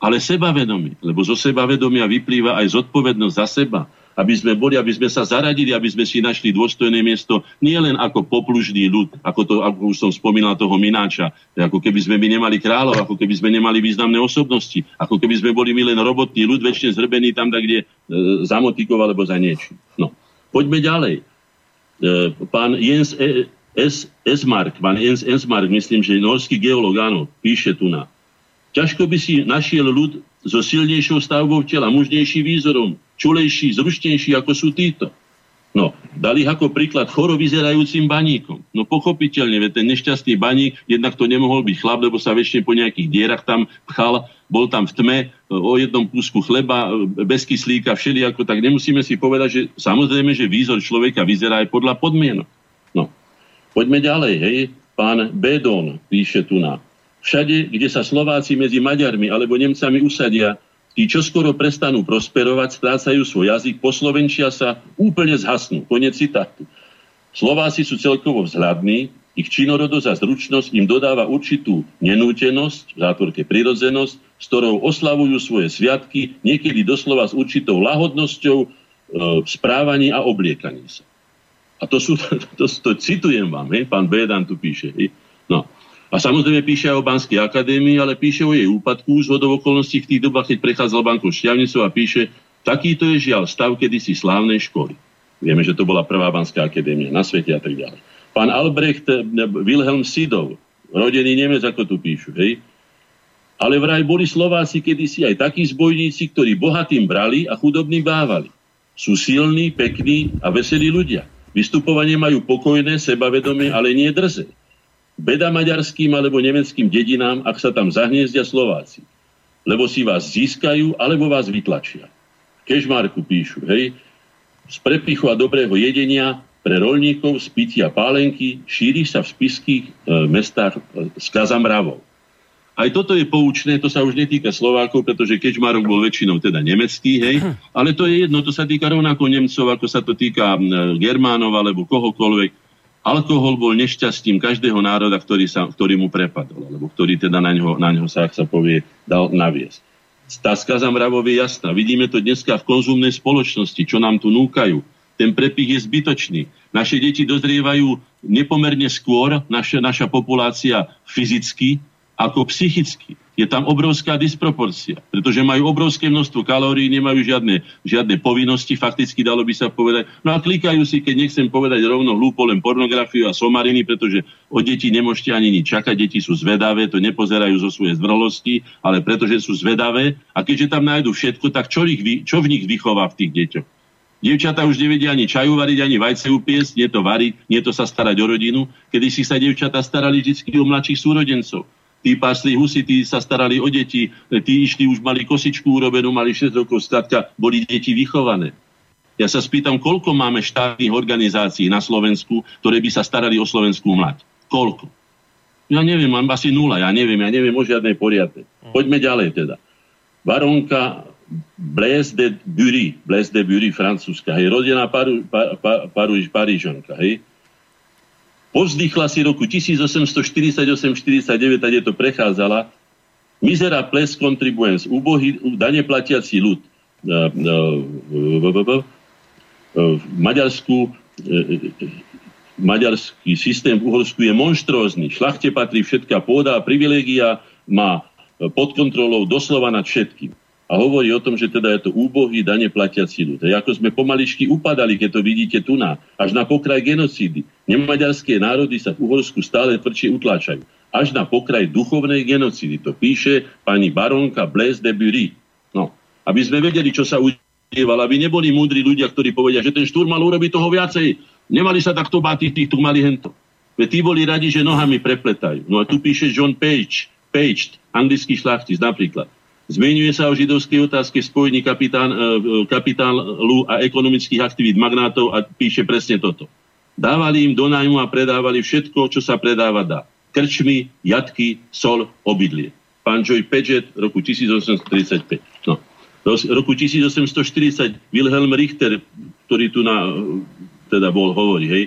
Ale sebavedomie, lebo zo sebavedomia vyplýva aj zodpovednosť za seba aby sme boli, aby sme sa zaradili, aby sme si našli dôstojné miesto, nie len ako poplužný ľud, ako to, ako už som spomínal toho Mináča, ako keby sme my nemali kráľov, ako keby sme nemali významné osobnosti, ako keby sme boli my len robotný ľud, väčšine zrbený tam, kde e, za motikov alebo za niečím. No, poďme ďalej. E, pán Jens e, S. Esmark, pán Jens Esmark, myslím, že norský geológ, áno, píše tu na. Ťažko by si našiel ľud so silnejšou stavbou tela, mužnejší výzorom, čulejší, zruštejší ako sú títo. No, dali ako príklad choro vyzerajúcim baníkom. No pochopiteľne, ten nešťastný baník, jednak to nemohol byť chlap, lebo sa väčšine po nejakých dierach tam pchal, bol tam v tme, o jednom kúsku chleba, bez kyslíka, všelijako, tak nemusíme si povedať, že samozrejme, že výzor človeka vyzerá aj podľa podmienok. No, poďme ďalej, hej. Pán Bedon píše tu na. Všade, kde sa Slováci medzi Maďarmi alebo Nemcami usadia, Tí, čo skoro prestanú prosperovať, strácajú svoj jazyk, poslovenčia sa, úplne zhasnú. Konec citátu. Slováci sú celkovo vzhľadní, ich činorodosť a zručnosť im dodáva určitú nenútenosť, v zátvorke prirodzenosť, s ktorou oslavujú svoje sviatky, niekedy doslova s určitou lahodnosťou e, správaní a obliekaní sa. A to, sú, to, to, to citujem vám, hej, pán Bédan tu píše. Hej. No. A samozrejme píše o Banskej akadémii, ale píše o jej úpadku z hodov okolností v tých dobách, keď prechádzal bankou Šťavnicou a píše, takýto je žiaľ stav kedysi slávnej školy. Vieme, že to bola prvá Banská akadémia na svete a tak ďalej. Pán Albrecht eh, Wilhelm Sidov, rodený Nemec, ako tu píšu, hej, ale vraj boli Slováci kedysi aj takí zbojníci, ktorí bohatým brali a chudobným bávali. Sú silní, pekní a veselí ľudia. Vystupovanie majú pokojné, sebavedomie, ale nie drze beda maďarským alebo nemeckým dedinám, ak sa tam zahniezdia Slováci. Lebo si vás získajú, alebo vás vytlačia. Kežmarku píšu, hej, z prepichu a dobrého jedenia pre rolníkov z pitia pálenky šíri sa v spiských e, mestách e, s kazamravou. Aj toto je poučné, to sa už netýka Slovákov, pretože Kežmarok bol väčšinou teda nemecký, hej, ale to je jedno, to sa týka rovnako Nemcov, ako sa to týka e, Germánov alebo kohokoľvek Alkohol bol nešťastím každého národa, ktorý, sa, ktorý mu prepadol, alebo ktorý teda na ňo, na ňo sa, ak sa povie, dal naviesť. Tá skaza mravov je jasná. Vidíme to dneska v konzumnej spoločnosti, čo nám tu núkajú. Ten prepich je zbytočný. Naše deti dozrievajú nepomerne skôr, naša, naša populácia fyzicky, ako psychicky. Je tam obrovská disproporcia, pretože majú obrovské množstvo kalórií, nemajú žiadne, žiadne povinnosti, fakticky dalo by sa povedať. No a klikajú si, keď nechcem povedať rovno hlúpo len pornografiu a somariny, pretože o deti nemôžete ani nič čakať, deti sú zvedavé, to nepozerajú zo svojej zdrolosti, ale pretože sú zvedavé a keďže tam nájdu všetko, tak čo, ich, čo v nich vychová v tých deťoch? Dievčatá už nevedia ani čaju variť, ani vajce upiesť, nie to variť, nie to sa starať o rodinu. Kedy si sa dievčatá starali vždy o mladších súrodencov tí pásli husy, tí sa starali o deti, tí išli, už mali kosičku urobenú, mali 6 rokov, skrátka, boli deti vychované. Ja sa spýtam, koľko máme štátnych organizácií na Slovensku, ktoré by sa starali o slovenskú mlať. Koľko? Ja neviem, mám asi nula, ja neviem, ja neviem o žiadnej poriadne. Poďme ďalej teda. Baronka Blaise de Bury, Blaise de Bury, francúzska, hej, rodená Paru, pa, pa, Paru, Parížanka, hej, Povzdychla si roku 1848-49, kde to prechádzala, mizera ples contribuens, úbohý dane platiaci ľud. V Maďarsku maďarský systém v Uhorsku je monštrózny. Šlachte patrí všetká pôda a privilégia má pod kontrolou doslova nad všetkým a hovorí o tom, že teda je to úbohý dane platiaci ľud. Ako sme pomaličky upadali, keď to vidíte tu na, až na pokraj genocídy. Nemaďarské národy sa v Uhorsku stále tvrdšie utláčajú. až na pokraj duchovnej genocidy. To píše pani baronka Blaise de Bury. No, aby sme vedeli, čo sa udievalo, aby neboli múdri ľudia, ktorí povedia, že ten štúr mal urobiť toho viacej. Nemali sa takto báť, tých tu mali hento. Veď tí boli radi, že nohami prepletajú. No a tu píše John Page, Page, anglický šlachtic napríklad. Zmenuje sa o židovskej otázke spojení kapitán, e, kapitálu a ekonomických aktivít magnátov a píše presne toto. Dávali im do nájmu a predávali všetko, čo sa predáva dá. Krčmy, jatky, sol, obydlie. Pán Joy Paget, roku 1835. No. roku 1840 Wilhelm Richter, ktorý tu na, teda bol, hovorí, hej.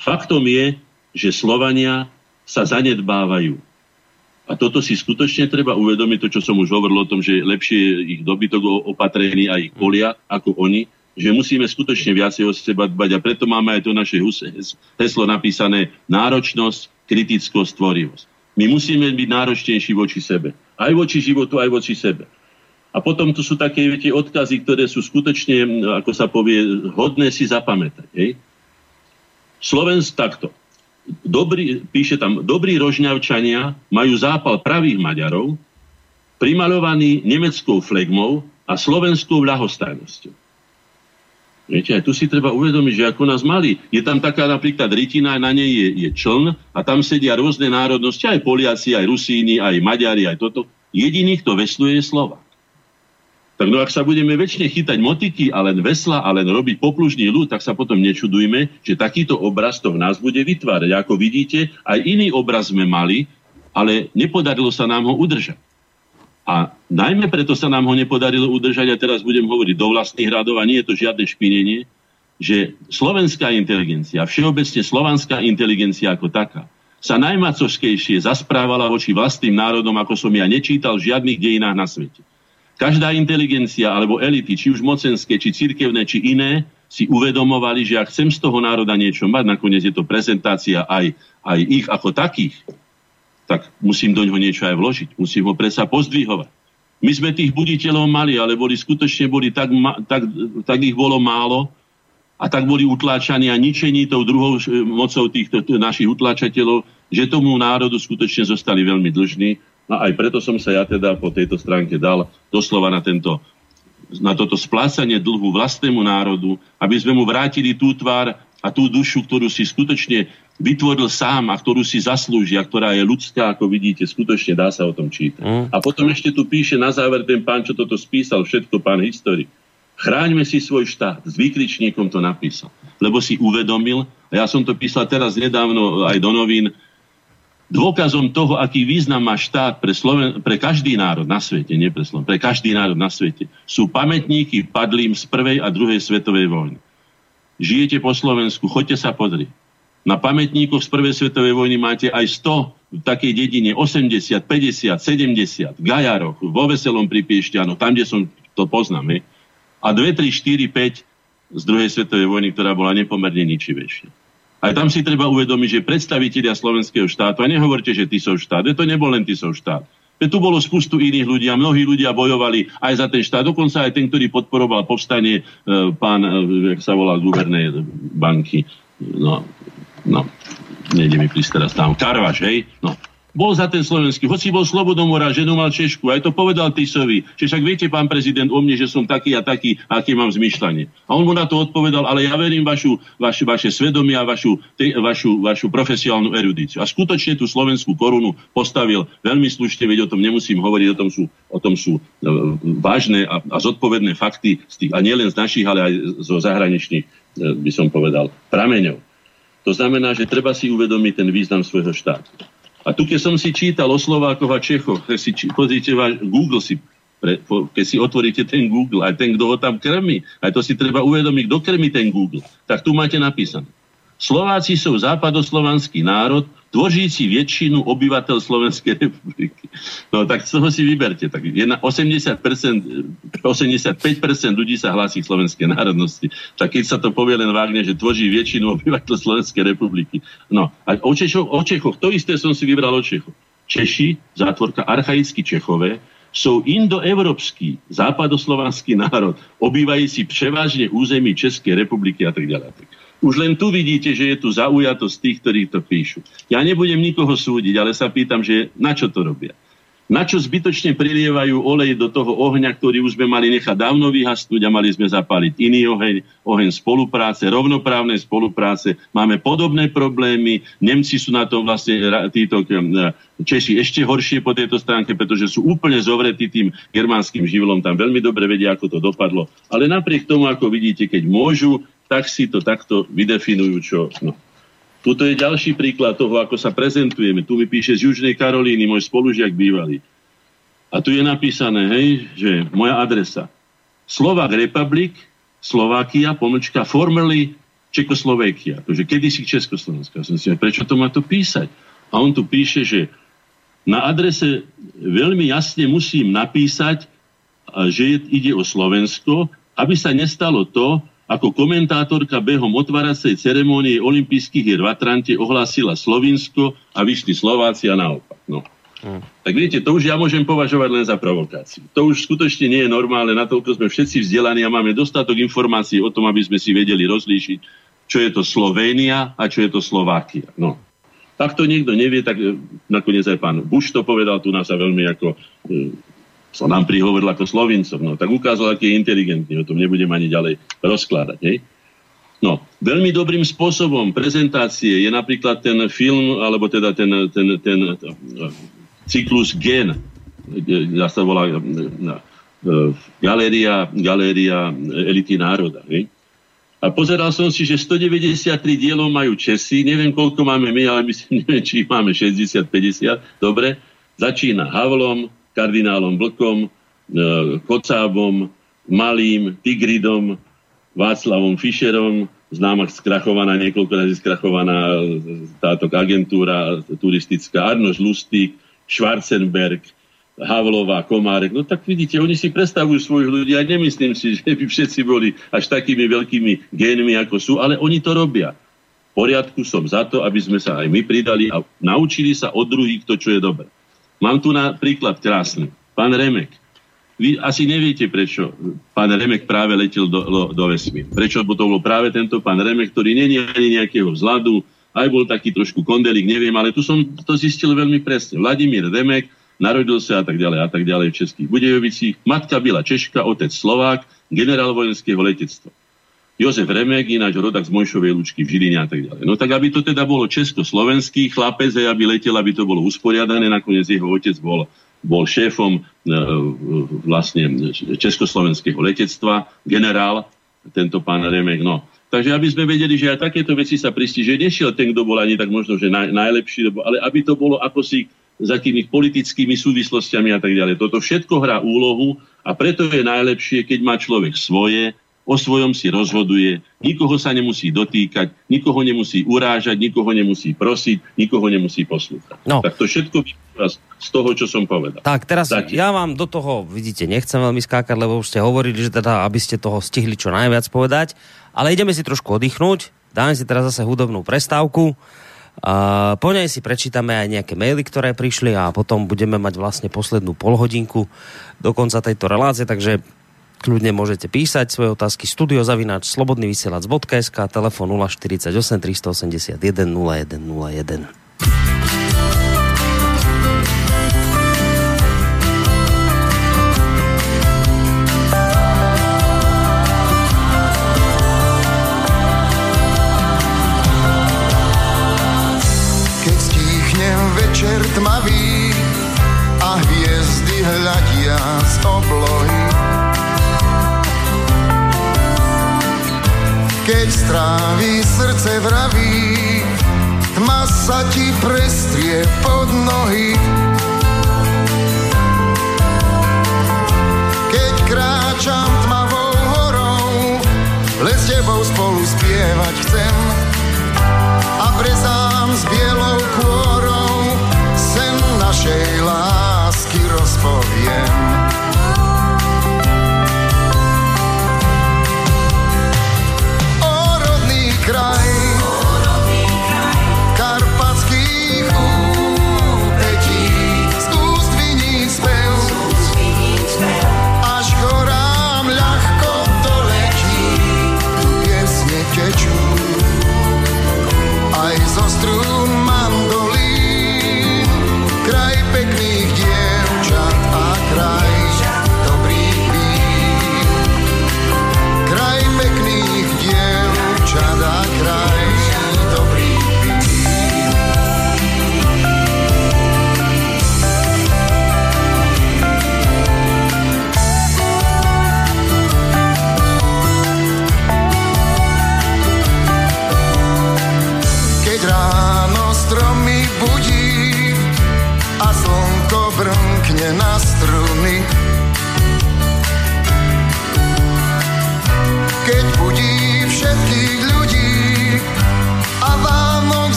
Faktom je, že Slovania sa zanedbávajú. A toto si skutočne treba uvedomiť, to, čo som už hovoril o tom, že lepšie ich dobytok opatrený a ich polia ako oni, že musíme skutočne viacej o seba dbať a preto máme aj to naše heslo napísané náročnosť, kritickosť, tvorivosť. My musíme byť náročnejší voči sebe. Aj voči životu, aj voči sebe. A potom tu sú také viete, odkazy, ktoré sú skutočne, ako sa povie, hodné si zapamätať. Hej? Slovensk takto. Dobrý, píše tam, dobrí rožňavčania majú zápal pravých Maďarov, primalovaný nemeckou flegmou a slovenskou ľahostajnosťou. Viete, aj tu si treba uvedomiť, že ako nás mali. Je tam taká napríklad rytina, na nej je, je čln a tam sedia rôzne národnosti, aj Poliaci, aj Rusíni, aj Maďari, aj toto. Jediný, kto vesluje je Slova. Tak no ak sa budeme väčšine chytať motiky a len vesla a len robiť poplužný ľud, tak sa potom nečudujme, že takýto obraz to v nás bude vytvárať. Ako vidíte, aj iný obraz sme mali, ale nepodarilo sa nám ho udržať. A najmä preto sa nám ho nepodarilo udržať, a teraz budem hovoriť do vlastných radov, a nie je to žiadne špinenie, že slovenská inteligencia, všeobecne slovanská inteligencia ako taká, sa najmacoskejšie zasprávala voči vlastným národom, ako som ja nečítal v žiadnych dejinách na svete. Každá inteligencia alebo elity, či už mocenské, či cirkevné, či iné, si uvedomovali, že ak chcem z toho národa niečo mať, nakoniec je to prezentácia aj, aj ich ako takých, tak musím do ňoho niečo aj vložiť. Musím ho predsa pozdvihovať. My sme tých buditeľov mali, ale boli skutočne boli tak, tak, tak ich bolo málo a tak boli utláčaní a ničení tou druhou mocou týchto našich utláčateľov, že tomu národu skutočne zostali veľmi dlžní. No aj preto som sa ja teda po tejto stránke dal doslova na, tento, na toto splácanie dlhu vlastnému národu, aby sme mu vrátili tú tvár a tú dušu, ktorú si skutočne vytvoril sám a ktorú si zaslúžia, ktorá je ľudská, ako vidíte, skutočne dá sa o tom čítať. Mm. A potom ešte tu píše na záver ten pán, čo toto spísal, všetko pán historik. Chráňme si svoj štát. S výkričníkom to napísal. Lebo si uvedomil, a ja som to písal teraz nedávno aj do novín, dôkazom toho, aký význam má štát pre, Sloven- pre každý národ na svete, nie pre Sloven- pre každý národ na svete, sú pamätníky padlým z prvej a druhej svetovej vojny žijete po Slovensku, choďte sa pozrieť. Na pamätníkoch z prvej svetovej vojny máte aj 100 v takej dedine, 80, 50, 70, v Gajaroch, vo Veselom pri Piešťanoch, tam, kde som to poznám. He? A 2, 3, 4, 5 z druhej svetovej vojny, ktorá bola nepomerne ničivejšia. Aj tam si treba uvedomiť, že predstavitelia slovenského štátu, a nehovorte, že sú štát, to nebol len sú štát, tu bolo spustu iných ľudí a mnohí ľudia bojovali aj za ten štát. Dokonca aj ten, ktorý podporoval povstanie, e, pán, e, jak sa volá, guverné banky. No, no, nejde mi prísť teraz tam. Karvaš, hej? No, bol za ten slovenský, hoci bol slobodomora, ženu mal Češku, aj to povedal Tisovi, že však viete, pán prezident, o mne, že som taký a taký, aký mám zmyšľanie. A on mu na to odpovedal, ale ja verím vašu, vašu, vaše svedomie a vašu, te, vašu, vašu profesionálnu erudíciu. A skutočne tú slovenskú korunu postavil veľmi slušne, veď o tom nemusím hovoriť, o tom sú, o tom sú e, vážne a, a zodpovedné fakty, z tých, a nielen z našich, ale aj zo zahraničných, e, by som povedal, prameňov. To znamená, že treba si uvedomiť ten význam svojho štátu. A tu, keď som si čítal o Slovákoch a Čechoch, keď si pozrite Google si pre, keď si otvoríte ten Google, aj ten, kto ho tam krmi, aj to si treba uvedomiť, kto krmi ten Google, tak tu máte napísané. Slováci sú západoslovanský národ, tvoříci väčšinu obyvateľ Slovenskej republiky. No tak z toho si vyberte. Tak 80%, 85% ľudí sa hlási slovenskej národnosti. Tak keď sa to povie len vágne, že tvoří väčšinu obyvateľ Slovenskej republiky. No a o, Češoch, o Čechoch, to isté som si vybral o Čechoch. Češi, zátvorka archaicky Čechové, sú indoevropský, západoslovanský národ, obývajúci převážne území Českej republiky a tak ďalej. Už len tu vidíte, že je tu zaujatosť tých, ktorí to píšu. Ja nebudem nikoho súdiť, ale sa pýtam, že na čo to robia. Na čo zbytočne prilievajú olej do toho ohňa, ktorý už sme mali nechať dávno vyhasnúť a mali sme zapáliť iný oheň, oheň spolupráce, rovnoprávnej spolupráce. Máme podobné problémy. Nemci sú na tom vlastne títo Češi ešte horšie po tejto stránke, pretože sú úplne zovretí tým germánskym živlom. Tam veľmi dobre vedia, ako to dopadlo. Ale napriek tomu, ako vidíte, keď môžu, tak si to takto vydefinujú, čo... No. Tuto je ďalší príklad toho, ako sa prezentujeme. Tu mi píše z Južnej Karolíny, môj spolužiak bývalý. A tu je napísané, hej, že moja adresa. Slovak Republic, Slovakia, pomlčka, formerly Čekoslovakia. Takže kedysi Československá. Som si prečo to má to písať? A on tu píše, že na adrese veľmi jasne musím napísať, že ide o Slovensko, aby sa nestalo to, ako komentátorka behom otváracej ceremónie olympijských hier v Atrante ohlásila Slovinsko a vyšli Slováci a naopak. No. Hmm. Tak vidíte, to už ja môžem považovať len za provokáciu. To už skutočne nie je normálne, natoľko sme všetci vzdelaní a máme dostatok informácií o tom, aby sme si vedeli rozlíšiť, čo je to Slovénia a čo je to Slovákia. No. Tak to niekto nevie, tak e, nakoniec aj pán Bush to povedal, tu nás sa veľmi ako e, sa nám prihovoril ako Slovincov. No, tak ukázal, aký je inteligentný. O tom nebudem ani ďalej rozkladať. Hej? No, veľmi dobrým spôsobom prezentácie je napríklad ten film, alebo teda ten, ten, ten, ten cyklus Gen, ja sa volá na, galéria, galéria elity národa. Hej? A pozeral som si, že 193 dielov majú Česi, neviem koľko máme my, ale myslím, neviem, či máme 60-50. Dobre, začína Havlom, kardinálom Blkom, e, Kocábom, Malým, Tigridom, Václavom Fischerom, známa skrachovaná, niekoľko razy skrachovaná táto agentúra turistická, Arnoš Lustík, Schwarzenberg, Havlová, Komárek. No tak vidíte, oni si predstavujú svojich ľudí a nemyslím si, že by všetci boli až takými veľkými génmi, ako sú, ale oni to robia. V poriadku som za to, aby sme sa aj my pridali a naučili sa od druhých to, čo je dobré. Mám tu na príklad krásny. Pán Remek. Vy asi neviete, prečo pán Remek práve letel do, do, vesmíru. Prečo to bol práve tento pán Remek, ktorý není ani nejakého vzhľadu, aj bol taký trošku kondelik, neviem, ale tu som to zistil veľmi presne. Vladimír Remek narodil sa a tak ďalej a tak ďalej v Českých Budejovicích. Matka byla Češka, otec Slovák, generál vojenského letectva. Jozef Remek, ináč rodak z Mojšovej Lučky v Žiline a tak ďalej. No tak aby to teda bolo československý chlapec, aby letel, aby to bolo usporiadané, nakoniec jeho otec bol, bol šéfom e, vlastne československého letectva, generál, tento pán Remek. No. Takže aby sme vedeli, že aj takéto veci sa pristí, že nešiel ten, kto bol ani tak možno, že naj, najlepší, ale aby to bolo ako si za tými politickými súvislostiami a tak ďalej. Toto všetko hrá úlohu a preto je najlepšie, keď má človek svoje, o svojom si rozhoduje, nikoho sa nemusí dotýkať, nikoho nemusí urážať, nikoho nemusí prosiť, nikoho nemusí poslúchať. No. Tak to všetko z toho, čo som povedal. Tak, teraz Zatiaľ. ja vám do toho, vidíte, nechcem veľmi skákať, lebo už ste hovorili, že teda, aby ste toho stihli čo najviac povedať, ale ideme si trošku oddychnúť, dáme si teraz zase hudobnú prestávku, a po nej si prečítame aj nejaké maily, ktoré prišli a potom budeme mať vlastne poslednú polhodinku do konca tejto relácie, takže Kľudne môžete písať svoje otázky studiozavináč slobodnyvysielac.sk telefon 048 381 0101. stráví srdce vraví, tma sa ti prestrie pod nohy. Keď kráčam tmavou horou, len s tebou spolu spievať chcem a prezám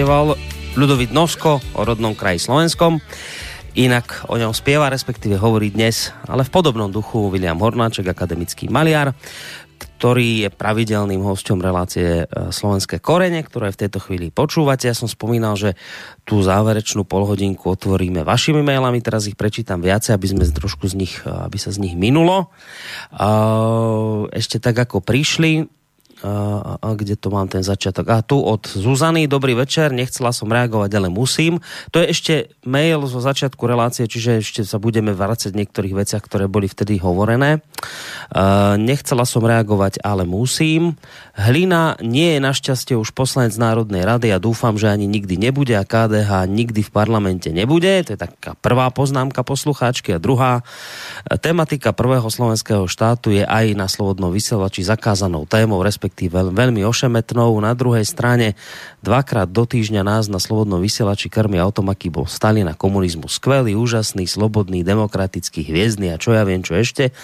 spieval Ľudovit Nosko o rodnom kraji Slovenskom. Inak o ňom spieva, respektíve hovorí dnes, ale v podobnom duchu William Hornáček, akademický maliar, ktorý je pravidelným hosťom relácie e, Slovenské korene, ktoré v tejto chvíli počúvate. Ja som spomínal, že tú záverečnú polhodinku otvoríme vašimi mailami, teraz ich prečítam viacej, aby sme trošku z nich, aby sa z nich minulo. Ešte tak, ako prišli, a, a kde to mám ten začiatok? A tu od Zuzany, dobrý večer, nechcela som reagovať, ale musím. To je ešte mail zo začiatku relácie, čiže ešte sa budeme vrácať v niektorých veciach, ktoré boli vtedy hovorené. Uh, nechcela som reagovať, ale musím. Hlina nie je našťastie už poslanec Národnej rady a dúfam, že ani nikdy nebude a KDH nikdy v parlamente nebude. To je taká prvá poznámka poslucháčky a druhá. Tematika prvého slovenského štátu je aj na slobodnom vysielači zakázanou témou, respektíve veľmi ošemetnou. Na druhej strane dvakrát do týždňa nás na Slobodnom vysielači krmi automaky bol Stalin a komunizmu skvelý, úžasný, slobodný, demokratický, hviezdny a čo ja viem čo ešte.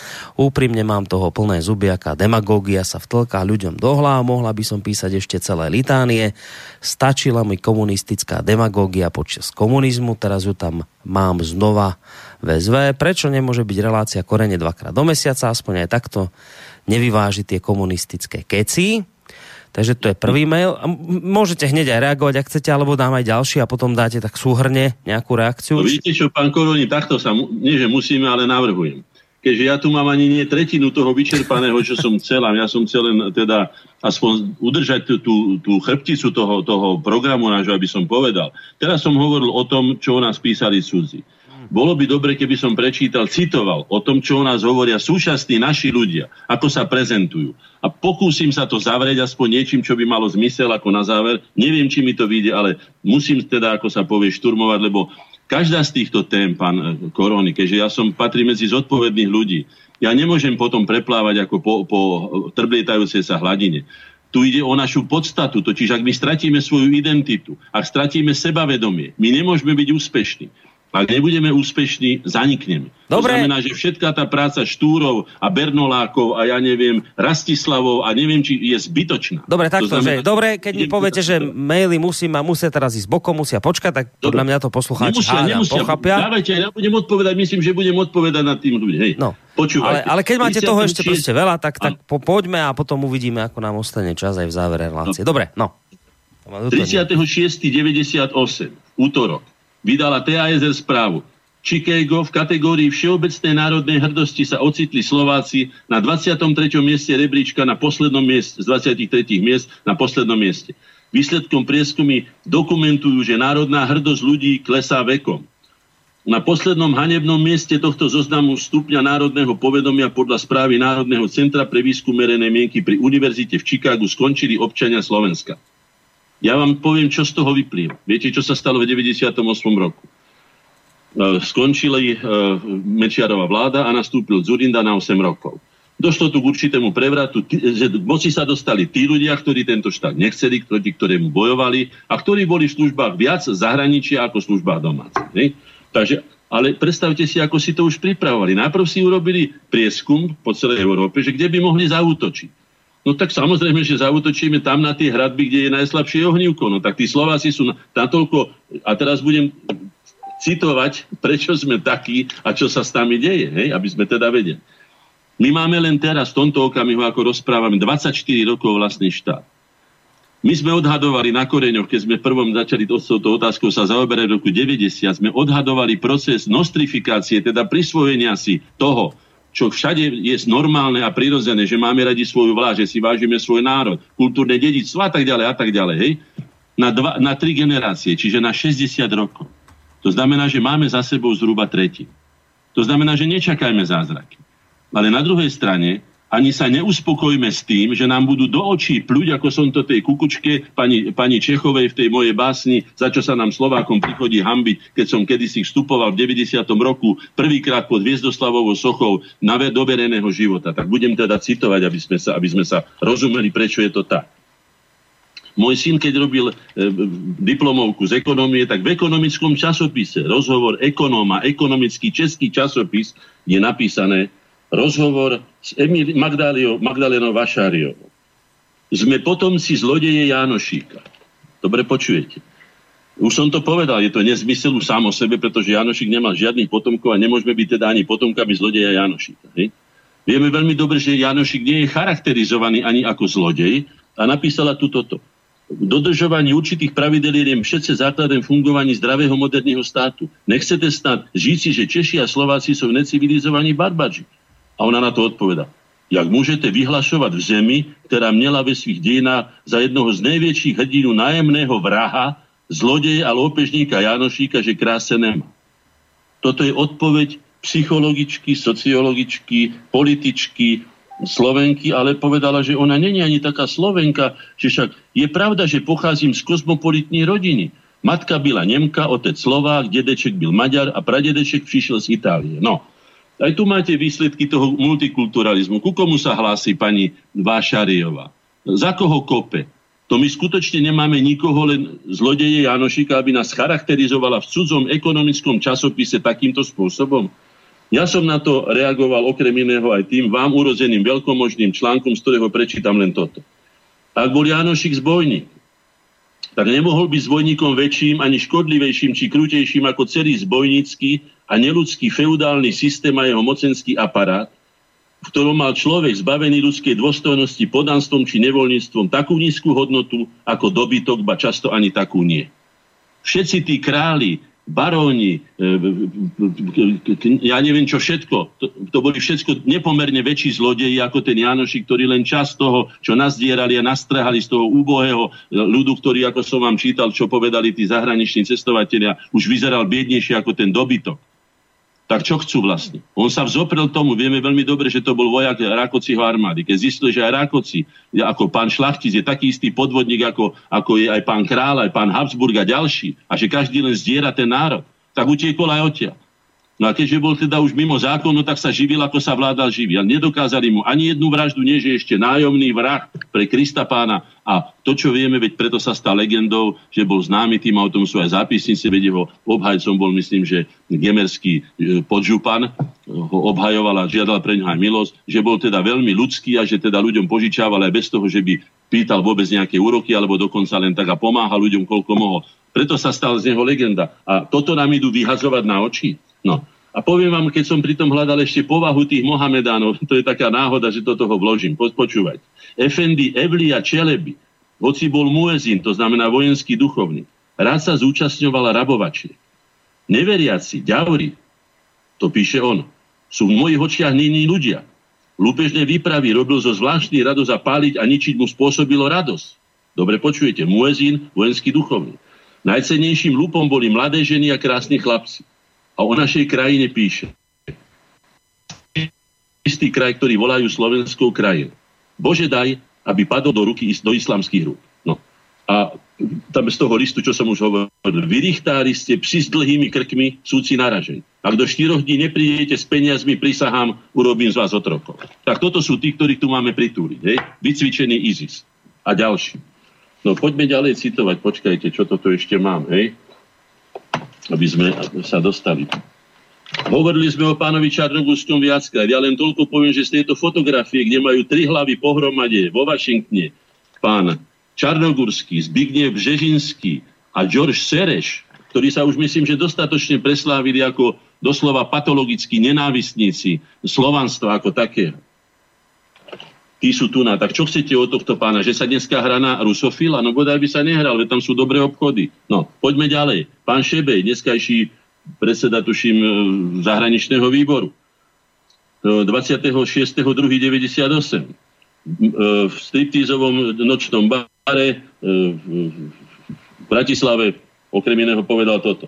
Úprimne mám toho plné zuby, aká demagógia sa vtlká ľuďom do hlav. Mohla by som písať ešte celé litánie. Stačila mi komunistická demagógia počas komunizmu, teraz ju tam mám znova VSV. Prečo nemôže byť relácia korene dvakrát do mesiaca, aspoň aj takto nevyváži tie komunistické keci. Takže to je prvý mail. Môžete hneď aj reagovať, ak chcete, alebo dám aj ďalší a potom dáte tak súhrne nejakú reakciu. No, vidíte čo, pán Koroni, takto sa, nie že musíme, ale navrhujem. Keďže ja tu mám ani nie tretinu toho vyčerpaného, čo som chcel, a ja som chcel len teda aspoň udržať tú, tú, tú chrbticu toho, toho programu nášho, aby som povedal. Teraz som hovoril o tom, čo o nás písali cudzi. Bolo by dobre, keby som prečítal, citoval o tom, čo o nás hovoria súčasní naši ľudia, ako sa prezentujú. A pokúsim sa to zavrieť aspoň niečím, čo by malo zmysel ako na záver. Neviem, či mi to vyjde, ale musím teda, ako sa povie, šturmovať, lebo každá z týchto tém, pán eh, Korony, keďže ja som patrí medzi zodpovedných ľudí, ja nemôžem potom preplávať ako po, po trblietajúcej sa hladine. Tu ide o našu podstatu, totiž ak my stratíme svoju identitu, ak stratíme sebavedomie, my nemôžeme byť úspešní. Ak nebudeme úspešní, zanikneme. Dobre. To znamená, že všetká tá práca Štúrov a Bernolákov a ja neviem, Rastislavov a neviem, či je zbytočná. Dobre, takto, to znamená, že, dobre, keď mi poviete, že maily musím a musia teraz ísť bokom, musia počkať, tak podľa mňa to poslucháči nemusia, hádam, nemusia, pochapia. Dávajte, ja budem odpovedať, myslím, že budem odpovedať na tým ľudí. Hej, no. Ale, ale keď máte toho ešte proste veľa, tak, tak po, poďme a potom uvidíme, ako nám ostane čas aj v závere relácie. No. Dobre, no. 36.98. útorok vydala TASR správu. Chicago v kategórii Všeobecnej národnej hrdosti sa ocitli Slováci na 23. mieste rebríčka na poslednom mieste, z 23 miest na poslednom mieste. Výsledkom prieskumy dokumentujú, že národná hrdosť ľudí klesá vekom. Na poslednom hanebnom mieste tohto zoznamu stupňa národného povedomia podľa správy Národného centra pre výskum merenej mienky pri univerzite v Chicagu skončili občania Slovenska. Ja vám poviem, čo z toho vyplýva. Viete, čo sa stalo v 98. roku? E, skončili e, Mečiarová vláda a nastúpil Zurinda na 8 rokov. Došlo tu k určitému prevratu, že moci sa dostali tí ľudia, ktorí tento štát nechceli, proti ktorému bojovali a ktorí boli v službách viac zahraničia ako službách domácich. Takže, ale predstavte si, ako si to už pripravovali. Najprv si urobili prieskum po celej Európe, že kde by mohli zautočiť. No tak samozrejme, že zautočíme tam na tie hradby, kde je najslabšie ohnívko. No tak tí Slováci sú natoľko... A teraz budem citovať, prečo sme takí a čo sa s nami deje, hej? aby sme teda vedeli. My máme len teraz, v tomto okamihu, ako rozprávame, 24 rokov vlastný štát. My sme odhadovali na koreňoch, keď sme prvom začali to, touto otázkou sa zaoberať v roku 90, sme odhadovali proces nostrifikácie, teda prisvojenia si toho, čo všade je normálne a prirodzené, že máme radi svoju vlásť, že si vážime svoj národ, kultúrne dedictvo a tak ďalej a tak ďalej, hej? Na, dva, na tri generácie, čiže na 60 rokov. To znamená, že máme za sebou zhruba tretí. To znamená, že nečakajme zázraky. Ale na druhej strane ani sa neuspokojme s tým, že nám budú do očí pľuť, ako som to tej kukučke pani, pani Čechovej v tej mojej básni, za čo sa nám Slovákom prichodí hambiť, keď som kedysi vstupoval v 90. roku prvýkrát pod Hviezdoslavovou sochou na dobereného života. Tak budem teda citovať, aby sme sa, aby sme sa rozumeli, prečo je to tak. Môj syn, keď robil e, diplomovku z ekonomie, tak v ekonomickom časopise rozhovor ekonóma, ekonomický český časopis je napísané, rozhovor s Emil, Magdaliou, Magdalenou Vašáriovou. Sme potomci zlodeje Jánošíka. Dobre počujete. Už som to povedal, je to nezmysel už sám o sebe, pretože Janošik nemal žiadnych potomkov a nemôžeme byť teda ani potomkami zlodeja Janošika. Hej? Vieme veľmi dobre, že Janošik nie je charakterizovaný ani ako zlodej a napísala tu toto. Dodržovanie určitých pravidel je všetce základem fungovaní zdravého moderného státu. Nechcete snad žiť si, že Češi a Slováci sú necivilizovaní barbaži. A ona na to odpoveda. Jak môžete vyhlašovať v zemi, ktorá mnela ve svých dejinách za jednoho z najväčších hrdinu nájemného vraha, zlodeja a lópežníka Janošíka, že kráse nemá. Toto je odpoveď psychologičky, sociologičky, političky, Slovenky, ale povedala, že ona není ani taká Slovenka, že však je pravda, že pocházím z kozmopolitnej rodiny. Matka byla Nemka, otec Slovák, dedeček byl Maďar a pradedeček přišiel z Itálie. No, aj tu máte výsledky toho multikulturalizmu. Ku komu sa hlási pani Vášariová? Za koho kope? To my skutočne nemáme nikoho, len zlodeje Janošika, aby nás charakterizovala v cudzom ekonomickom časopise takýmto spôsobom. Ja som na to reagoval okrem iného aj tým vám urozeným veľkomožným článkom, z ktorého prečítam len toto. Ak bol Janošik zbojník, tak nemohol byť zbojníkom väčším ani škodlivejším či krutejším ako celý zbojnícky a neludský feudálny systém a jeho mocenský aparát, v ktorom mal človek zbavený ľudskej dôstojnosti podanstvom či nevoľníctvom takú nízku hodnotu ako dobytok, ba často ani takú nie. Všetci tí králi, baróni, e, ja neviem čo všetko, to, to boli všetko nepomerne väčší zlodeji ako ten Janošik, ktorý len čas toho, čo nazdierali a nastrahali z toho úbohého ľudu, ktorý, ako som vám čítal, čo povedali tí zahraniční cestovatelia, už vyzeral biednejšie ako ten dobytok tak čo chcú vlastne? On sa vzoprel tomu, vieme veľmi dobre, že to bol vojak Rákociho armády. Keď zistili, že aj Rákoci, ako pán Šlachtic, je taký istý podvodník, ako, ako je aj pán Král, aj pán Habsburg a ďalší, a že každý len zdiera ten národ, tak utiekol aj odtiaľ. No a keďže bol teda už mimo zákonu, tak sa živil, ako sa vládal živý. A nedokázali mu ani jednu vraždu, nie že ešte nájomný vrah pre Krista pána. A to, čo vieme, veď preto sa stal legendou, že bol známy tým, a o tom sú aj zápisnice, veď jeho obhajcom bol, myslím, že gemerský e, podžupan ho obhajoval a žiadal pre ňa aj milosť, že bol teda veľmi ľudský a že teda ľuďom požičával aj bez toho, že by pýtal vôbec nejaké úroky, alebo dokonca len tak a pomáhal ľuďom, koľko mohol. Preto sa stal z neho legenda. A toto nám idú vyhazovať na oči. No. A poviem vám, keď som pritom hľadal ešte povahu tých Mohamedánov, to je taká náhoda, že do toho vložím. Počúvať. Efendi Evlia Čelebi, hoci bol muezin, to znamená vojenský duchovný, rád sa zúčastňoval rabovačie. Neveriaci, ďauri, to píše on, sú v mojich očiach nyní ľudia. Lúpežné výpravy robil zo zvláštnej radosť a páliť a ničiť mu spôsobilo radosť. Dobre počujete, muezín, vojenský duchovný. Najcennejším lúpom boli mladé ženy a krásni chlapci a o našej krajine píše. Istý kraj, ktorý volajú slovenskou krajinou. Bože daj, aby padol do ruky do islamských rúk. No. A tam z toho listu, čo som už hovoril, vy richtári ste psi s dlhými krkmi, súci naražení. Ak do štyroch dní neprídete s peniazmi, prisahám, urobím z vás otrokov. Tak toto sú tí, ktorí tu máme pritúliť. Hej? Vycvičený ISIS. A ďalší. No poďme ďalej citovať. Počkajte, čo toto ešte mám. Hej? Aby sme sa dostali. Hovorili sme o pánovi Čarnogurskom viackrát. Ja len toľko poviem, že z tejto fotografie, kde majú tri hlavy pohromade vo Washingtone, pán Čarnogurský, Zbigniew Břežinský a George Sereš, ktorí sa už myslím, že dostatočne preslávili ako doslova patologickí nenávistníci slovanstva ako také tí sú tu na. Tak čo chcete od tohto pána? Že sa dneska hrá na rusofila? No bodaj by sa nehral, veď tam sú dobré obchody. No, poďme ďalej. Pán Šebej, dneskajší predseda, tuším, e, zahraničného výboru. 26.2.98 e, v striptízovom nočnom bare e, v Bratislave okrem iného povedal toto.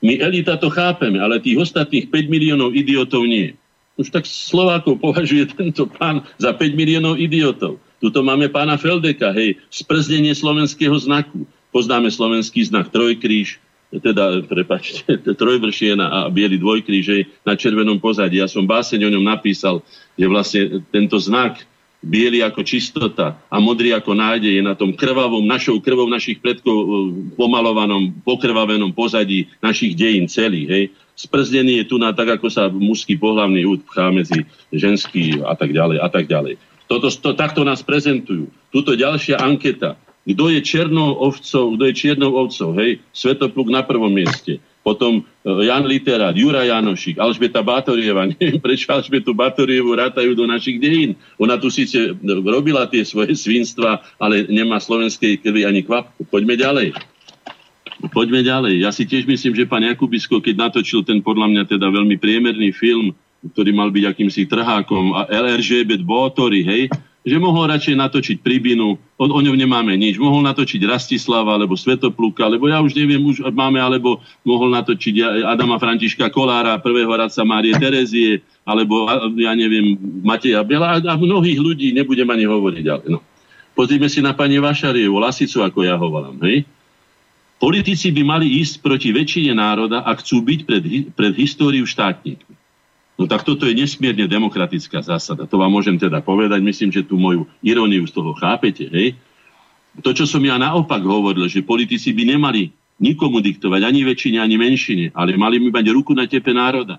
My elita to chápeme, ale tých ostatných 5 miliónov idiotov nie. Už tak Slovákov považuje tento pán za 5 miliónov idiotov. Tuto máme pána Feldeka, hej, sprznenie slovenského znaku. Poznáme slovenský znak trojkríž, teda, prepačte, trojvršiena a biely dvojkríž hej, na červenom pozadí. Ja som báseň o ňom napísal, že vlastne tento znak biely ako čistota a modrý ako nádej je na tom krvavom, našou krvou našich predkov e, pomalovanom, pokrvavenom pozadí našich dejín celých. Hej sprznený je tu na tak, ako sa mužský pohľavný úd pchá medzi ženský a tak ďalej a tak ďalej. Toto, to, takto nás prezentujú. Tuto ďalšia anketa. kto je černou ovcou, kto je čiernou ovcou, hej, Svetopluk na prvom mieste, potom e, Jan Literát, Jura Janošik, Alžbeta Bátorieva, neviem prečo Alžbetu Bátorievu rátajú do našich dejín. Ona tu síce robila tie svoje svinstva, ale nemá slovenskej krvi ani kvapku. Poďme ďalej. Poďme ďalej. Ja si tiež myslím, že pán Jakubisko, keď natočil ten podľa mňa teda veľmi priemerný film, ktorý mal byť akýmsi trhákom a LRŽ Bótory, hej, že mohol radšej natočiť Pribinu, o, o ňom nemáme nič. Mohol natočiť Rastislava, alebo Svetopluka, alebo ja už neviem, už máme, alebo mohol natočiť Adama Františka Kolára, prvého radca Márie Terezie, alebo ja neviem, Mateja Bela a mnohých ľudí, nebudem ani hovoriť. Ale no. Pozrime si na pani Vašarievu, Lasicu, ako ja ho volám. Hej? Politici by mali ísť proti väčšine národa a chcú byť pred, pred históriu štátnikmi. No tak toto je nesmierne demokratická zásada. To vám môžem teda povedať. Myslím, že tú moju iróniu z toho chápete. Hej? To, čo som ja naopak hovoril, že politici by nemali nikomu diktovať, ani väčšine, ani menšine, ale mali by mať ruku na tepe národa.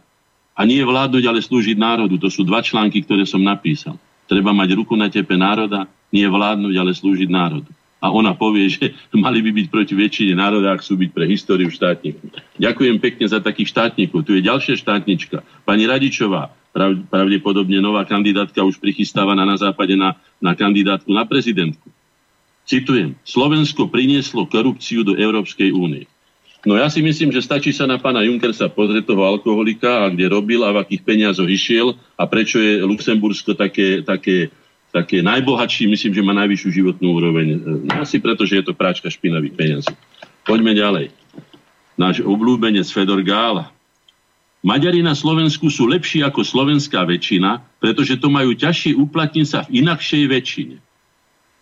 A nie vládnuť, ale slúžiť národu. To sú dva články, ktoré som napísal. Treba mať ruku na tepe národa, nie vládnuť, ale slúžiť národu a ona povie, že mali by byť proti väčšine národa, ak sú byť pre históriu štátnikov. Ďakujem pekne za takých štátnikov. Tu je ďalšia štátnička. Pani Radičová, pravdepodobne nová kandidátka už prichystávaná na západe na, na kandidátku na prezidentku. Citujem, Slovensko prinieslo korupciu do Európskej únie. No ja si myslím, že stačí sa na pána Junkersa pozrieť toho alkoholika a kde robil a v akých peniazoch išiel a prečo je Luxembursko také, také také najbohatší, myslím, že má najvyššiu životnú úroveň. No, asi preto, že je to práčka špinavých peniazí. Poďme ďalej. Náš obľúbenec Fedor Gála. Maďari na Slovensku sú lepší ako slovenská väčšina, pretože to majú ťažšie uplatniť sa v inakšej väčšine.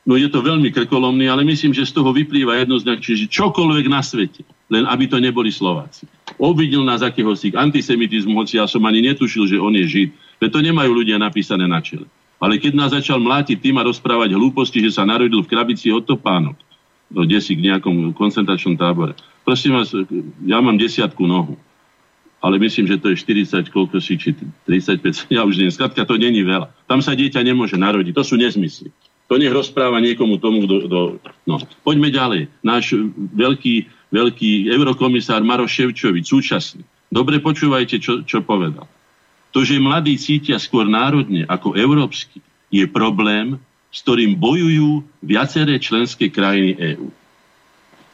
No je to veľmi krkolomný, ale myslím, že z toho vyplýva jednoznačne, že čokoľvek na svete, len aby to neboli Slováci. Obvidil nás akéhosi antisemitizmu, hoci ja som ani netušil, že on je Žid. Veď to nemajú ľudia napísané na čele. Ale keď nás začal mlátiť tým a rozprávať hlúposti, že sa narodil v krabici od topánok, no, kde si k nejakom koncentračnom tábore. Prosím vás, ja mám desiatku nohu, ale myslím, že to je 40, koľko si, či 35, ja už neviem, skratka, to není veľa. Tam sa dieťa nemôže narodiť, to sú nezmysly. To nech rozpráva niekomu tomu, kto... kto no. Poďme ďalej. Náš veľký, veľký eurokomisár Maroš Ševčovič, súčasný. Dobre počúvajte, čo, čo povedal. To, že mladí cítia skôr národne ako európsky, je problém, s ktorým bojujú viaceré členské krajiny EÚ.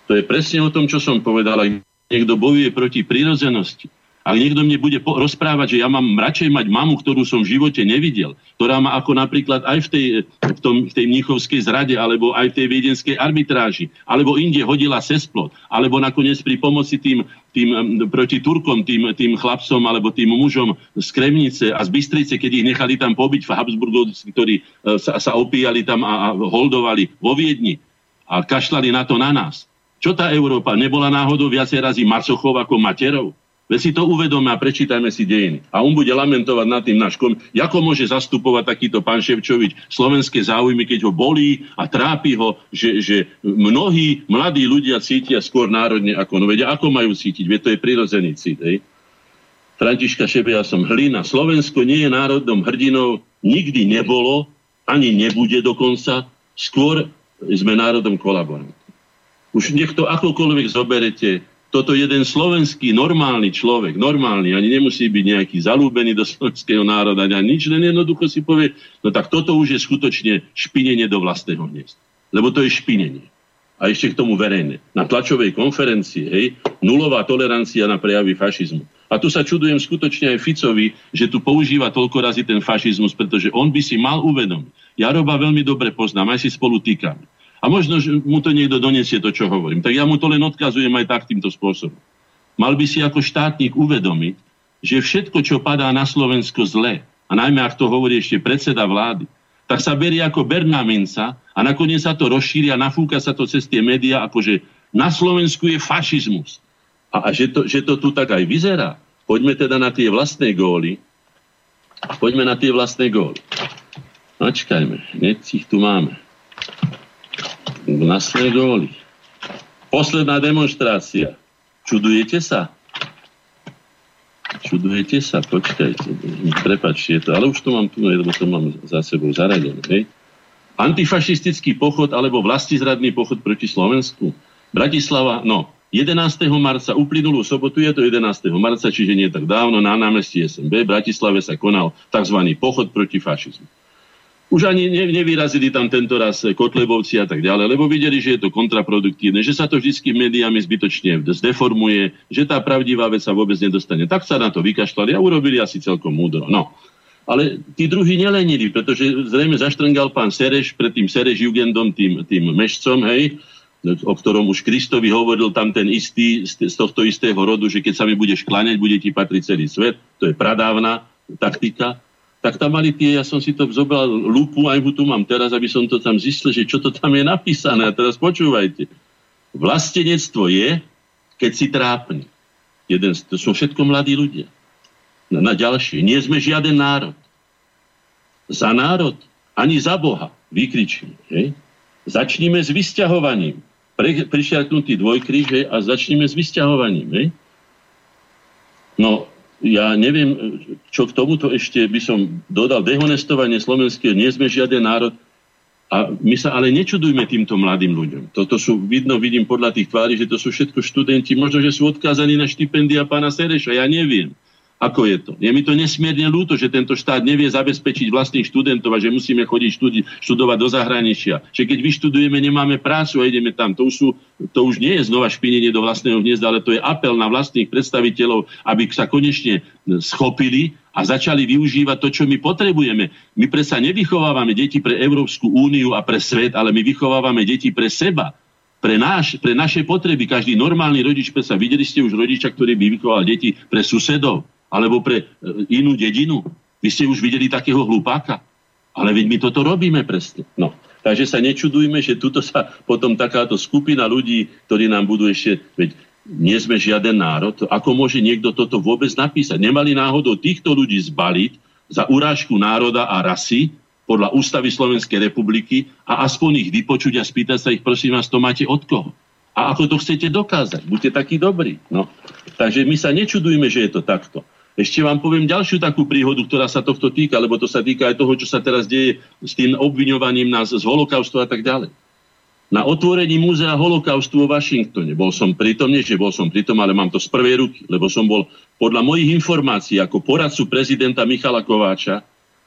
To je presne o tom, čo som povedal. Niekto bojuje proti prírodzenosti, ak niekto mne bude po- rozprávať, že ja mám radšej mať mamu, ktorú som v živote nevidel, ktorá má ako napríklad aj v tej, v, tom, v tej mnichovskej zrade, alebo aj v tej viedenskej arbitráži, alebo inde hodila cez plot, alebo nakoniec pri pomoci tým, tým proti Turkom, tým, tým chlapcom alebo tým mužom z Kremnice a z Bystrice, keď ich nechali tam pobyť v Habsburgovci, ktorí e, sa, sa opíjali tam a, a holdovali vo Viedni a kašľali na to na nás. Čo tá Európa? Nebola náhodou viacej razy macochov ako materov? Veď si to uvedome a prečítajme si dejiny. A on bude lamentovať nad tým náš kom... Ako môže zastupovať takýto pán Ševčovič slovenské záujmy, keď ho bolí a trápi ho, že, že mnohí mladí ľudia cítia skôr národne ako no. Vedia, ako majú cítiť? Veď to je prirodzený cít. Hej? Františka Šebia som hlina. Slovensko nie je národom hrdinou, nikdy nebolo, ani nebude dokonca. Skôr sme národom kolaborantov. Už nech to akokoľvek zoberete, toto jeden slovenský normálny človek, normálny, ani nemusí byť nejaký zalúbený do slovenského národa, ani nič, len jednoducho si povie, no tak toto už je skutočne špinenie do vlastného hniezda. Lebo to je špinenie. A ešte k tomu verejné. Na tlačovej konferencii, hej, nulová tolerancia na prejavy fašizmu. A tu sa čudujem skutočne aj Ficovi, že tu používa toľko razy ten fašizmus, pretože on by si mal uvedomiť. Ja Roba veľmi dobre poznám, aj si spolu týkame a možno, že mu to niekto donesie to, čo hovorím. Tak ja mu to len odkazujem aj tak týmto spôsobom. Mal by si ako štátnik uvedomiť, že všetko, čo padá na Slovensko zle, a najmä ak to hovorí ešte predseda vlády, tak sa berie ako Berná minca a nakoniec sa to rozšíri a nafúka sa to cez tie médiá, ako že na Slovensku je fašizmus. A, a že, to, že to tu tak aj vyzerá. Poďme teda na tie vlastné góly. Poďme na tie vlastné góly. Načkajme, hneď ich tu máme góly. Posledná demonstrácia. Čudujete sa? Čudujete sa? Počkajte. Prepačte to. Ale už to mám tu, lebo to mám za sebou zaradené. Hej? Antifašistický pochod alebo vlastizradný pochod proti Slovensku. Bratislava, no, 11. marca, uplynulú sobotu, je to 11. marca, čiže nie tak dávno, na námestí SMB v Bratislave sa konal tzv. pochod proti fašizmu. Už ani ne, nevyrazili tam tento raz Kotlebovci a tak ďalej, lebo videli, že je to kontraproduktívne, že sa to vždy médiami zbytočne zdeformuje, že tá pravdivá vec sa vôbec nedostane. Tak sa na to vykašľali a urobili asi celkom múdro. No. Ale tí druhí nelenili, pretože zrejme zaštrngal pán Sereš pred tým Sereš Jugendom, tým, tým mešcom, hej, o ktorom už Kristovi hovoril tam ten istý, z tohto istého rodu, že keď sa mi budeš kláňať, bude ti patriť celý svet. To je pradávna taktika. Tak tam mali tie, ja som si to zobral lupu, aj tu mám teraz, aby som to tam zistil, že čo to tam je napísané. A teraz počúvajte. Vlastenectvo je, keď si trápni. Jeden, to sú všetko mladí ľudia. Na, na ďalšie. Nie sme žiaden národ. Za národ, ani za Boha, vykričíme. Hej? Začníme s vysťahovaním pre, prišiaknutý dvojkríž a začneme s vysťahovaním. Hej? No, ja neviem, čo k tomuto ešte by som dodal. Dehonestovanie slovenského, nie sme žiaden národ. A my sa ale nečudujme týmto mladým ľuďom. Toto sú, vidno, vidím podľa tých tvári, že to sú všetko študenti, možno, že sú odkázaní na štipendia pána Sereša, ja neviem. Ako je to? Je mi to nesmierne ľúto, že tento štát nevie zabezpečiť vlastných študentov a že musíme chodiť študi- študovať do zahraničia. Že keď vyštudujeme, nemáme prácu a ideme tam. To už, sú, to už nie je znova špinenie do vlastného hniezda, ale to je apel na vlastných predstaviteľov, aby sa konečne schopili a začali využívať to, čo my potrebujeme. My predsa nevychovávame deti pre Európsku úniu a pre svet, ale my vychovávame deti pre seba pre, náš, pre naše potreby. Každý normálny rodič, sa videli ste už rodiča, ktorý by vychoval deti pre susedov alebo pre e, inú dedinu. Vy ste už videli takého hlupáka. Ale veď my toto robíme presne. No. Takže sa nečudujme, že tuto sa potom takáto skupina ľudí, ktorí nám budú ešte, veď nie sme žiaden národ, ako môže niekto toto vôbec napísať? Nemali náhodou týchto ľudí zbaliť za urážku národa a rasy podľa ústavy Slovenskej republiky a aspoň ich vypočuť a spýtať sa ich, prosím vás, to máte od koho? A ako to chcete dokázať? Buďte takí dobrí. No. Takže my sa nečudujme, že je to takto. Ešte vám poviem ďalšiu takú príhodu, ktorá sa tohto týka, lebo to sa týka aj toho, čo sa teraz deje s tým obviňovaním nás z holokaustu a tak ďalej. Na otvorení múzea holokaustu vo Washingtone. Bol som pritom, nie že bol som pritom, ale mám to z prvej ruky, lebo som bol podľa mojich informácií ako poradcu prezidenta Michala Kováča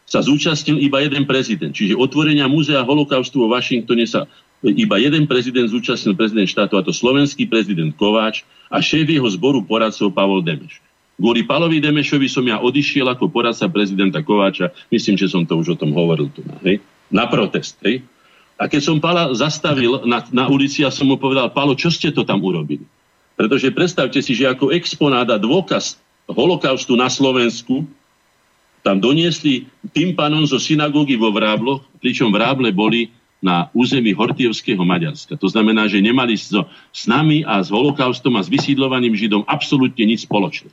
sa zúčastnil iba jeden prezident. Čiže otvorenia múzea holokaustu vo Washingtone sa iba jeden prezident zúčastnil prezident štátu, a to slovenský prezident Kováč a šéf jeho zboru poradcov Pavol Demeš. Kvôli Palovi Demešovi som ja odišiel ako poradca prezidenta Kováča. Myslím, že som to už o tom hovoril tu. Hej? Na protest. Hej? A keď som Pala zastavil na, na ulici a som mu povedal, Palo, čo ste to tam urobili? Pretože predstavte si, že ako exponát a dôkaz holokaustu na Slovensku tam doniesli tým pánom zo synagógy vo Vrábloch, pričom Vráble boli na území Hortievského Maďarska. To znamená, že nemali so, s nami a s holokaustom a s vysídlovaným Židom absolútne nič spoločné.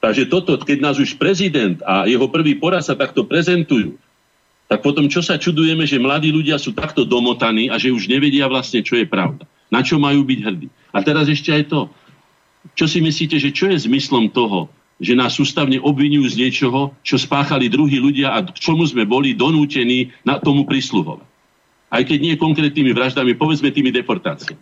Takže toto, keď nás už prezident a jeho prvý poraz sa takto prezentujú, tak potom čo sa čudujeme, že mladí ľudia sú takto domotaní a že už nevedia vlastne, čo je pravda. Na čo majú byť hrdí. A teraz ešte aj to. Čo si myslíte, že čo je zmyslom toho, že nás sústavne obvinujú z niečoho, čo spáchali druhí ľudia a k čomu sme boli donútení na tomu prisluhovať. Aj keď nie konkrétnymi vraždami, povedzme tými deportáciami.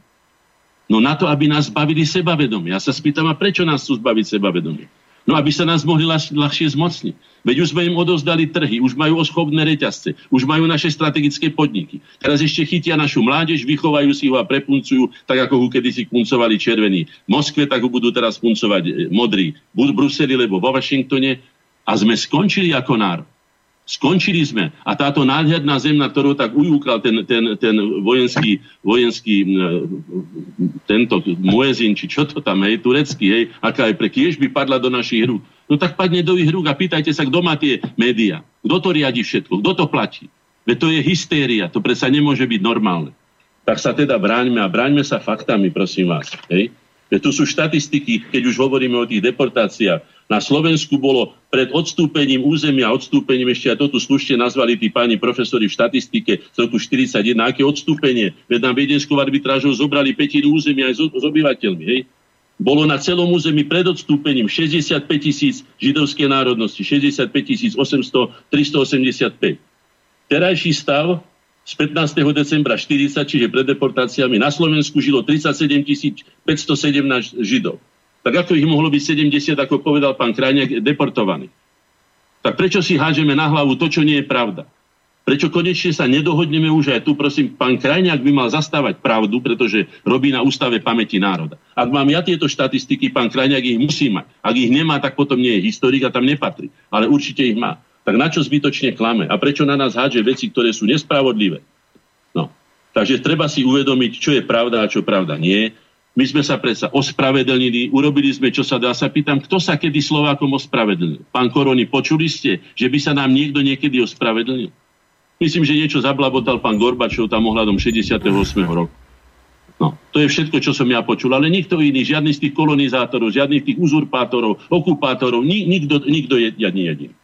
No na to, aby nás zbavili sebavedomia. Ja sa spýtam, a prečo nás chcú zbaviť sebavedomia? No aby sa nás mohli ľah, ľahšie zmocniť. Veď už sme im odovzdali trhy, už majú oschopné reťazce, už majú naše strategické podniky. Teraz ešte chytia našu mládež, vychovajú si ho a prepuncujú, tak ako ho kedysi puncovali červení v Moskve, tak ho budú teraz puncovať e, modrí v Bruseli, lebo vo Washingtone. A sme skončili ako národ. Skončili sme. A táto nádherná zem, na ktorú tak ujúkal ten, ten, ten vojenský, vojenský tento Muezin, či čo to tam, je, turecký, hej, aká je pre kiež by padla do našich rúk. No tak padne do ich rúk a pýtajte sa, kto má tie médiá. Kto to riadi všetko? Kto to platí? Veď to je hystéria, to predsa nemôže byť normálne. Tak sa teda bráňme a bráňme sa faktami, prosím vás. Hej? Veď tu sú štatistiky, keď už hovoríme o tých deportáciách. Na Slovensku bolo pred odstúpením územia, odstúpením ešte aj to tu slušne nazvali tí páni profesori v štatistike z roku 41, aké odstúpenie. Veď nám viedenskou arbitrážou zobrali petinu územia aj s, s obyvateľmi. Hej? Bolo na celom území pred odstúpením 65 tisíc židovskej národnosti, 65 800, 385. Terajší stav z 15. decembra 40, čiže pred deportáciami, na Slovensku žilo 37 517 Židov. Tak ako ich mohlo byť 70, ako povedal pán Krajniak, deportovaných? Tak prečo si hážeme na hlavu to, čo nie je pravda? Prečo konečne sa nedohodneme už aj tu, prosím, pán Krajniak by mal zastávať pravdu, pretože robí na ústave pamäti národa. Ak mám ja tieto štatistiky, pán Krajniak ich musí mať. Ak ich nemá, tak potom nie je historik a tam nepatrí. Ale určite ich má tak na čo zbytočne klame? A prečo na nás hádže veci, ktoré sú nespravodlivé? No. Takže treba si uvedomiť, čo je pravda a čo pravda nie. My sme sa predsa ospravedlnili, urobili sme, čo sa dá. Sa pýtam, kto sa kedy Slovákom ospravedlnil? Pán Koroni, počuli ste, že by sa nám niekto niekedy ospravedlnil? Myslím, že niečo zablabotal pán Gorbačov tam ohľadom 68. roku. No, to je všetko, čo som ja počul. Ale nikto iný, žiadny z tých kolonizátorov, žiadnych tých uzurpátorov, okupátorov, nik, nikto, nikto je, ani jediný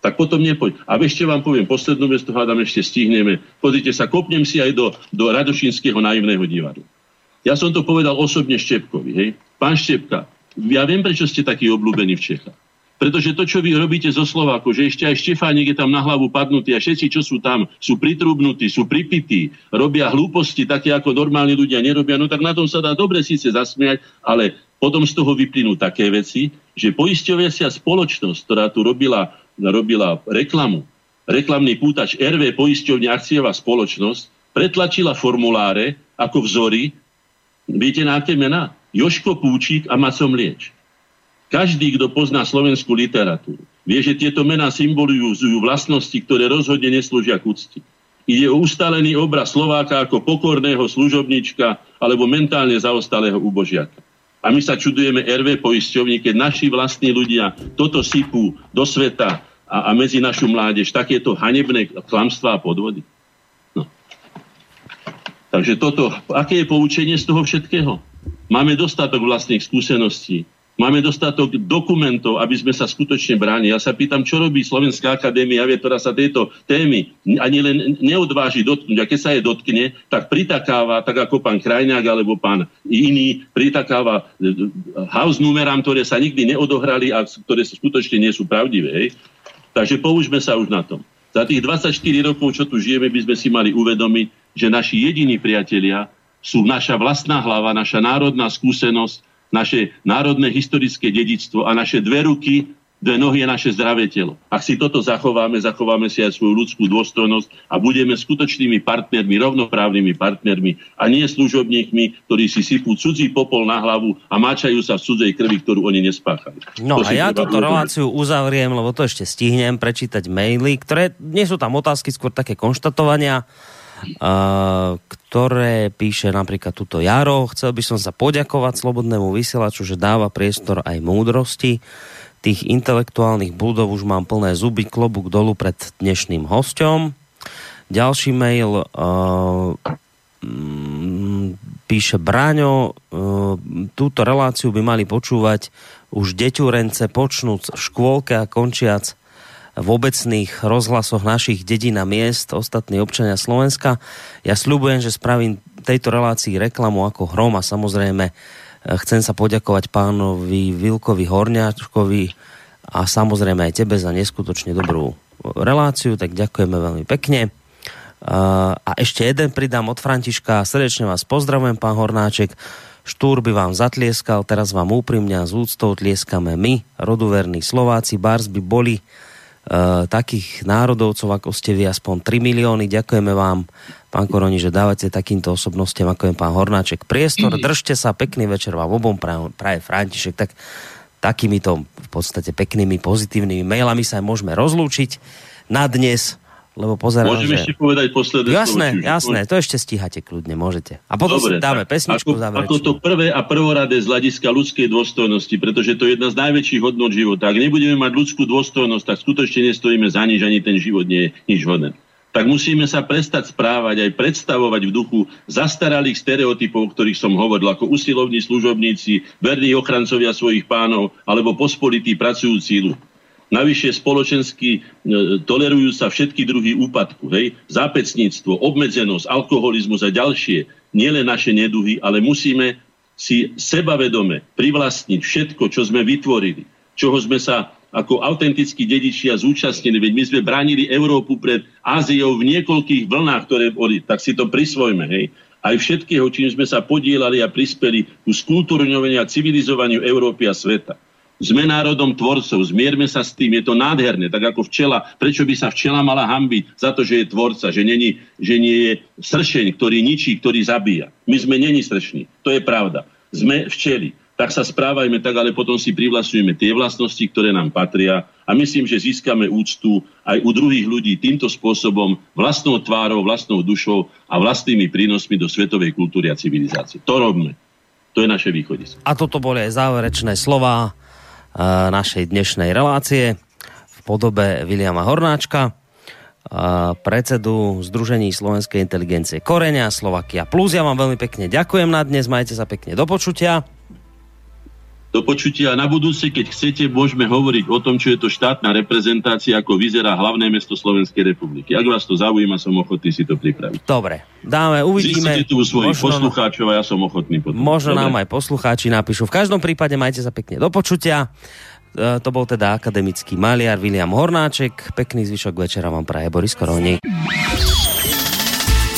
tak potom nepoď. A ešte vám poviem poslednú vec, to hádam ešte stihneme. Pozrite sa, kopnem si aj do, do Radošinského naivného divadla. Ja som to povedal osobne Štepkovi. Hej. Pán Štepka, ja viem, prečo ste takí obľúbení v Čechách. Pretože to, čo vy robíte zo Slovákov, že ešte aj Štefánik je tam na hlavu padnutý a všetci, čo sú tam, sú pritrubnutí, sú pripití, robia hlúposti také, ako normálni ľudia nerobia, no tak na tom sa dá dobre síce zasmiať, ale potom z toho vyplynú také veci, že poisťovacia spoločnosť, ktorá tu robila robila reklamu, reklamný pútač RV poisťovne akciová spoločnosť pretlačila formuláre ako vzory, viete na aké mená? Joško Púčik a Maco Mlieč. Každý, kto pozná slovenskú literatúru, vie, že tieto mená symbolizujú vlastnosti, ktoré rozhodne neslúžia k úcti. Ide o ustalený obraz Slováka ako pokorného služobnička alebo mentálne zaostalého ubožiaka. A my sa čudujeme RV poisťovni, keď naši vlastní ľudia toto sypú do sveta a, a medzi našu mládež takéto hanebné klamstvá a podvody. No. Takže toto, aké je poučenie z toho všetkého? Máme dostatok vlastných skúseností, máme dostatok dokumentov, aby sme sa skutočne bráni. Ja sa pýtam, čo robí Slovenská akadémia, ktorá sa tejto témy ani len neodváži dotknúť. A keď sa je dotkne, tak pritakáva, tak ako pán Krajňák alebo pán iný, pritakáva e, e, house numerám, ktoré sa nikdy neodohrali a ktoré skutočne nie sú pravdivé. Hej. Takže použme sa už na tom. Za tých 24 rokov, čo tu žijeme, by sme si mali uvedomiť, že naši jediní priatelia sú naša vlastná hlava, naša národná skúsenosť, naše národné historické dedictvo a naše dve ruky, Dve nohy je naše zdravé telo. Ak si toto zachováme, zachováme si aj svoju ľudskú dôstojnosť a budeme skutočnými partnermi, rovnoprávnymi partnermi a nie služobníkmi, ktorí si sypú cudzí popol na hlavu a máčajú sa v cudzej krvi, ktorú oni nespáchali. No to a ja túto reláciu uzavriem, lebo to ešte stihnem prečítať maily, ktoré nie sú tam otázky, skôr také konštatovania. Uh, ktoré píše napríklad tuto Jaro. Chcel by som sa poďakovať Slobodnému vysielaču, že dáva priestor aj múdrosti tých intelektuálnych budov už mám plné zuby, klobúk dolu pred dnešným hostom. Ďalší mail uh, píše Bráňo, uh, túto reláciu by mali počúvať už deťurence počnúc v škôlke a končiac v obecných rozhlasoch našich dedín a miest, ostatní občania Slovenska. Ja sľubujem, že spravím tejto relácii reklamu ako hrom a samozrejme Chcem sa poďakovať pánovi Vilkovi Horňáčkovi a samozrejme aj tebe za neskutočne dobrú reláciu, tak ďakujeme veľmi pekne. A ešte jeden pridám od Františka. Srdečne vás pozdravujem, pán Hornáček. Štúr by vám zatlieskal, teraz vám úprimne a z úctou tlieskame my, roduverní Slováci. Bars by boli uh, takých národovcov, ako ste vy, aspoň 3 milióny. Ďakujeme vám pán Koroni, že dávate takýmto osobnostiam, ako je pán Hornáček, priestor. Mhm. Držte sa, pekný večer vám obom praje, František. Tak takýmito v podstate peknými, pozitívnymi mailami sa môžeme rozlúčiť na dnes lebo pozerám, Môžem že... ešte povedať posledné Jasné, slovo, jasné, to ešte stíhate kľudne, môžete. A potom Dobre, si dáme pesničku ako, ako to prvé a prvoradé z hľadiska ľudskej dôstojnosti, pretože to je jedna z najväčších hodnot života. Ak nebudeme mať ľudskú dôstojnosť, tak skutočne nestojíme za nič, ani ten život nie je nič hodné tak musíme sa prestať správať aj predstavovať v duchu zastaralých stereotypov, o ktorých som hovoril, ako usilovní služobníci, verní ochrancovia svojich pánov alebo pospolití pracujúci. Navyše spoločensky e, tolerujú sa všetky druhy úpadku. Hej? Zápecníctvo, obmedzenosť, alkoholizmus a ďalšie. Nielen naše neduhy, ale musíme si sebavedome privlastniť všetko, čo sme vytvorili, čoho sme sa ako autentickí dedičia zúčastnení, veď my sme bránili Európu pred Áziou v niekoľkých vlnách, ktoré boli, tak si to prisvojme, hej. Aj všetkého, čím sme sa podielali a prispeli ku skultúrňovaniu a civilizovaniu Európy a sveta. Sme národom tvorcov, zmierme sa s tým, je to nádherné, tak ako včela. Prečo by sa včela mala hambiť za to, že je tvorca, že, není, že nie je sršeň, ktorý ničí, ktorý zabíja. My sme není sršní, to je pravda. Sme včeli, tak sa správajme tak, ale potom si privlastňujeme tie vlastnosti, ktoré nám patria a myslím, že získame úctu aj u druhých ľudí týmto spôsobom, vlastnou tvárou, vlastnou dušou a vlastnými prínosmi do svetovej kultúry a civilizácie. To robme. To je naše východisko. A toto boli aj záverečné slova našej dnešnej relácie v podobe Viliama Hornáčka, predsedu Združení slovenskej inteligencie Korenia Slovakia Plus. Ja vám veľmi pekne ďakujem na dnes, majte sa pekne do počutia do počutia. Na budúce, keď chcete, môžeme hovoriť o tom, čo je to štátna reprezentácia, ako vyzerá hlavné mesto Slovenskej republiky. Ak vás to zaujíma, som ochotný si to pripraviť. Dobre, dáme, uvidíme. Zistite tu svojich poslucháčov a ja som ochotný potom. Možno Dobre. nám aj poslucháči napíšu. V každom prípade majte sa pekne do počutia. E, to bol teda akademický maliar William Hornáček. Pekný zvyšok večera vám praje Boris Koroni.